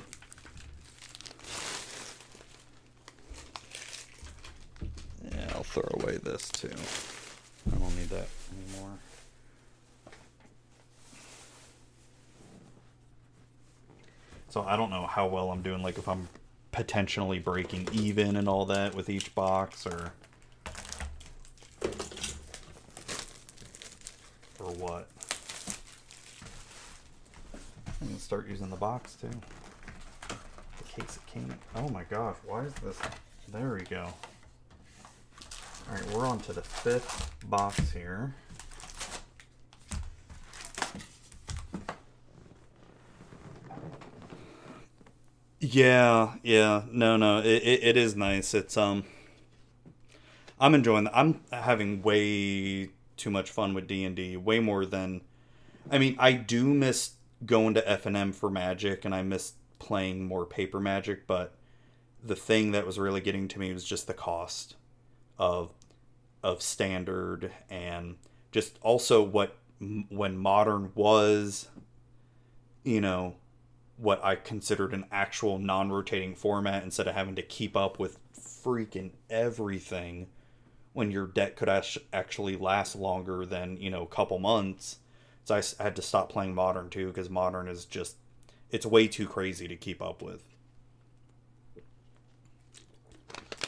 Yeah, I'll throw away this too. I don't need that anymore. So I don't know how well I'm doing, like if I'm potentially breaking even and all that with each box or or what. I'm gonna start using the box too. The case it came. Oh my gosh, why is this? There we go. All right, we're on to the fifth box here. Yeah, yeah, no, no, it, it, it is nice. It's um, I'm enjoying. The, I'm having way too much fun with D and D. Way more than, I mean, I do miss going to F and M for Magic, and I miss playing more paper Magic. But the thing that was really getting to me was just the cost of of standard and just also what when modern was, you know, what I considered an actual non-rotating format instead of having to keep up with freaking everything when your deck could actually last longer than you know a couple months. So I had to stop playing modern too because modern is just it's way too crazy to keep up with.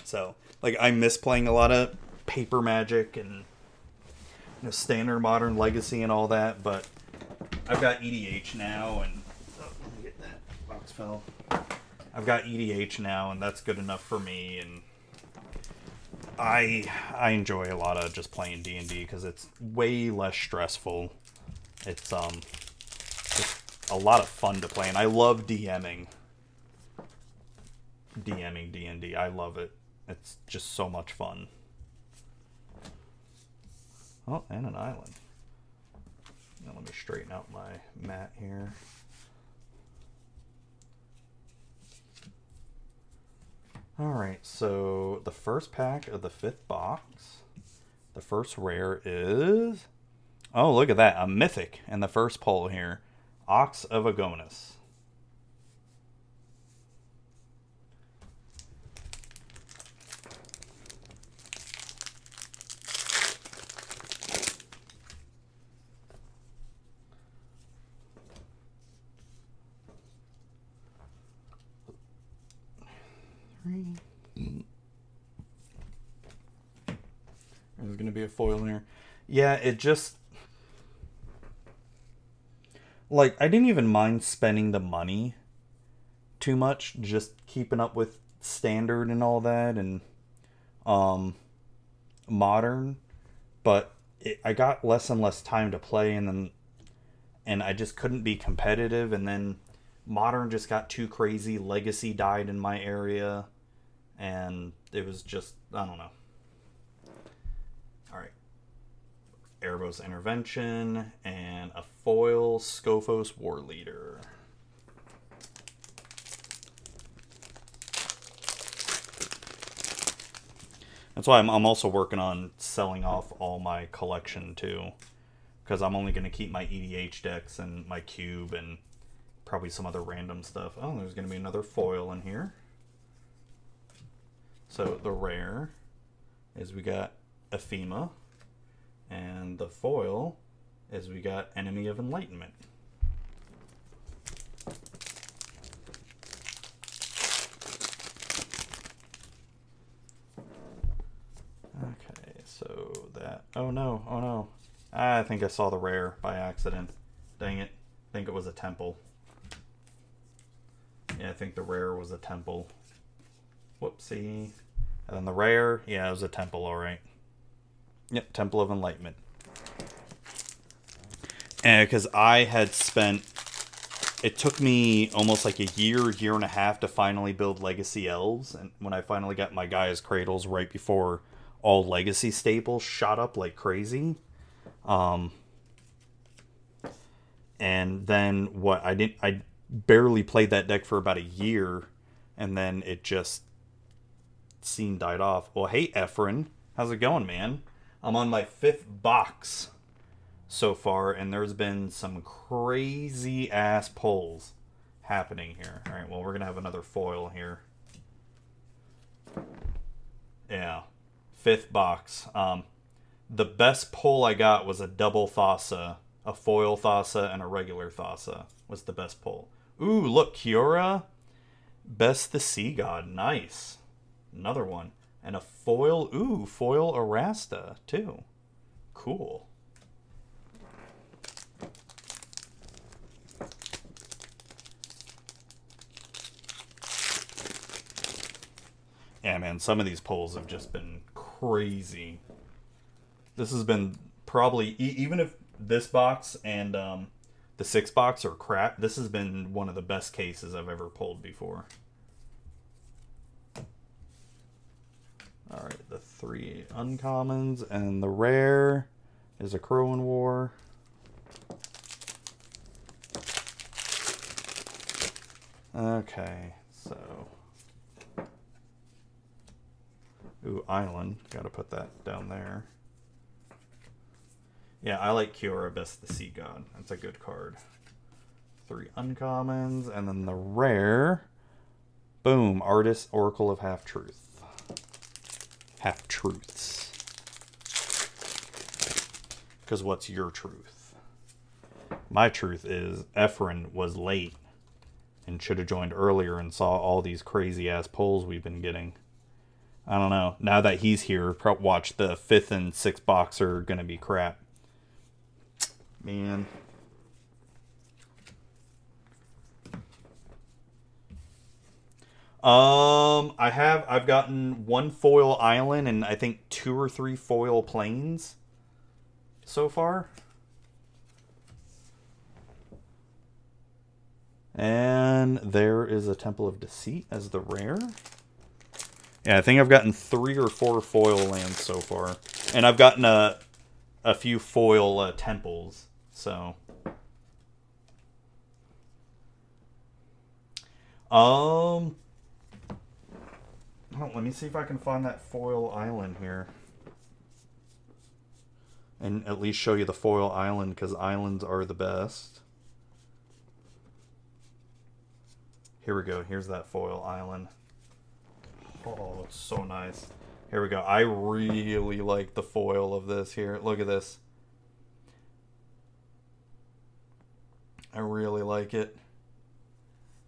So like I miss playing a lot of paper magic and you know, standard modern legacy and all that, but I've got EDH now and oh, let me get that box fell. I've got EDH now and that's good enough for me and I I enjoy a lot of just playing D and D because it's way less stressful. It's um just a lot of fun to play, and I love DMing. DMing D and D, I love it. It's just so much fun. Oh, and an island. Now let me straighten out my mat here. Alright, so the first pack of the fifth box, the first rare is. Oh, look at that. A mythic in the first pull here Ox of Agonas. There's going to be a foil here. Yeah, it just. Like, I didn't even mind spending the money too much, just keeping up with standard and all that and um modern but it, i got less and less time to play and then and i just couldn't be competitive and then modern just got too crazy legacy died in my area and it was just I don't know. All right, Erebos intervention and a foil Skophos war leader. That's why I'm, I'm also working on selling off all my collection too. Because I'm only going to keep my EDH decks and my cube and probably some other random stuff. Oh, there's going to be another foil in here. So the rare is we got Aphemia, and the foil is we got Enemy of Enlightenment. Okay, so that. Oh no, oh no. I think I saw the rare by accident. Dang it. I think it was a temple. Yeah, I think the rare was a temple. Whoopsie. And then the rare, yeah, it was a temple, all right. Yep, Temple of Enlightenment. And because I had spent, it took me almost like a year, year and a half to finally build Legacy Elves. And when I finally got my Gaea's Cradles right before all Legacy staples shot up like crazy. Um, and then what I didn't, I barely played that deck for about a year, and then it just scene died off. Well, hey, Ephron. How's it going, man? I'm on my fifth box so far, and there's been some crazy ass pulls happening here. All right, well, we're going to have another foil here. Yeah. Fifth box. Um, the best pull I got was a double Thassa, a foil Thassa, and a regular Thassa was the best pull. Ooh, look, Kiora, best the Sea God, nice. Another one, and a foil. Ooh, foil Arasta too. Cool. Yeah, man, some of these pulls have just been crazy. This has been probably even if this box and um, the six box are crap. This has been one of the best cases I've ever pulled before. All right, the three uncommons and the rare is a Crow and War. Okay, so Ooh, Island. Got to put that down there. Yeah, I like Kiora the Sea God. That's a good card. Three uncommons, and then the rare. Boom, Atris Oracle of Half Truth. Half Truths. Because what's your truth? My truth is Efren was late and should have joined earlier and saw all these crazy ass polls we've been getting. I don't know. Now that he's here, watch the fifth and sixth box are gonna be crap. Man. Um, I have I've gotten one foil island and I think two or three foil planes so far. And there is a Temple of Deceit as the rare. Yeah, I think I've gotten three or four foil lands so far, and I've gotten a a few foil uh, temples. So, um, let me see if I can find that foil island here, and at least show you the foil island because islands are the best. Here we go. Here's that foil island. Oh, it's so nice. Here we go. I really like the foil of this here. Look at this. I really like it.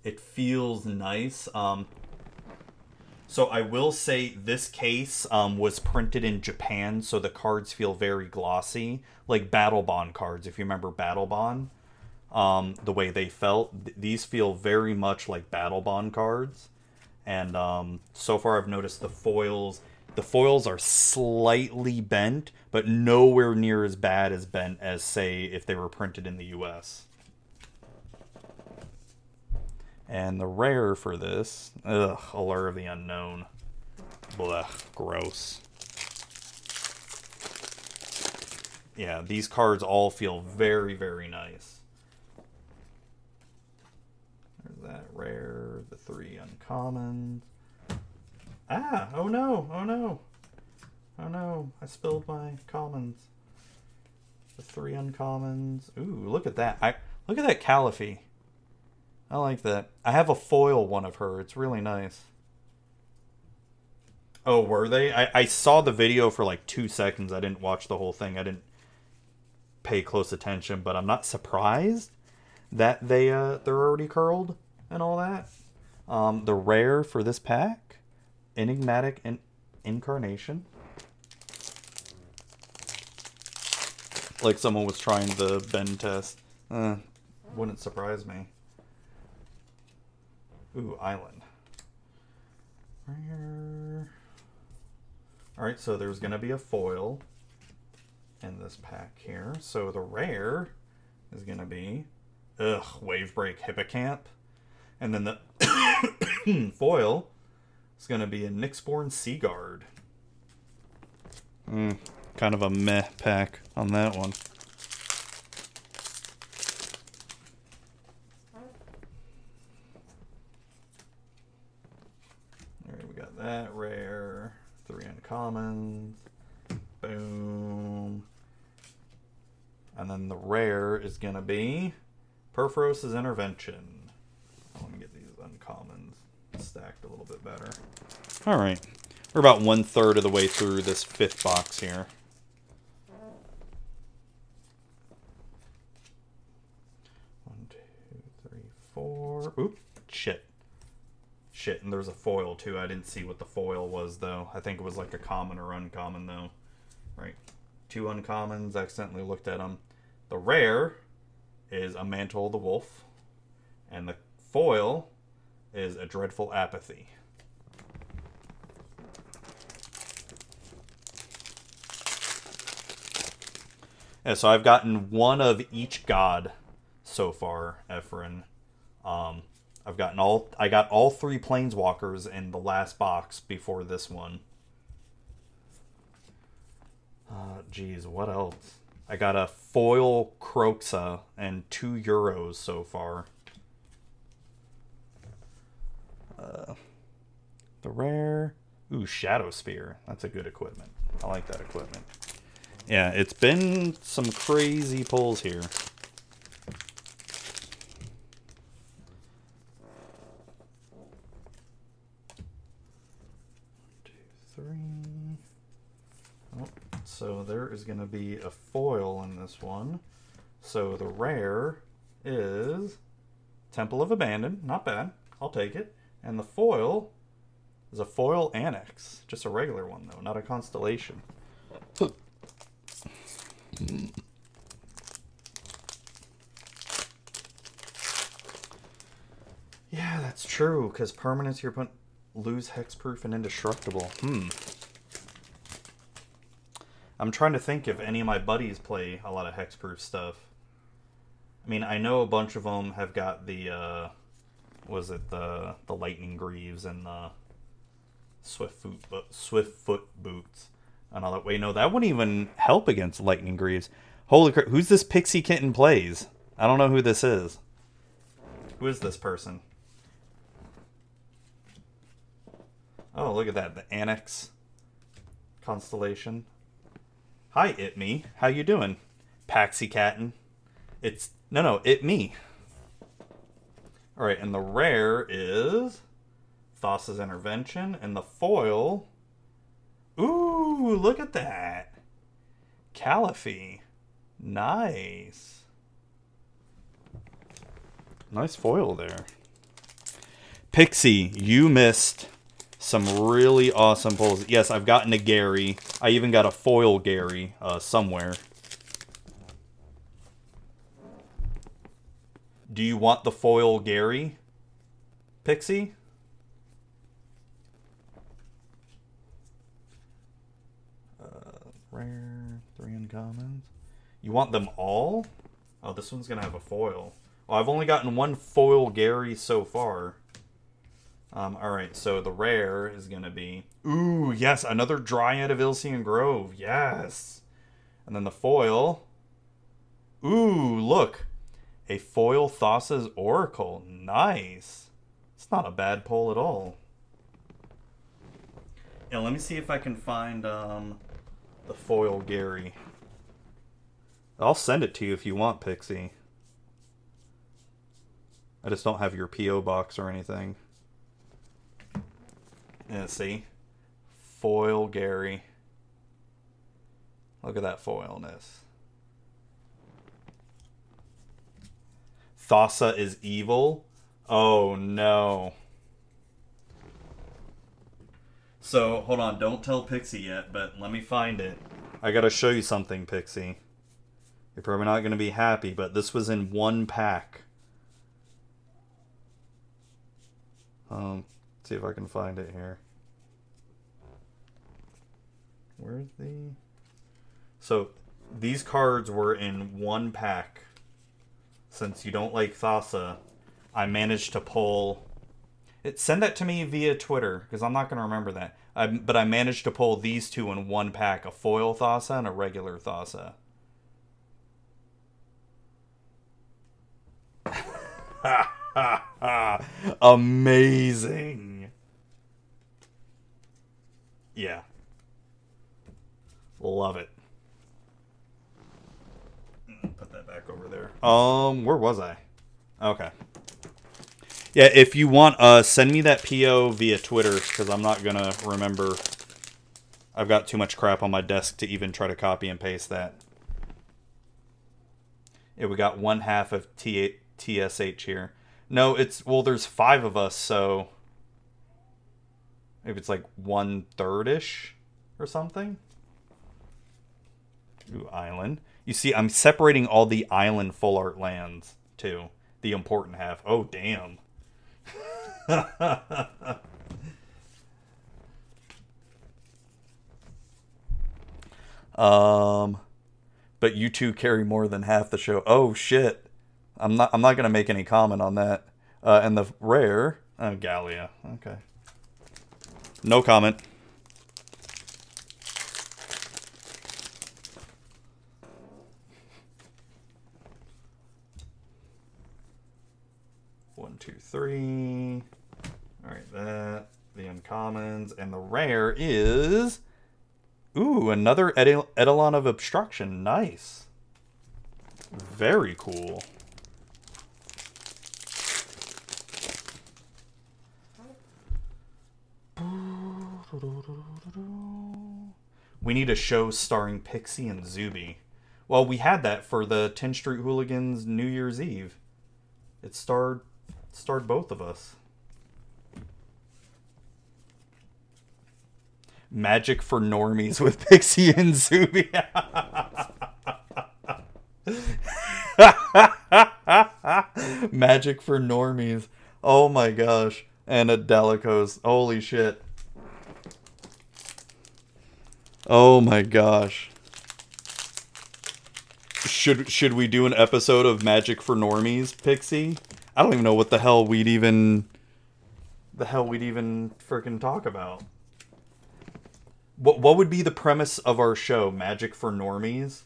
It feels nice. Um, so I will say this case um, was printed in Japan, so the cards feel very glossy, like Battle Bond cards. If you remember Battle Bond, um, the way they felt, th- these feel very much like Battle Bond cards and um, so far I've noticed the foils. The foils are slightly bent, but nowhere near as bad as bent as say if they were printed in the U.S. And the rare for this, ugh, Allure of the Unknown. Blah, gross. Yeah, these cards all feel very, very nice. There's that rare, the three uncommons. Ah, oh no, oh no. Oh no, I spilled my commons. The three uncommons. Ooh, look at that. I look at that Callaphe. I like that. I have a foil one of her. It's really nice. Oh, were they? I, I saw the video for like two seconds. I didn't watch the whole thing. I didn't pay close attention, but I'm not surprised that they uh they're already curled and all that. Um, the rare for this pack, enigmatic in- incarnation. Like someone was trying the bend test. Uh, wouldn't surprise me. Ooh, island. Alright, so there's going to be a foil in this pack here. So the rare is going to be, ugh, Wavebreak Hippocamp. And then the foil is going to be a Nyxborn Seaguard. Mm, kind of a meh pack on that one. commons. Boom. And then the rare is going to be Purphoros' Intervention. Let me get these uncommons stacked a little bit better. All right. We're about one third of the way through this fifth box here. One, two, three, four. Oop, shit. Shit, and there's a foil too. I didn't see what the foil was though. I think it was like a common or uncommon though. Right. Two uncommons, I accidentally looked at them. The rare is a Mantle of the Wolf, and the foil is a Dreadful Apathy. Yeah, so I've gotten one of each god so far, Efren. Um, I've gotten all I got all three planeswalkers in the last box before this one. Uh geez, what else? I got a foil Kroxa and two Uros so far. Uh, the rare, ooh, Shadowspear. That's a good equipment. I like that equipment. Yeah, it's been some crazy pulls here. Two, three. Oh, so there is going to be a foil in this one. So the rare is Temple of Abandon. Not bad. I'll take it. And the foil is a foil Anax. Just a regular one, though, not a constellation. Yeah, that's true, because permanents you're put lose hexproof and indestructible. Hmm. I'm trying to think if any of my buddies play a lot of hexproof stuff. I mean, I know a bunch of them have got the uh was it the the lightning greaves and the swift foot swift foot boots and all that. Wait, no, that wouldn't even help against lightning greaves. Holy crap! Who's this pixie kitten plays? I don't know who this is. Who is this person? Oh, look at that. The Anax constellation. Hi, it me. How you doing? Paxi Catten. It's no no, it me. Alright, and the rare is Thassa's Intervention, and the foil. Ooh, look at that. Callaphe. Nice. Nice foil there. Pixie, you missed some really awesome pulls. Yes, I've gotten a Gary. I even got a foil Gary uh, somewhere. Do you want the foil Gary, Pixie? Uh, rare, three uncommons. You want them all? Oh, this one's gonna have a foil. Oh, I've only gotten one foil Gary so far. Um, alright, so the rare is gonna be... Ooh, yes, another Dryad of Ilysian Grove. Yes! And then the foil... Ooh, look! A foil Thassa's Oracle. Nice! It's not a bad pull at all. Yeah, let me see if I can find um, the foil Gary. I'll send it to you if you want, Pixie. I just don't have your P.O. box or anything. Yeah, see? Foil Gary. Look at that foilness. Thassa is evil? Oh no. So, hold on, don't tell Pixie yet, but let me find it. I gotta show you something, Pixie. You're probably not gonna be happy, but this was in one pack. Um, see if I can find it here. Where's the. So, these cards were in one pack. Since you don't like Thassa, I managed to pull. It, send that to me via Twitter, because I'm not going to remember that. I, but I managed to pull these two in one pack a foil Thassa and a regular Thassa. Amazing. Yeah. Love it. Put that back over there. Um, where was I? Okay. Yeah, if you want, uh, send me that PO via Twitter because I'm not gonna remember. I've got too much crap on my desk to even try to copy and paste that. Yeah, we got one half of T TSH here. No, it's well. There's five of us, so maybe it's like one third ish or something. Ooh, island. You see, I'm separating all the island full art lands too. The important half. Oh, damn. um, but you two carry more than half the show. Oh shit. I'm not. I'm not gonna make any comment on that. Uh, and the rare, uh, Gallia. Okay. No comment. One, two, three. All right, that the uncommons and the rare is. Ooh, another Edel- Eidolon of Obstruction. Nice. Very cool. We need a show starring Pixie and Zuby. Well, we had that for the 10th Street Hooligans New Year's Eve. It starred starred both of us. Magic for normies with Pixie and Zuby. Magic for normies. Oh my gosh. And a Dalakos. Holy shit. Oh my gosh. Should should we do an episode of Magic for Normies, Pixie? I don't even know what the hell we'd even the hell we'd even freaking talk about. What what would be the premise of our show? Magic for Normies?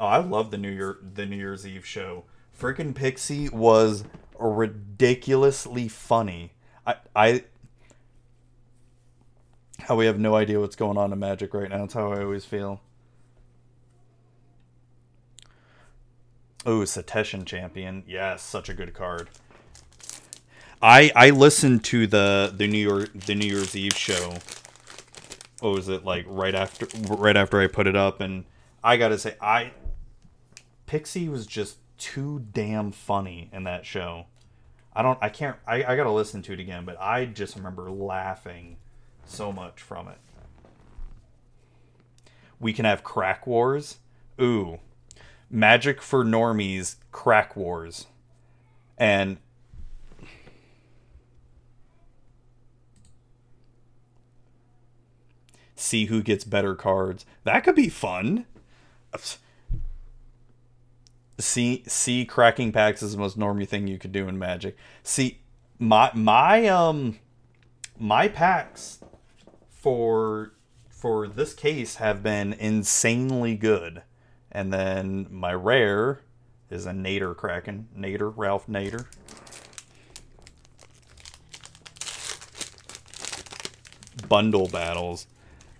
Oh, I love the New Year the New Year's Eve show. Freaking Pixie was ridiculously funny. I I how we have no idea what's going on in Magic right now. That's how I always feel. Oh, Setessan Champion. Yes, such a good card. I I listened to the the New York the New Year's Eve show. What was it like right after right after I put it up and I got to say I Pixie was just too damn funny in that show. I don't I can't I, I got to listen to it again, but I just remember laughing so much from it. We can have crack wars. Ooh. Magic for normies, crack wars. And see who gets better cards. That could be fun. See see cracking packs is the most normie thing you could do in Magic. See my my um my packs for for this case have been insanely good. And then my rare is a Nadir Kraken. Nader, Ralph Nader. Bundle battles.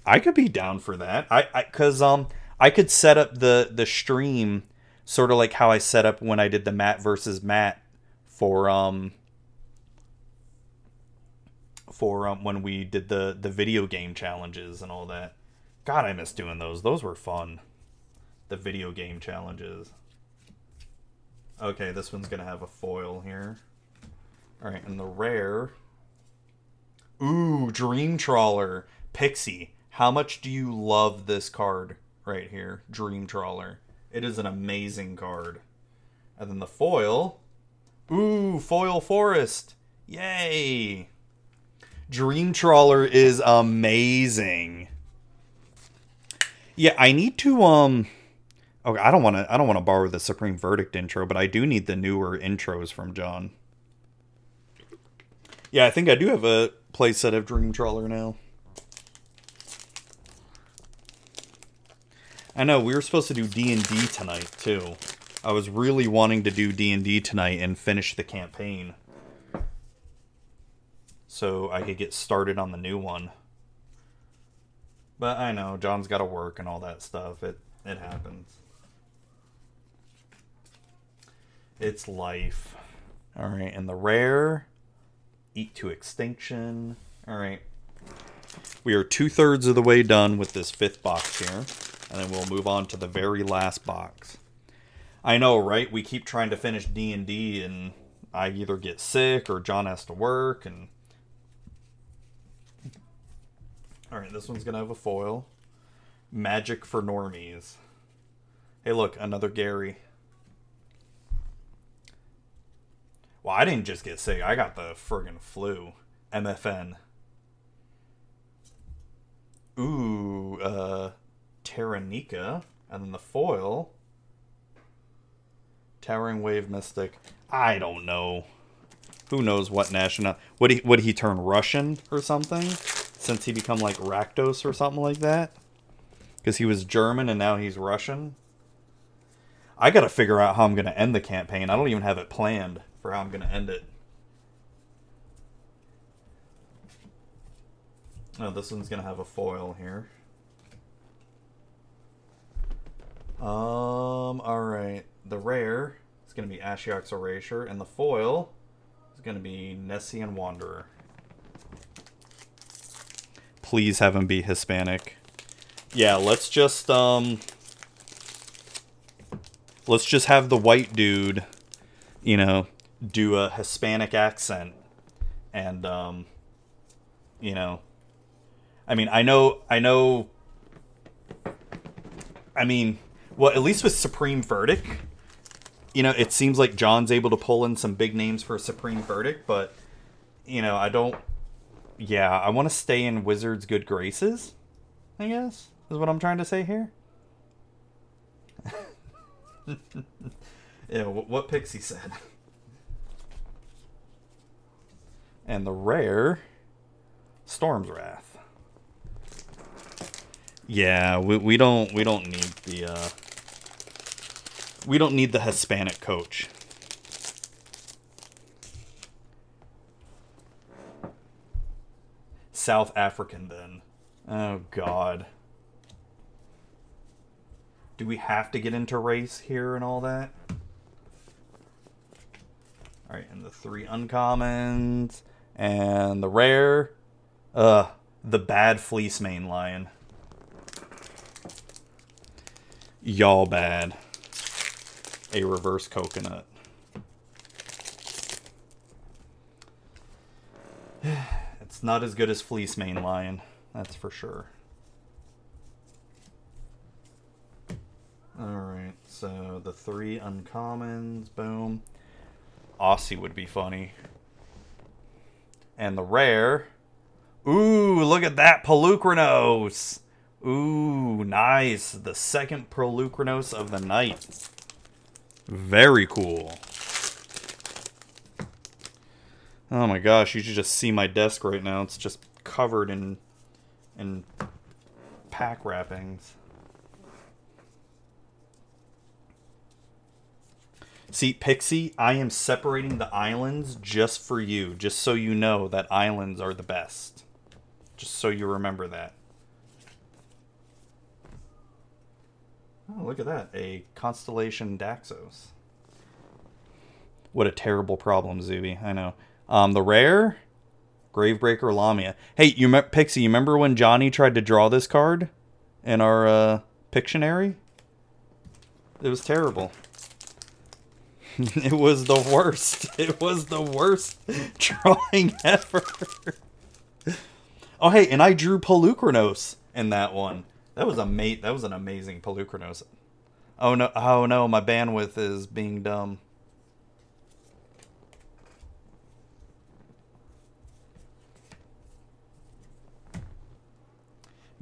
I could be down for that. I, I cause um I could set up the the stream sort of like how I set up when I did the Matt versus Matt for um for um, when we did the the video game challenges and all that. God, I miss doing those. Those were fun. The video game challenges. Okay, this one's gonna have a foil here. All right, and the rare. Ooh, Dream Trawler, Pixie. How much do you love this card right here, Dream Trawler? It is an amazing card. And then the foil. Ooh, Foil Forest. Yay! Dream Trawler is amazing. Yeah, I need to um Okay, I don't want to I don't want to borrow the Supreme Verdict intro, but I do need the newer intros from John. Yeah, I think I do have a playset of Dream Trawler now. I know we were supposed to do D&D tonight too. I was really wanting to do D&D tonight and finish the campaign so I could get started on the new one. But I know John's got to work and all that stuff. It it happens. It's life. All right, and the rare eat to extinction. All right. We are two thirds of the way done with this fifth box here, and then we'll move on to the very last box. I know, right? We keep trying to finish D and D, and I either get sick or John has to work, and all right, this one's gonna have a foil. Magic for normies. Hey, look, another Gary. Well, I didn't just get sick. I got the friggin' flu. MFN. Ooh, uh, Taranika. And then the foil. Towering Wave Mystic. I don't know. Who knows what national... Would he, would he turn Russian or something? Since he become like Rakdos or something like that? Because he was German and now he's Russian? I gotta figure out how I'm gonna end the campaign. I don't even have it planned for how I'm gonna end it. Oh, this one's gonna have a foil here. Um, alright. The rare is gonna be Ashiok's Erasure, and the foil is gonna be Nessian Wanderer. Please have him be Hispanic. Yeah, let's just um let's just have the white dude, you know, do a Hispanic accent and um you know I mean, I know I know I mean, well, at least with Supreme Verdict, you know, it seems like John's able to pull in some big names for Supreme Verdict, but you know, I don't yeah, I want to stay in Wizard's good graces, I guess, is what I'm trying to say here. yeah, what Pixie said. And the rare Storm's Wrath. Yeah, we, we don't we don't need the uh we don't need the Hispanic coach. South African then. Oh god. Do we have to get into race here and all that? Alright, and the three uncommons. And the rare. Uh, the bad Fleecemane lion. Y'all bad. A reverse coconut. Not as good as Fleecemane lion, that's for sure. Alright, so the three uncommons, boom. Aussie would be funny. And the rare. Ooh, look at that Polukranos! Ooh, nice. The second Polukranos of the night. Very cool. Oh my gosh, you should just see my desk right now. It's just covered in in pack wrappings. See, Pixie, I am separating the islands just for you, just so you know that islands are the best. Just so you remember that. Oh, look at that. A Constellation Daxos. What a terrible problem, Zuby. I know. Um, the rare, Gravebreaker Lamia. Hey, you me- Pixie, you remember when Johnny tried to draw this card in our uh, Pictionary? It was terrible. it was the worst. It was the worst drawing ever. oh, hey, and I drew Polukranos in that one. That was a mate. That was an amazing Polukranos. Oh no! Oh no! My bandwidth is being dumb.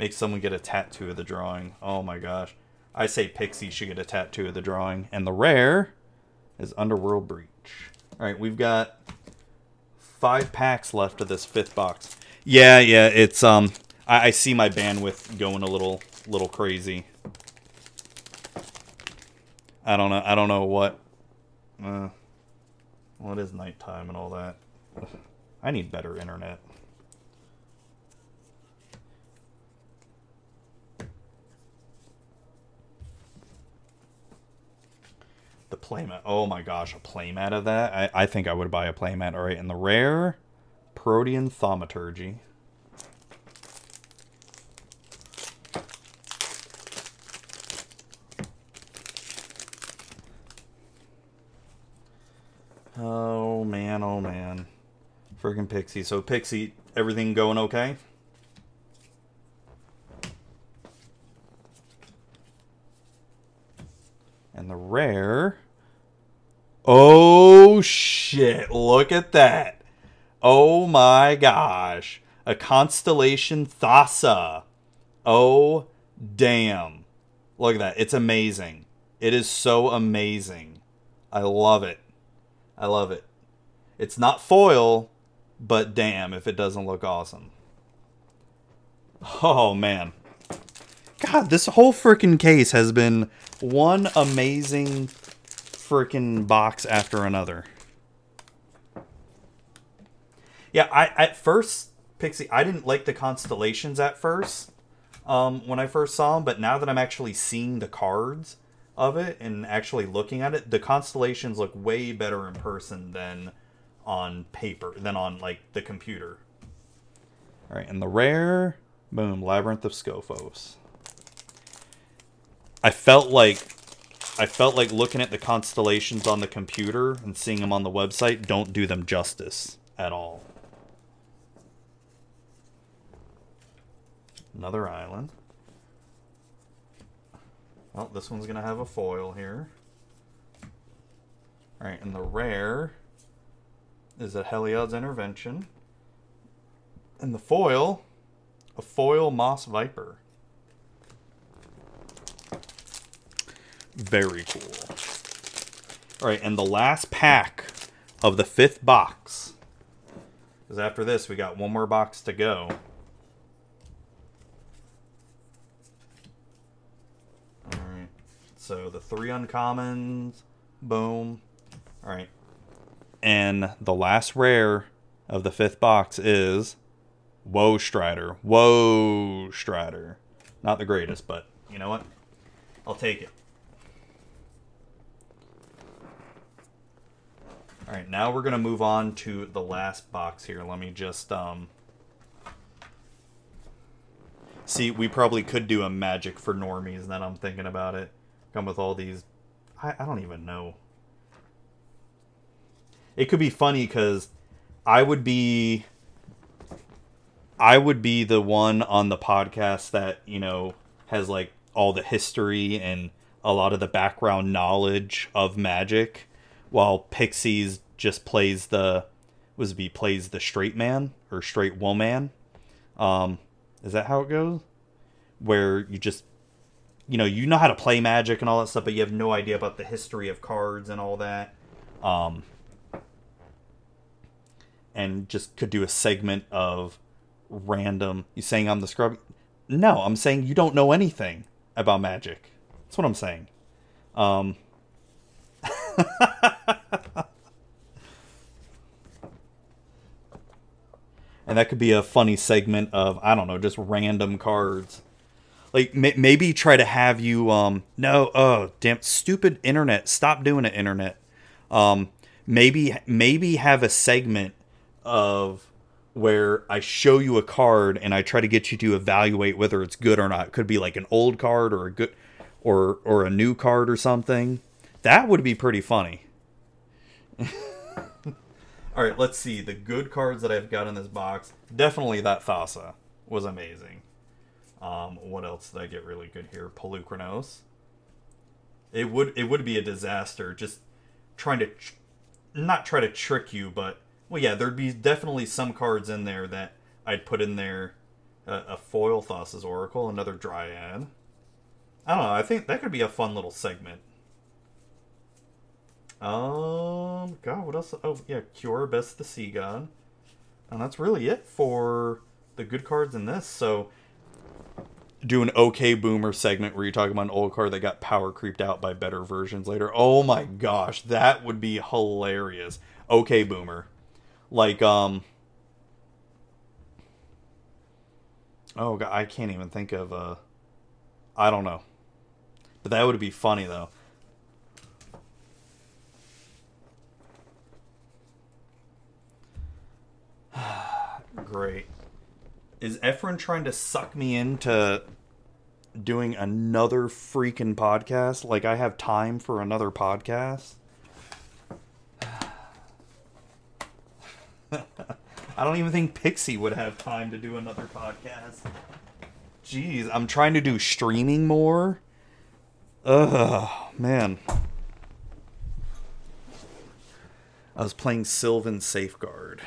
Make someone get a tattoo of the drawing. Oh my gosh! I say Pixie should get a tattoo of the drawing. And the rare is Underworld Breach. All right, we've got five packs left of this fifth box. Yeah, yeah, it's um, I, I see my bandwidth going a little, little crazy. I don't know. I don't know what. Uh, it is nighttime and all that. I need better internet. The playmat. Oh my gosh, a playmat of that. I, I think I would buy a playmat. All right, and the rare Protean Thaumaturge. Oh man, oh man. Freaking Pixie. So Pixie, everything going okay? And the rare. Oh shit, look at that. Oh my gosh. A constellation Thassa. Oh damn. Look at that. It's amazing. It is so amazing. I love it. I love it. It's not foil, but damn if it doesn't look awesome. Oh man. God, this whole freaking case has been one amazing freaking box after another. Yeah, I at first Pixie, I didn't like the constellations at first um, when I first saw them, but now that I'm actually seeing the cards of it and actually looking at it, the constellations look way better in person than on paper, than on like the computer. All right, and the rare, boom, Labyrinth of Skophos. I felt like I felt like looking at the constellations on the computer and seeing them on the website don't do them justice at all. Another island. Well, this one's going to have a foil here. Alright, and the rare is a Heliod's Intervention. And the foil, a foil Moss Viper. Very cool. Alright, and the last pack of the fifth box. Because after this, we got one more box to go. Alright. So the three uncommons. Boom. Alright. And the last rare of the fifth box is Woe Strider. Woe Strider. Not the greatest, but you know what? I'll take it. All right, now we're gonna move on to the last box here. Let me just um. See, we probably could do a magic for normies. Then I'm thinking about it. Come with all these. I, I don't even know. It could be funny because I would be. I would be the one on the podcast that you know has like all the history and a lot of the background knowledge of magic while Pixies just plays the was be plays the straight man or straight woman. Um, is that how it goes? Where you just you know you know how to play magic and all that stuff, but you have no idea about the history of cards and all that. Um, and just could do a segment of random. You saying I'm the scrub? No, I'm saying you don't know anything about magic. That's what I'm saying. Um, and that could be a funny segment of I don't know, just random cards. Like may- maybe try to have you um no oh damn stupid internet stop doing it internet. Um maybe maybe have a segment of where I show you a card and I try to get you to evaluate whether it's good or not. It could be like an old card or a good or or a new card or something. That would be pretty funny. All right, let's see the good cards that I've got in this box. Definitely that Thassa was amazing. Um, what else did I get really good here? Polukranos. It would it would be a disaster just trying to tr- not try to trick you, but well, yeah, there'd be definitely some cards in there that I'd put in there. Uh, a foil Thassa's Oracle, another Dryad. I don't know. I think that could be a fun little segment. Um, God, what else? Oh, yeah, Cure, Best the Sea God. And that's really it for the good cards in this. So, do an OK Boomer segment where you talk about an old card that got power creeped out by better versions later. Oh my gosh, that would be hilarious. OK Boomer. Like, um. Oh, God, I can't even think of, uh. I don't know. But that would be funny, though. Great. Is Efren trying to suck me into doing another freaking podcast? Like I have time for another podcast? I don't even think Pixie would have time to do another podcast. Jeez, I'm trying to do streaming more. Ugh, man. I was playing Sylvan Safeguard.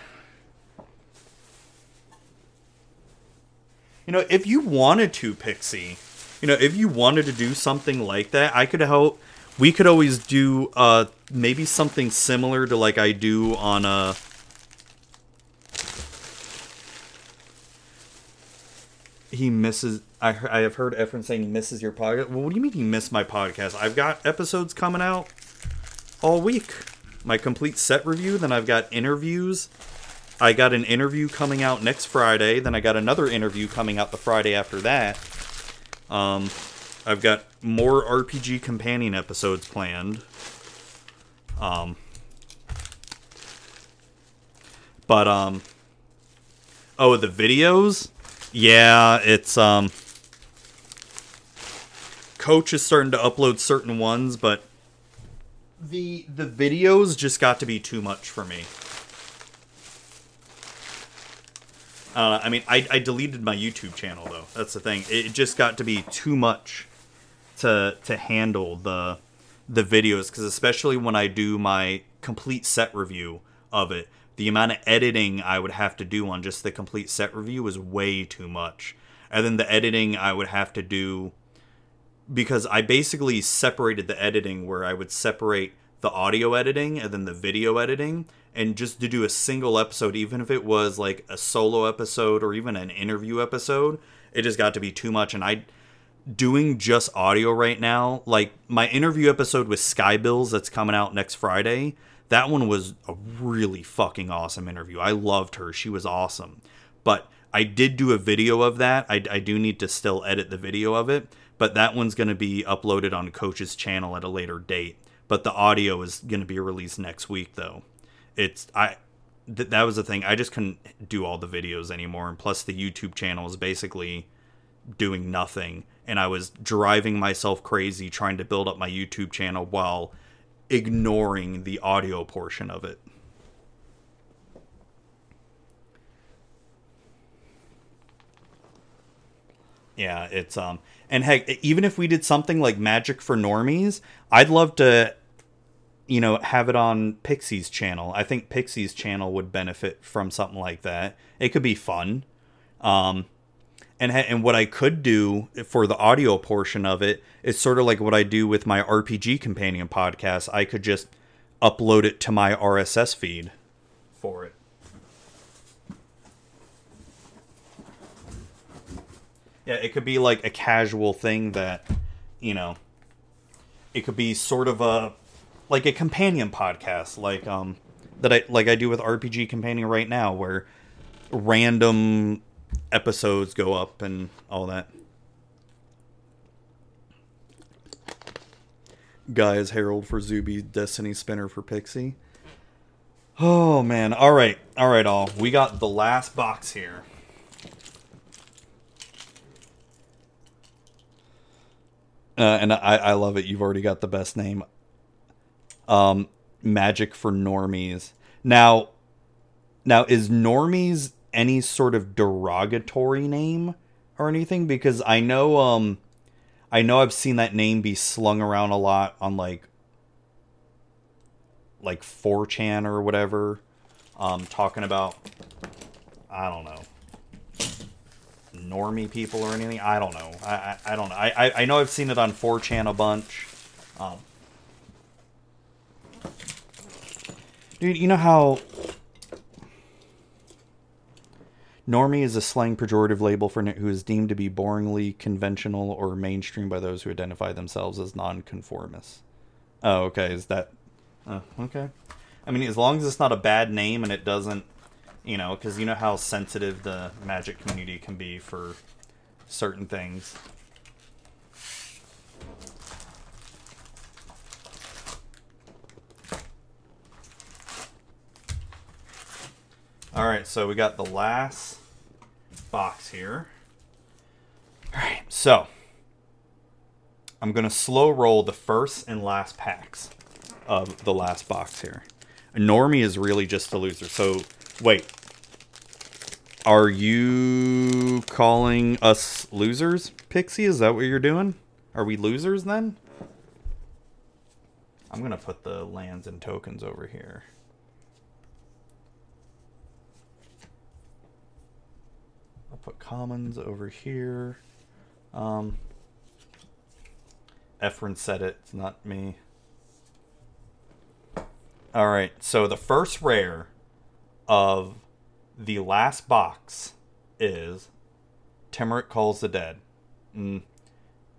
You know, if you wanted to, Pixie, you know, if you wanted to do something like that, I could help. We could always do uh maybe something similar to like I do on a. Uh, he misses. I I have heard Efren saying he misses your podcast. Well, what do you mean he missed my podcast? I've got episodes coming out all week. My complete set review. Then I've got interviews. I got an interview coming out next Friday. Then I got another interview coming out the Friday after that. Um, I've got more RPG companion episodes planned. Um, but um, oh, the videos, yeah, it's um, Coach is starting to upload certain ones, but the the videos just got to be too much for me. Uh, I mean, I, I deleted my YouTube channel though. That's the thing. It just got to be too much to to handle the the videos because especially when I do my complete set review of it, the amount of editing I would have to do on just the complete set review was way too much. And then the editing I would have to do because I basically separated the editing where I would separate the audio editing and then the video editing and just to do a single episode even if it was like a solo episode or even an interview episode it just got to be too much. And i doing just audio right now like my interview episode with sky bills that's coming out next friday that one was a really fucking awesome interview. I loved her. She was awesome. But i did do a video of that. I, I do need to still edit the video of it but that one's going to be uploaded on coach's channel at a later date. But the audio is going to be released next week though. It's I th- that was the thing. I just couldn't do all the videos anymore and plus the YouTube channel is basically doing nothing and I was driving myself crazy trying to build up my YouTube channel while ignoring the audio portion of it. Yeah, it's um and heck, even if we did something like Magic for Normies, I'd love to you know, have it on Pixie's channel. I think Pixie's channel would benefit from something like that. It could be fun. Um, and and what I could do for the audio portion of it is sort of like what I do with my RPG companion podcast. I could just upload it to my RSS feed for it. Yeah, it could be like a casual thing that, you know, it could be sort of a like a companion podcast, like um that I like I do with RPG Companion right now, where random episodes go up and all that. Guys, Herald for Zuby, Destiny Spinner for Pixie. Oh man! All right, all right, all. We got the last box here. Uh, and I, I love it. You've already got the best name um, magic for normies. Now, now is normies any sort of derogatory name or anything? Because I know, um, I know I've seen that name be slung around a lot on like, like 4chan or whatever, um, talking about, I don't know, normie people or anything. I don't know. I, I, I don't know. I, I, I know I've seen it on 4chan a bunch. Um, Dude, you know how Normie is a slang pejorative label for who is deemed to be boringly conventional or mainstream by those who identify themselves as nonconformists. Oh, okay. Is that. Oh, okay. I mean, as long as it's not a bad name and it doesn't, you know, because you know how sensitive the magic community can be for certain things. All right, so we got the last box here. All right, so I'm going to slow roll the first and last packs of the last box here. Normie is really just a loser. So Wait. Are you calling us losers, Pixie? Is that what you're doing? Are we losers then? I'm going to put the lands and tokens over here. Put commons over here. Um, Efren said it, it's not me. All right, so the first rare of the last box is Tymaret Calls the Dead. Mm,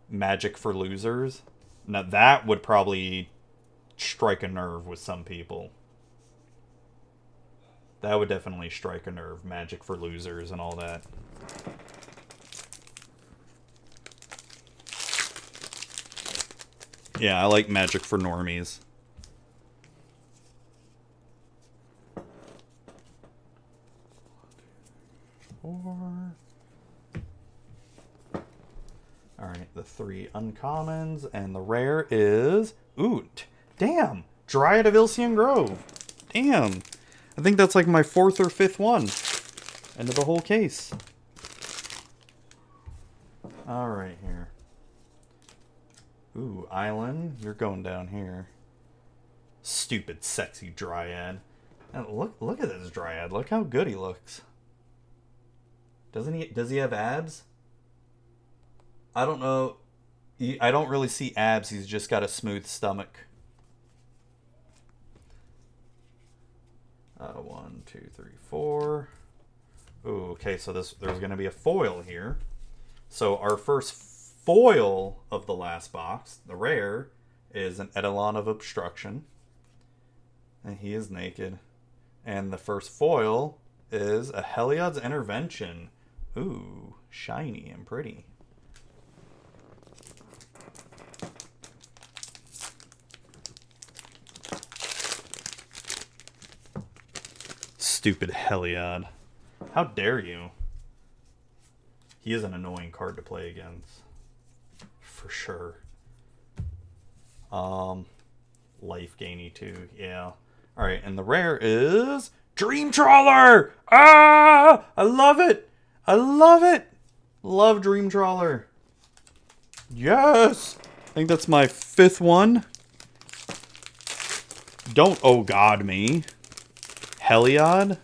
magic for losers. Now that would probably strike a nerve with some people. That would definitely strike a nerve. Magic for losers and all that. Yeah, I like magic for normies. Four. Alright, the three uncommons, and the rare is. Oot! Damn! Dryad of Ilysian Grove. Damn. I think that's like my fourth or fifth one. End of the whole case. Alright, here. Ooh, Island, you're going down here. Stupid, sexy Dryad. And look, look at this Dryad. Look how good he looks. Doesn't he? Does he have abs? I don't know. I don't really see abs. He's just got a smooth stomach. Uh, one, two, three, four. Ooh, okay, so this there's to be a foil here. So our first foil of the last box, the rare, is an Eidolon of Obstruction. And he is naked. And the first foil is a Heliod's Intervention. Ooh, shiny and pretty. Stupid Heliod. How dare you? He is an annoying card to play against for sure. Um, life gainy too. Yeah. All right, and the rare is Dream Trawler. Ah, I love it. I love it. Love Dream Trawler. Yes. I think that's my fifth one. Don't oh god me. Heliod.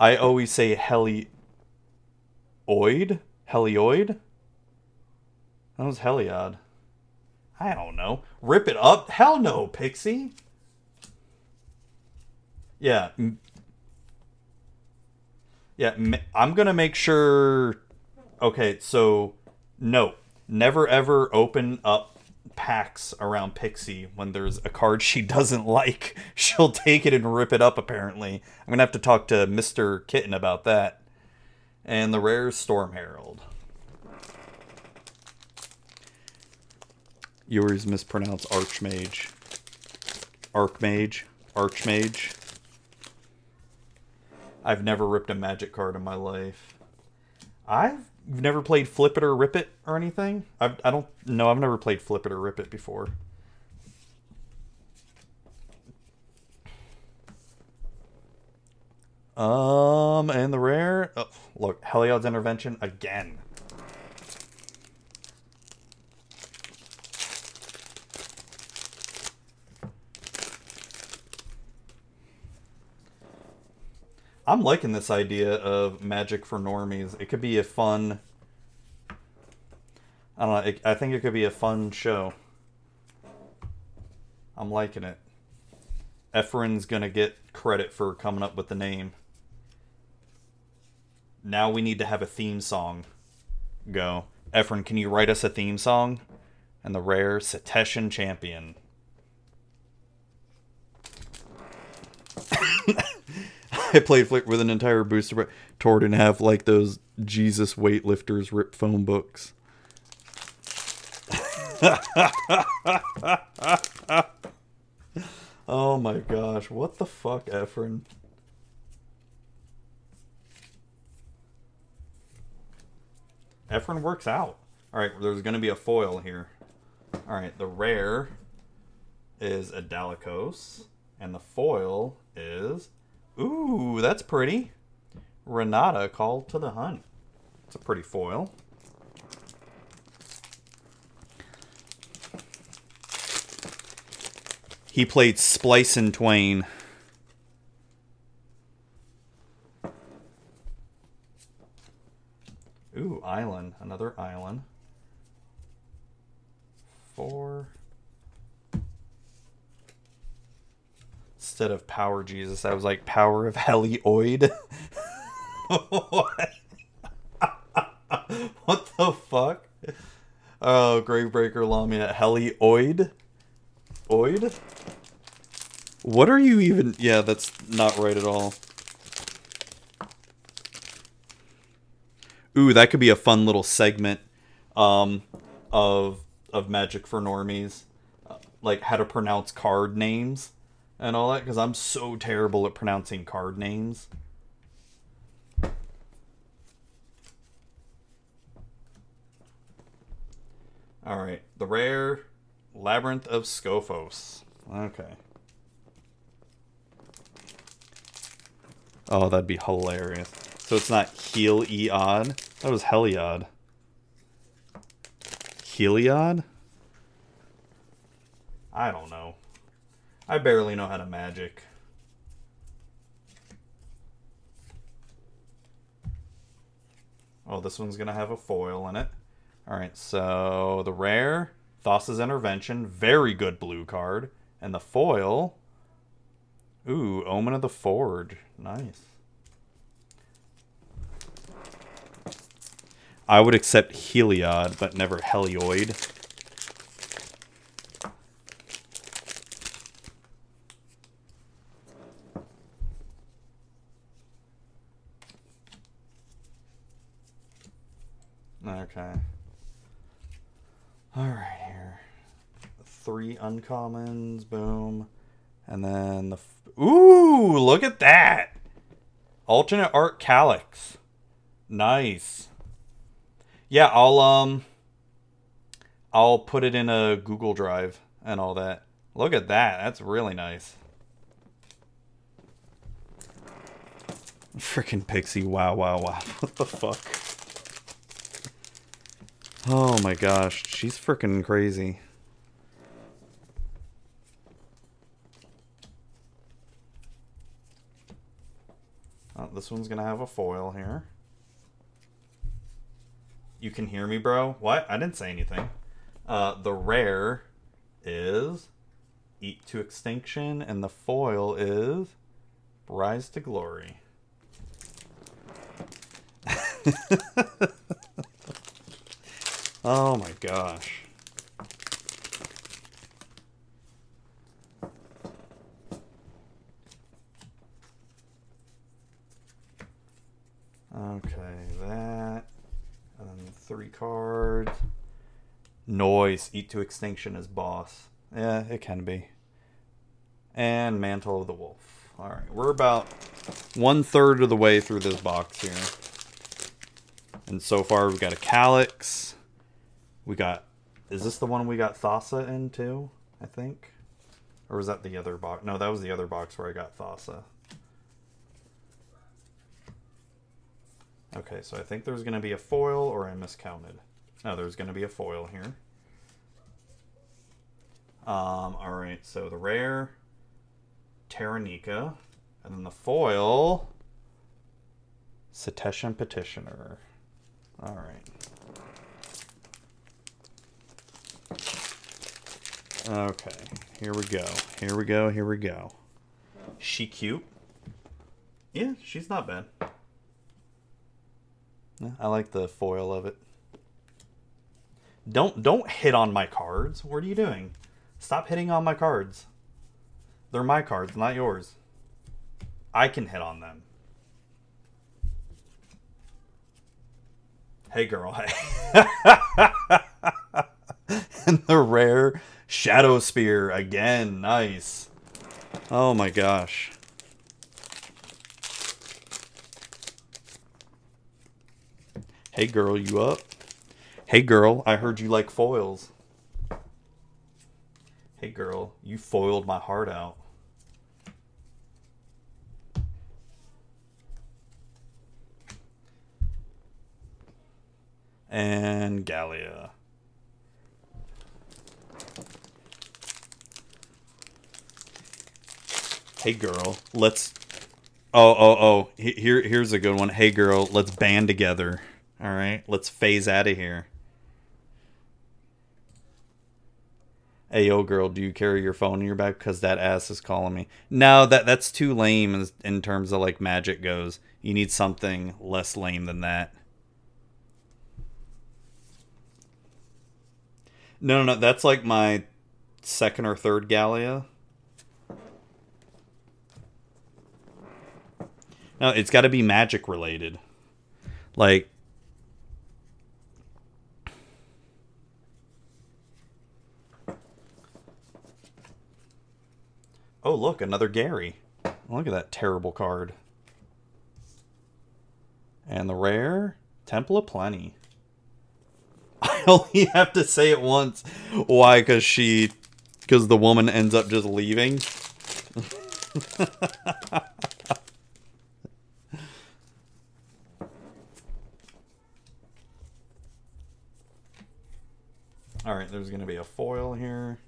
I always say heli Oid? Helioid? That was Heliod. I don't know. Rip it up? Hell no, Pixie. Yeah. Yeah, I'm going to make sure. Okay, so no. Never ever open up packs around Pixie when there's a card she doesn't like. She'll take it and rip it up, apparently. I'm going to have to talk to Mr. Kitten about that and the rare Storm Herald. Yours mispronounced Archmage. Archmage. Archmage. I've never ripped a magic card in my life. I've never played Flip It or Rip It or anything. I've, I don't know. I've never played Flip It or Rip It before. Um, and the rare. Oh, look, Heliod's intervention again. I'm liking this idea of magic for normies. It could be a fun. I don't know. It, I think it could be a fun show. I'm liking it. Efren's gonna get credit for coming up with the name now we need to have a theme song go. Efren, can you write us a theme song? And the rare Setessan Champion. I played Flick with an entire booster, but tore it in half like those Jesus weightlifters rip phone books. oh my gosh, what the fuck, Efren? Efren works out. All right, there's to be a foil here. All right, the rare is a Dalakos, and the foil is, ooh, that's pretty. Renata called to the hunt. It's a pretty foil. He played Splice and Twain. Ooh, island. Another island. Four. Instead of Power Jesus, I was like Power of Helioid. what? the fuck? Oh, Gravebreaker Lamia Helioid? Oid? What are you even... Yeah, that's not right at all. Ooh, that could be a fun little segment um, of of Magic for Normies. Uh, like how to pronounce card names and all that, because I'm so terrible at pronouncing card names. Alright, the rare Labyrinth of Skophos. Okay. Oh, that'd be hilarious. So it's not Heel Eod. That was Heliod. Heliod? I don't know. I barely know how to magic. Oh, this one's going to have a foil in it. Alright, so the rare, Thassa's Intervention, very good blue card. And the foil, ooh, Omen of the Forge. Nice. I would accept Heliod, but never Helioid. Okay. Alright, here. Three uncommons, boom. And then the... Ooh, look at that! Alternate Art Calix. Nice. Yeah, I'll um I'll put it in a Google Drive and all that. Look at that. That's really nice. Freaking Pixie. Wow, wow, wow. What the fuck? Oh my gosh. She's freaking crazy. This one's to have a foil here. You can hear me, bro? What? I didn't say anything. Uh, the rare is Eat to Extinction, and the foil is Rise to Glory. oh my gosh. Okay, that And three cards. Noise. Eat to extinction as boss. Yeah, it can be. And Mantle of the Wolf. Alright, we're about one third of the way through this box here. And so far we've got a Calix. We got... Is this the one we got Thassa in too? I think? Or was that the other box? No, that was the other box where I got Thassa. Okay, so I think there's going to be a foil or I miscounted. No, there's going to be a foil here. Um, alright, so the rare, Taranika, and then the foil, Setessan Petitioner. Alright. Okay, here we go. Here we go, here we go. She cute? Yeah, she's not bad. Yeah, I like the foil of it. Don't don't hit on my cards. What are you doing? Stop hitting on my cards. They're my cards, not yours. I can hit on them. Hey girl, hey. and the rare Shadowspear again. Nice. Oh my gosh. Hey girl, you up? Hey girl, I heard you like foils. Hey girl, you foiled my heart out. And Gallia. Hey girl, let's Oh, oh, oh. Here here's a good one. Hey girl, let's band together. All right? Let's phase out of here. hey yo girl do you carry your phone in your bag because that ass is calling me. No that that's too lame in, in terms of like magic goes. You need something less lame than that. No no no that's like my second or third gallia. No it's got to be magic related like Oh, look, another Gary. Look at that terrible card. And the rare, Temple of Plenty. I only have to say it once. Why? Because she, because the woman ends up just leaving. All right, there's going to be a foil here.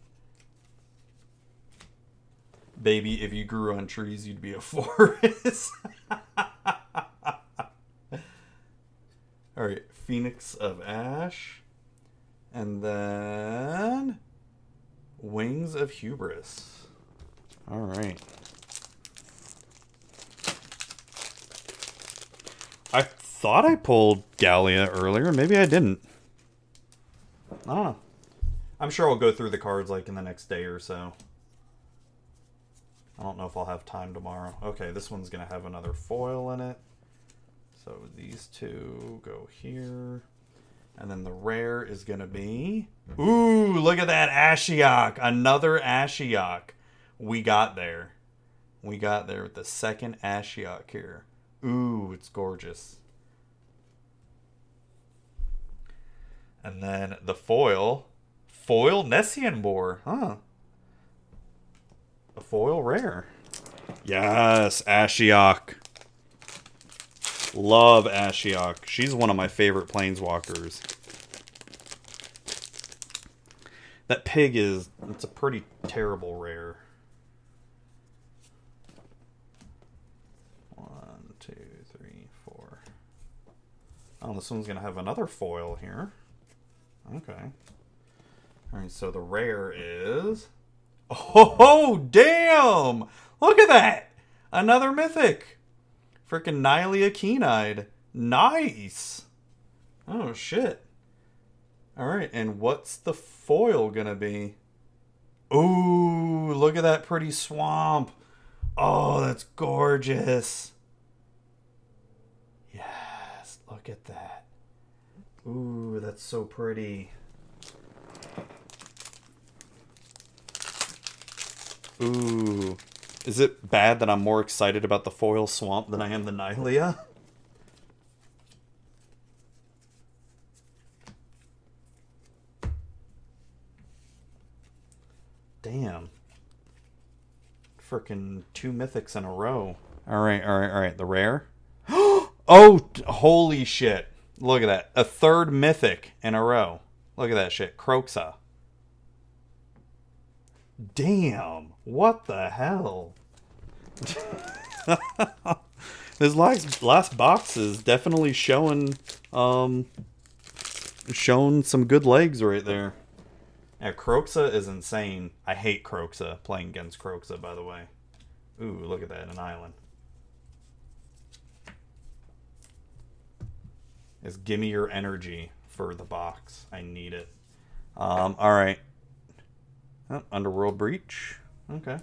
Baby, if you grew on trees, you'd be a forest. All right, Phoenix of Ash. And then Wings of Hubris. All right. I thought I pulled Gallia earlier. Maybe I didn't. I don't know. I'm sure I'll go through the cards like in the next day or so. I don't know if I'll have time tomorrow. Okay, this one's going to have another foil in it. So these two go here. And then the rare is going to be... Mm-hmm. Ooh, look at that Ashiok. Another Ashiok. We got there. We got there with the second Ashiok here. Ooh, it's gorgeous. And then the foil. Foil Nessian Boar. Huh a foil rare. Yes, Ashiok. Love Ashiok. She's one of my favorite planeswalkers. That pig is, it's a pretty terrible rare. One, two, three, four. Oh, this one's to have another foil here. Okay. Alright, so the rare is Oh, damn! Look at that! Another mythic! Freaking Nylea Keen-Eyed. Nice! Oh, shit. Alright, and what's the foil gonna be? Ooh, look at that pretty swamp. Oh, that's gorgeous. Yes, look at that. Ooh, that's so pretty. Ooh. Is it bad that I'm more excited about the foil swamp than I am the Nylea? Damn. Freaking two mythics in a row. Alright, alright, alright. The rare? oh, holy shit. Look at that. A third mythic in a row. Look at that shit. Kroxa. Damn. What the hell? this last last box is definitely showing um shown some good legs right there. Yeah, Kroxa is insane. I hate Kroxa playing against Kroxa, by the way. Ooh, look at that, an island. Is gimme your energy for the box. I need it. Um, all right. Oh, Underworld Breach. Okay.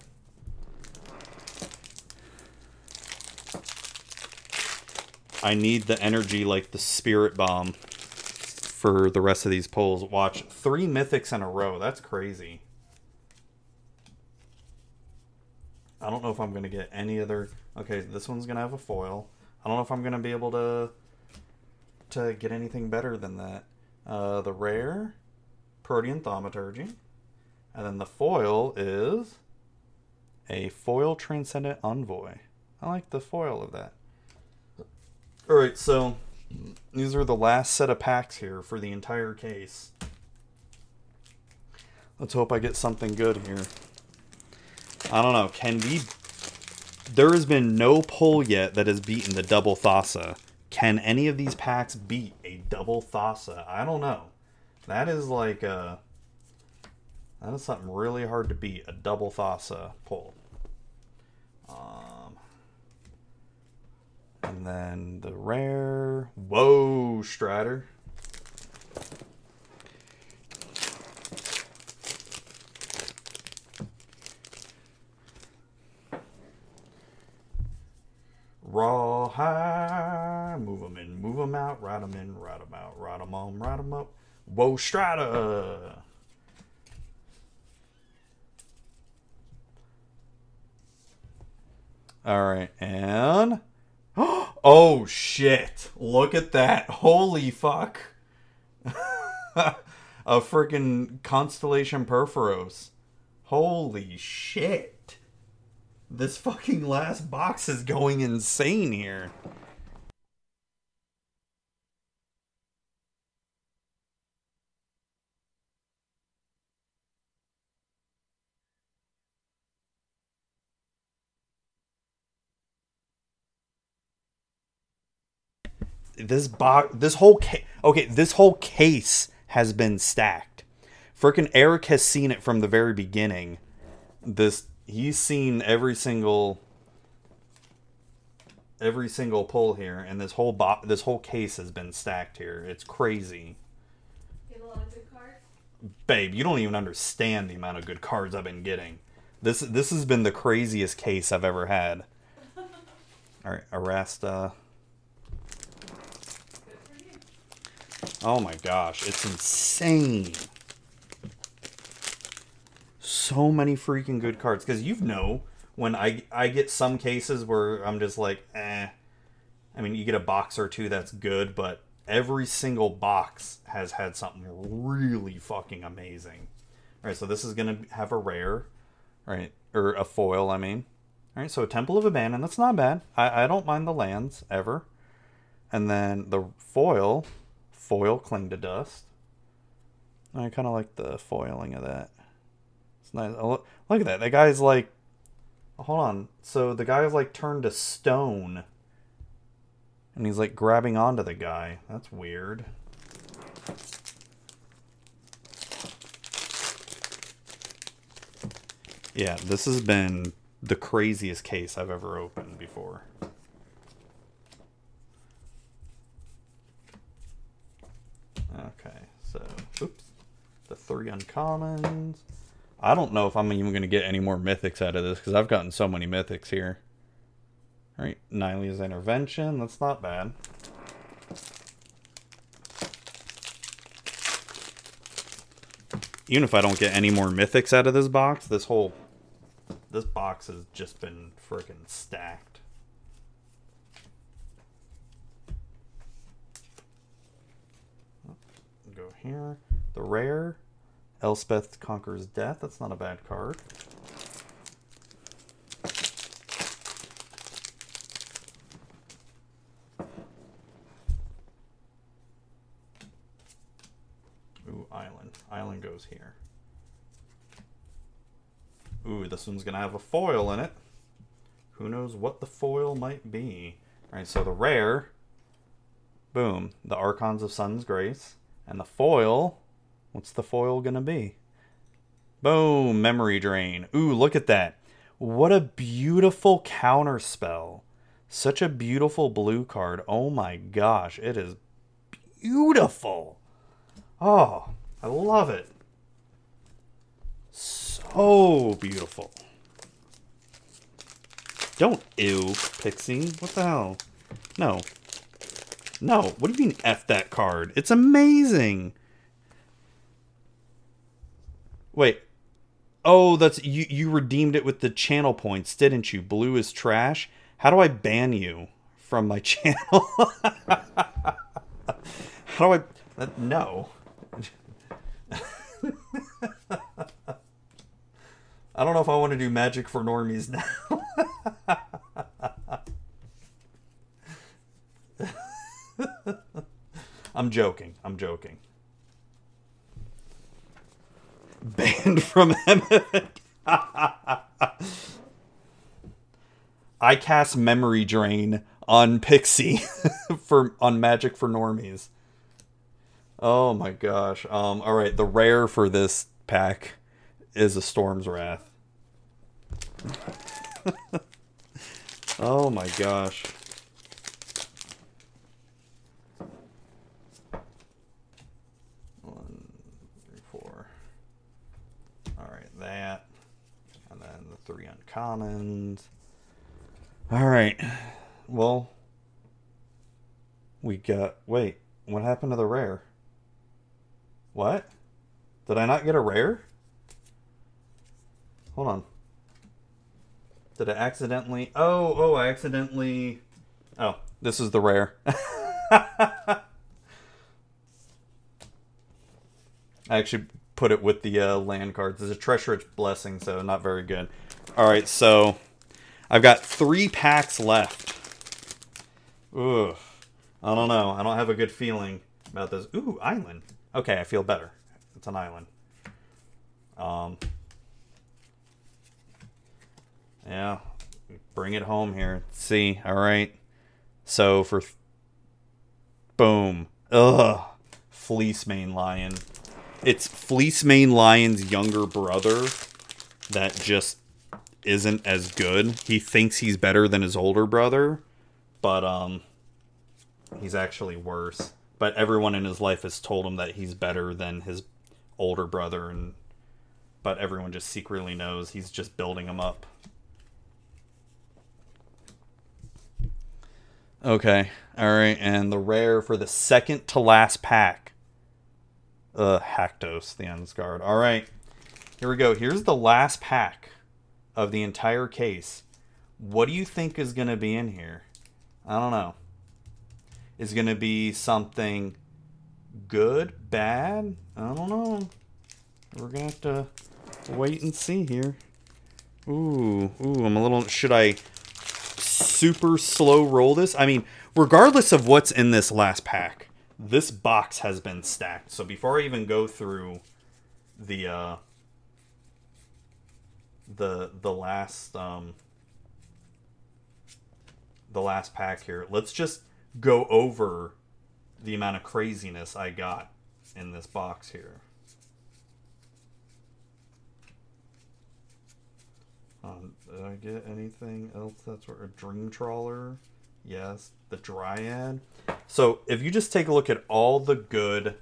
I need the energy like the Spirit Bomb for the rest of these pulls. Watch three mythics in a row. That's crazy. I don't know if I'm going to get any other... Okay, this one's going to have a foil. I don't know if I'm going to be able to to get anything better than that. Uh, the rare, Protean Thaumaturge. And then the foil is a foil transcendent envoy. I like the foil of that. All right, so these are the last set of packs here for the entire case. Let's hope I get something good here. I don't know. Can we? There has been no pull yet that has beaten the double Thassa. Can any of these packs beat a double Thassa? I don't know. That is like a. That is something really hard to beat. A double Thassa pull. Um, and then the rare. Whoa, Strider. Raw high, move them in, move them out, ride them in, ride them out, ride them on, ride them up. Whoa, Strata! All right, and oh shit! Look at that! Holy fuck! A freaking constellation Purphoros. Holy shit! This fucking last box is going insane here. This box this whole case okay this whole case has been stacked. Freaking eric has seen it from the very beginning. This he's seen every single every single pull here and this whole bo- this whole case has been stacked here. It's crazy. Get a lot of good cards. babe you don't even understand the amount of good cards i've been getting. This this has been the craziest case i've ever had. All right arasta Good for you. Oh my gosh, it's insane. So many freaking good cards because you know when I I get some cases where I'm just like, eh. I mean, you get a box or two that's good, but every single box has had something really fucking amazing. All right, so this is gonna have a rare, right, or a foil. I mean, all right, so Temple of Abandon. That's not bad. I I don't mind the lands ever. And then the foil, foil cling to dust. I kind of like the foiling of that. It's nice. Look, look at that. That guy's like, hold on. So the guy's like turned to stone, and he's like grabbing onto the guy. That's weird. Yeah, this has been the craziest case I've ever opened before. Okay, so oops, the three uncommons. I don't know if I'm even going to get any more mythics out of this because I've gotten so many mythics here. All right, Nylea's intervention. That's not bad. Even if I don't get any more mythics out of this box, this whole this box has just been freaking stacked. Go here. The rare. Elspeth conquers death. That's not a bad card. Ooh, island. Island goes here. Ooh, this one's gonna have a foil in it. Who knows what the foil might be? Alright, so the rare. Boom. The Archons of Sun's Grace. And the foil, what's the foil gonna be? Boom, memory drain. Ooh, look at that. What a beautiful counter spell. Such a beautiful blue card. Oh my gosh, it is beautiful. Oh, I love it. So beautiful. Don't ew, Pixie. What the hell? No, no, what do you mean F that card? It's amazing. Wait. Oh, that's you you redeemed it with the channel points, didn't you? Blue is trash. How do I ban you from my channel? How do I uh, no. I don't know if I want to do magic for normies now. I'm joking. I'm joking. Banned from MFA. I cast Memory Drain on Pixie for on Magic for Normies. Oh my gosh. Um all right, the rare for this pack is a Storm's Wrath. oh my gosh. One, three, four. Alright, that. And then the three uncommons. Alright. Well, we got. Wait, what happened to the rare? What? Did I not get a rare? Hold on. Did I accidentally? Oh, oh, I accidentally. Oh, this is the rare. I actually put it with the uh, land cards. It's a treacherous blessing, so not very good. All right, so I've got three packs left. Ugh. I don't know. I don't have a good feeling about this. Ooh, island. Okay, I feel better. It's an island. Um. Yeah, bring it home here. Let's see, all right. So for boom, ugh, Fleecemane Lion. It's Fleecemane Lion's younger brother that just isn't as good. He thinks he's better than his older brother, but um, he's actually worse. But everyone in his life has told him that he's better than his older brother, and but everyone just secretly knows he's just building him up. Okay. All right. And the rare for the second to last pack. Uh, Haktos, the Unscarred. All right. Here we go. Here's the last pack of the entire case. What do you think is going to be in here? I don't know. Is going to be something good, bad? I don't know. We're going to have to wait and see here. Ooh, ooh, I'm a little. Should I super slow roll this? I mean, regardless of what's in this last pack, this box has been stacked. So before I even go through the uh the the last um the last pack here, let's just go over the amount of craziness I got in this box here. Um, did I get anything else that's where a dream trawler? Yes, the dryad. So if you just take a look at all the good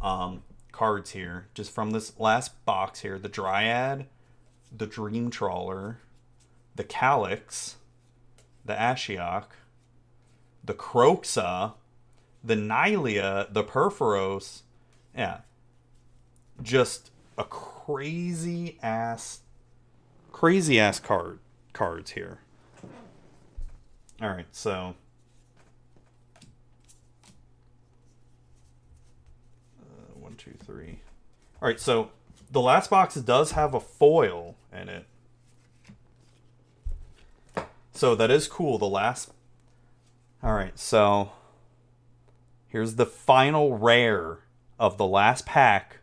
um, cards here, just from this last box here, the dryad, the dream trawler, the Calix, the ashiok, the Kroxa, the nylea, the Purphoros. yeah, just a crazy ass crazy ass card cards here. All right, so uh, one, two, three. All right, so the last box does have a foil in it, so that is cool. The last. All right, so here's the final rare of the last pack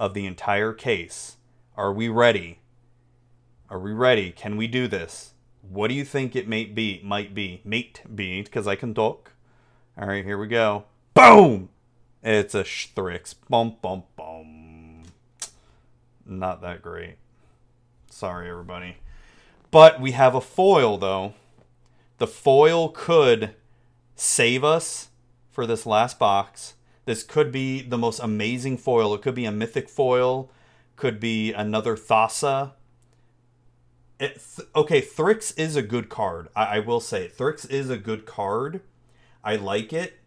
of the entire case. Are we ready? Are we ready? Can we do this? What do you think it may be? Might be. Mate be, because I can talk. All right, here we go. Boom! It's a Thryx. Bum, bum, bum. Not that great. Sorry, everybody. But we have a foil, though. The foil could save us for this last box. This could be the most amazing foil. It could be a mythic foil, could be another Thassa. It, th- okay, Thryx is a good card. I, I will say. Thryx is a good card. I like it,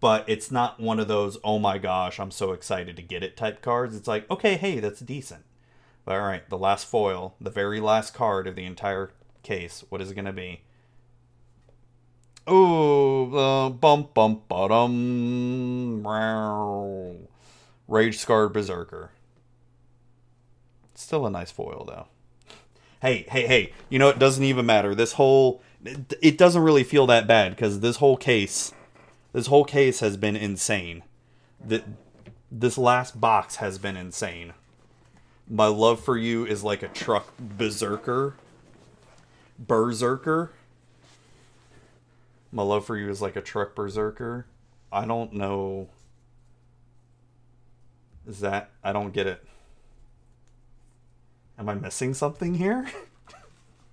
but it's not one of those, oh my gosh, I'm so excited to get it type cards. It's like, okay, hey, that's decent. But all right, the last foil, the very last card of the entire case. What is it going to be? Oh, uh, bump, bump, bottom. Rage Scarred Berserker. Still a nice foil, though. Hey, hey, hey. You know, it doesn't even matter. This whole. It, doesn't really feel that bad because this whole case. This whole case has been insane. The, this last box has been insane. My love for you is like a truck berserker. Berserker. My love for you is like a truck berserker. I don't know. Is that. I don't get it. Am I missing something here?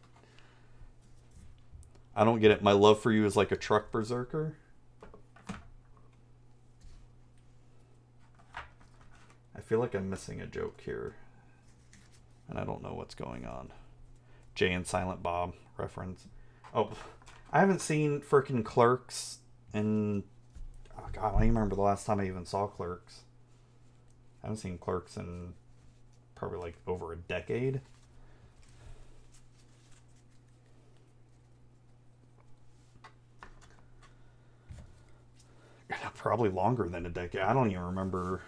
I don't get it. My love for you is like a truck berserker. I feel like I'm missing a joke here. And I don't know what's going on. Jay and Silent Bob reference. Oh, I haven't seen freaking Clerks in. Oh God, I don't even remember the last time I even saw Clerks. I haven't seen Clerks in probably like over a decade. Probably longer than a decade. I don't even remember.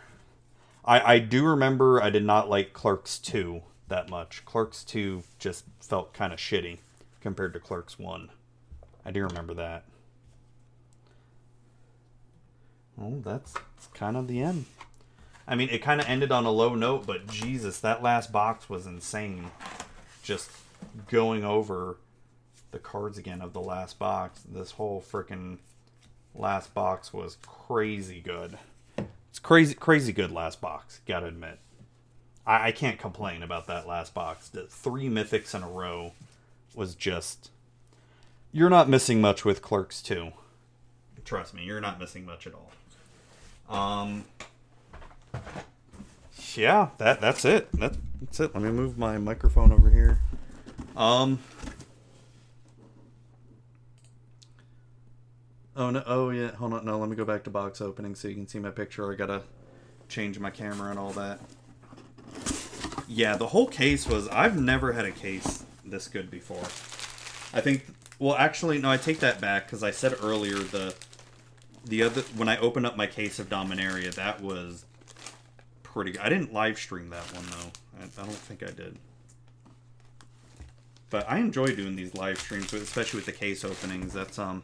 I I do remember I did not like Clerks two that much. Clerks two just felt kind of shitty compared to Clerks one. I do remember that. Well, that's, that's kind of the end. I mean, it kind of ended on a low note, but Jesus, that last box was insane. Just going over the cards again of the last box. This whole freaking last box was crazy good. It's crazy, crazy good last box. Gotta admit, I, I can't complain about that last box. The three mythics in a row was just. You're not missing much with Clerks 2. Trust me, you're not missing much at all. Um, yeah, that that's it. That, that's it. Let me move my microphone over here. Um. Oh no! Oh yeah. Hold on. No, let me go back to box opening so you can see my picture. I gotta change my camera and all that. Yeah, the whole case was. I've never had a case this good before. I think. Well, actually, no. I take that back because I said earlier the the other when I opened up my case of Dominaria, that was pretty. I didn't live stream that one though. I, I don't think I did. But I enjoy doing these live streams, especially with the case openings. That's um.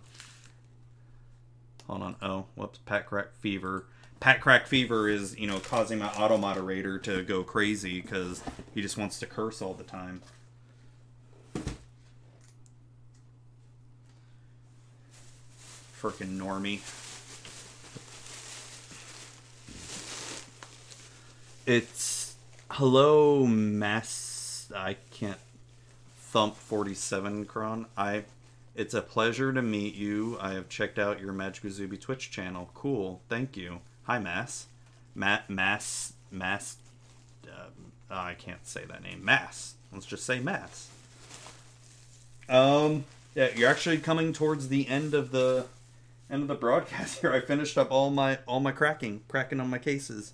Hold on. Oh, whoops. Pat Crack Fever. Pat Crack Fever is you know causing my auto moderator to go crazy because he just wants to curse all the time. Frickin' normie. It's hello mass. I can't thump forty seven cron. I. It's a pleasure to meet you. I have checked out your Magic Zuby Twitch channel. Cool. Thank you. Hi, Mass. Matt Mass Mass. Uh, I can't say that name. Mass. Let's just say Mass. Um. Yeah, you're actually coming towards the end of the end of the broadcast here. I finished up all my all my cracking, cracking on my cases.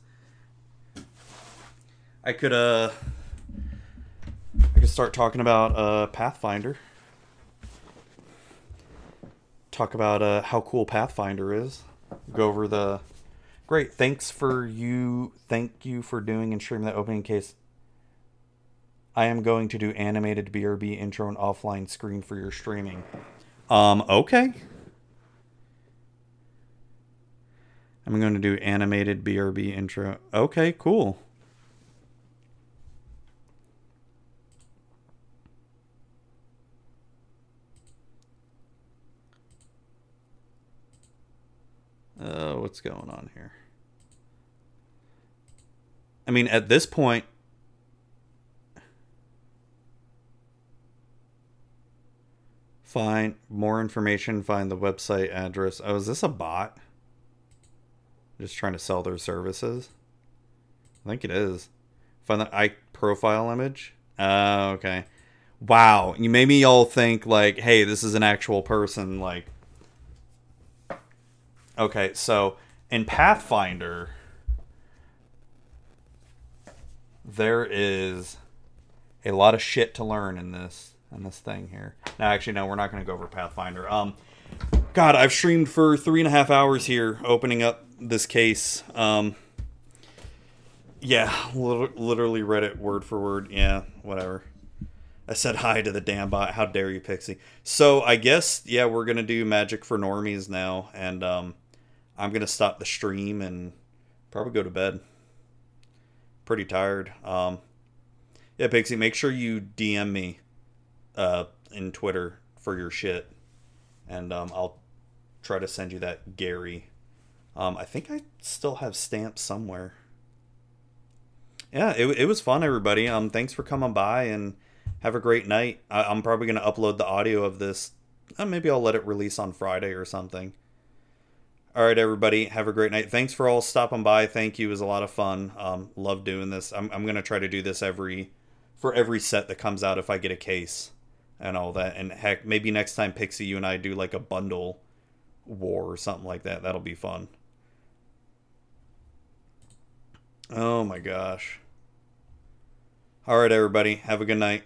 I could uh I could start talking about uh Pathfinder. Talk about uh how cool Pathfinder is. Go over the Great, thanks for you thank you for doing and streaming that opening case. I am going to do animated BRB intro and offline screen for your streaming. Um okay. I'm going to do animated BRB intro. Okay, cool. Uh, what's going on here? I mean, at this point, find more information, find the website address. Oh, is this a bot? Just trying to sell their services? I think it is. Find the i profile image. Uh, okay. Wow, you made me all think like, hey, this is an actual person. Like, Okay, so in Pathfinder, there is a lot of shit to learn in this in this thing here. Now, actually, no, we're not going to go over Pathfinder. Um, God, I've streamed for three and a half hours here, opening up this case. Um, yeah, literally read it word for word. Yeah, whatever. I said hi to the damn bot. How dare you, Pixie? So I guess yeah, we're gonna do magic for normies now, and um, I'm gonna stop the stream and probably go to bed. Pretty tired. Um, yeah, Pixie, make sure you DM me uh, in Twitter for your shit, and um, I'll try to send you that Gary. Um, I think I still have stamps somewhere. Yeah, it, it was fun, everybody. Um, thanks for coming by and have a great night. I, I'm probably gonna upload the audio of this. Uh, maybe I'll let it release on Friday or something. All right, everybody, have a great night. Thanks for all stopping by. Thank you. It was a lot of fun. Um, love doing this. I'm, I'm gonna try to do this every for every set that comes out if I get a case and all that. And heck, maybe next time Pixie, you and I do like a bundle war or something like that. That'll be fun. Oh my gosh. All right, everybody. Have a good night.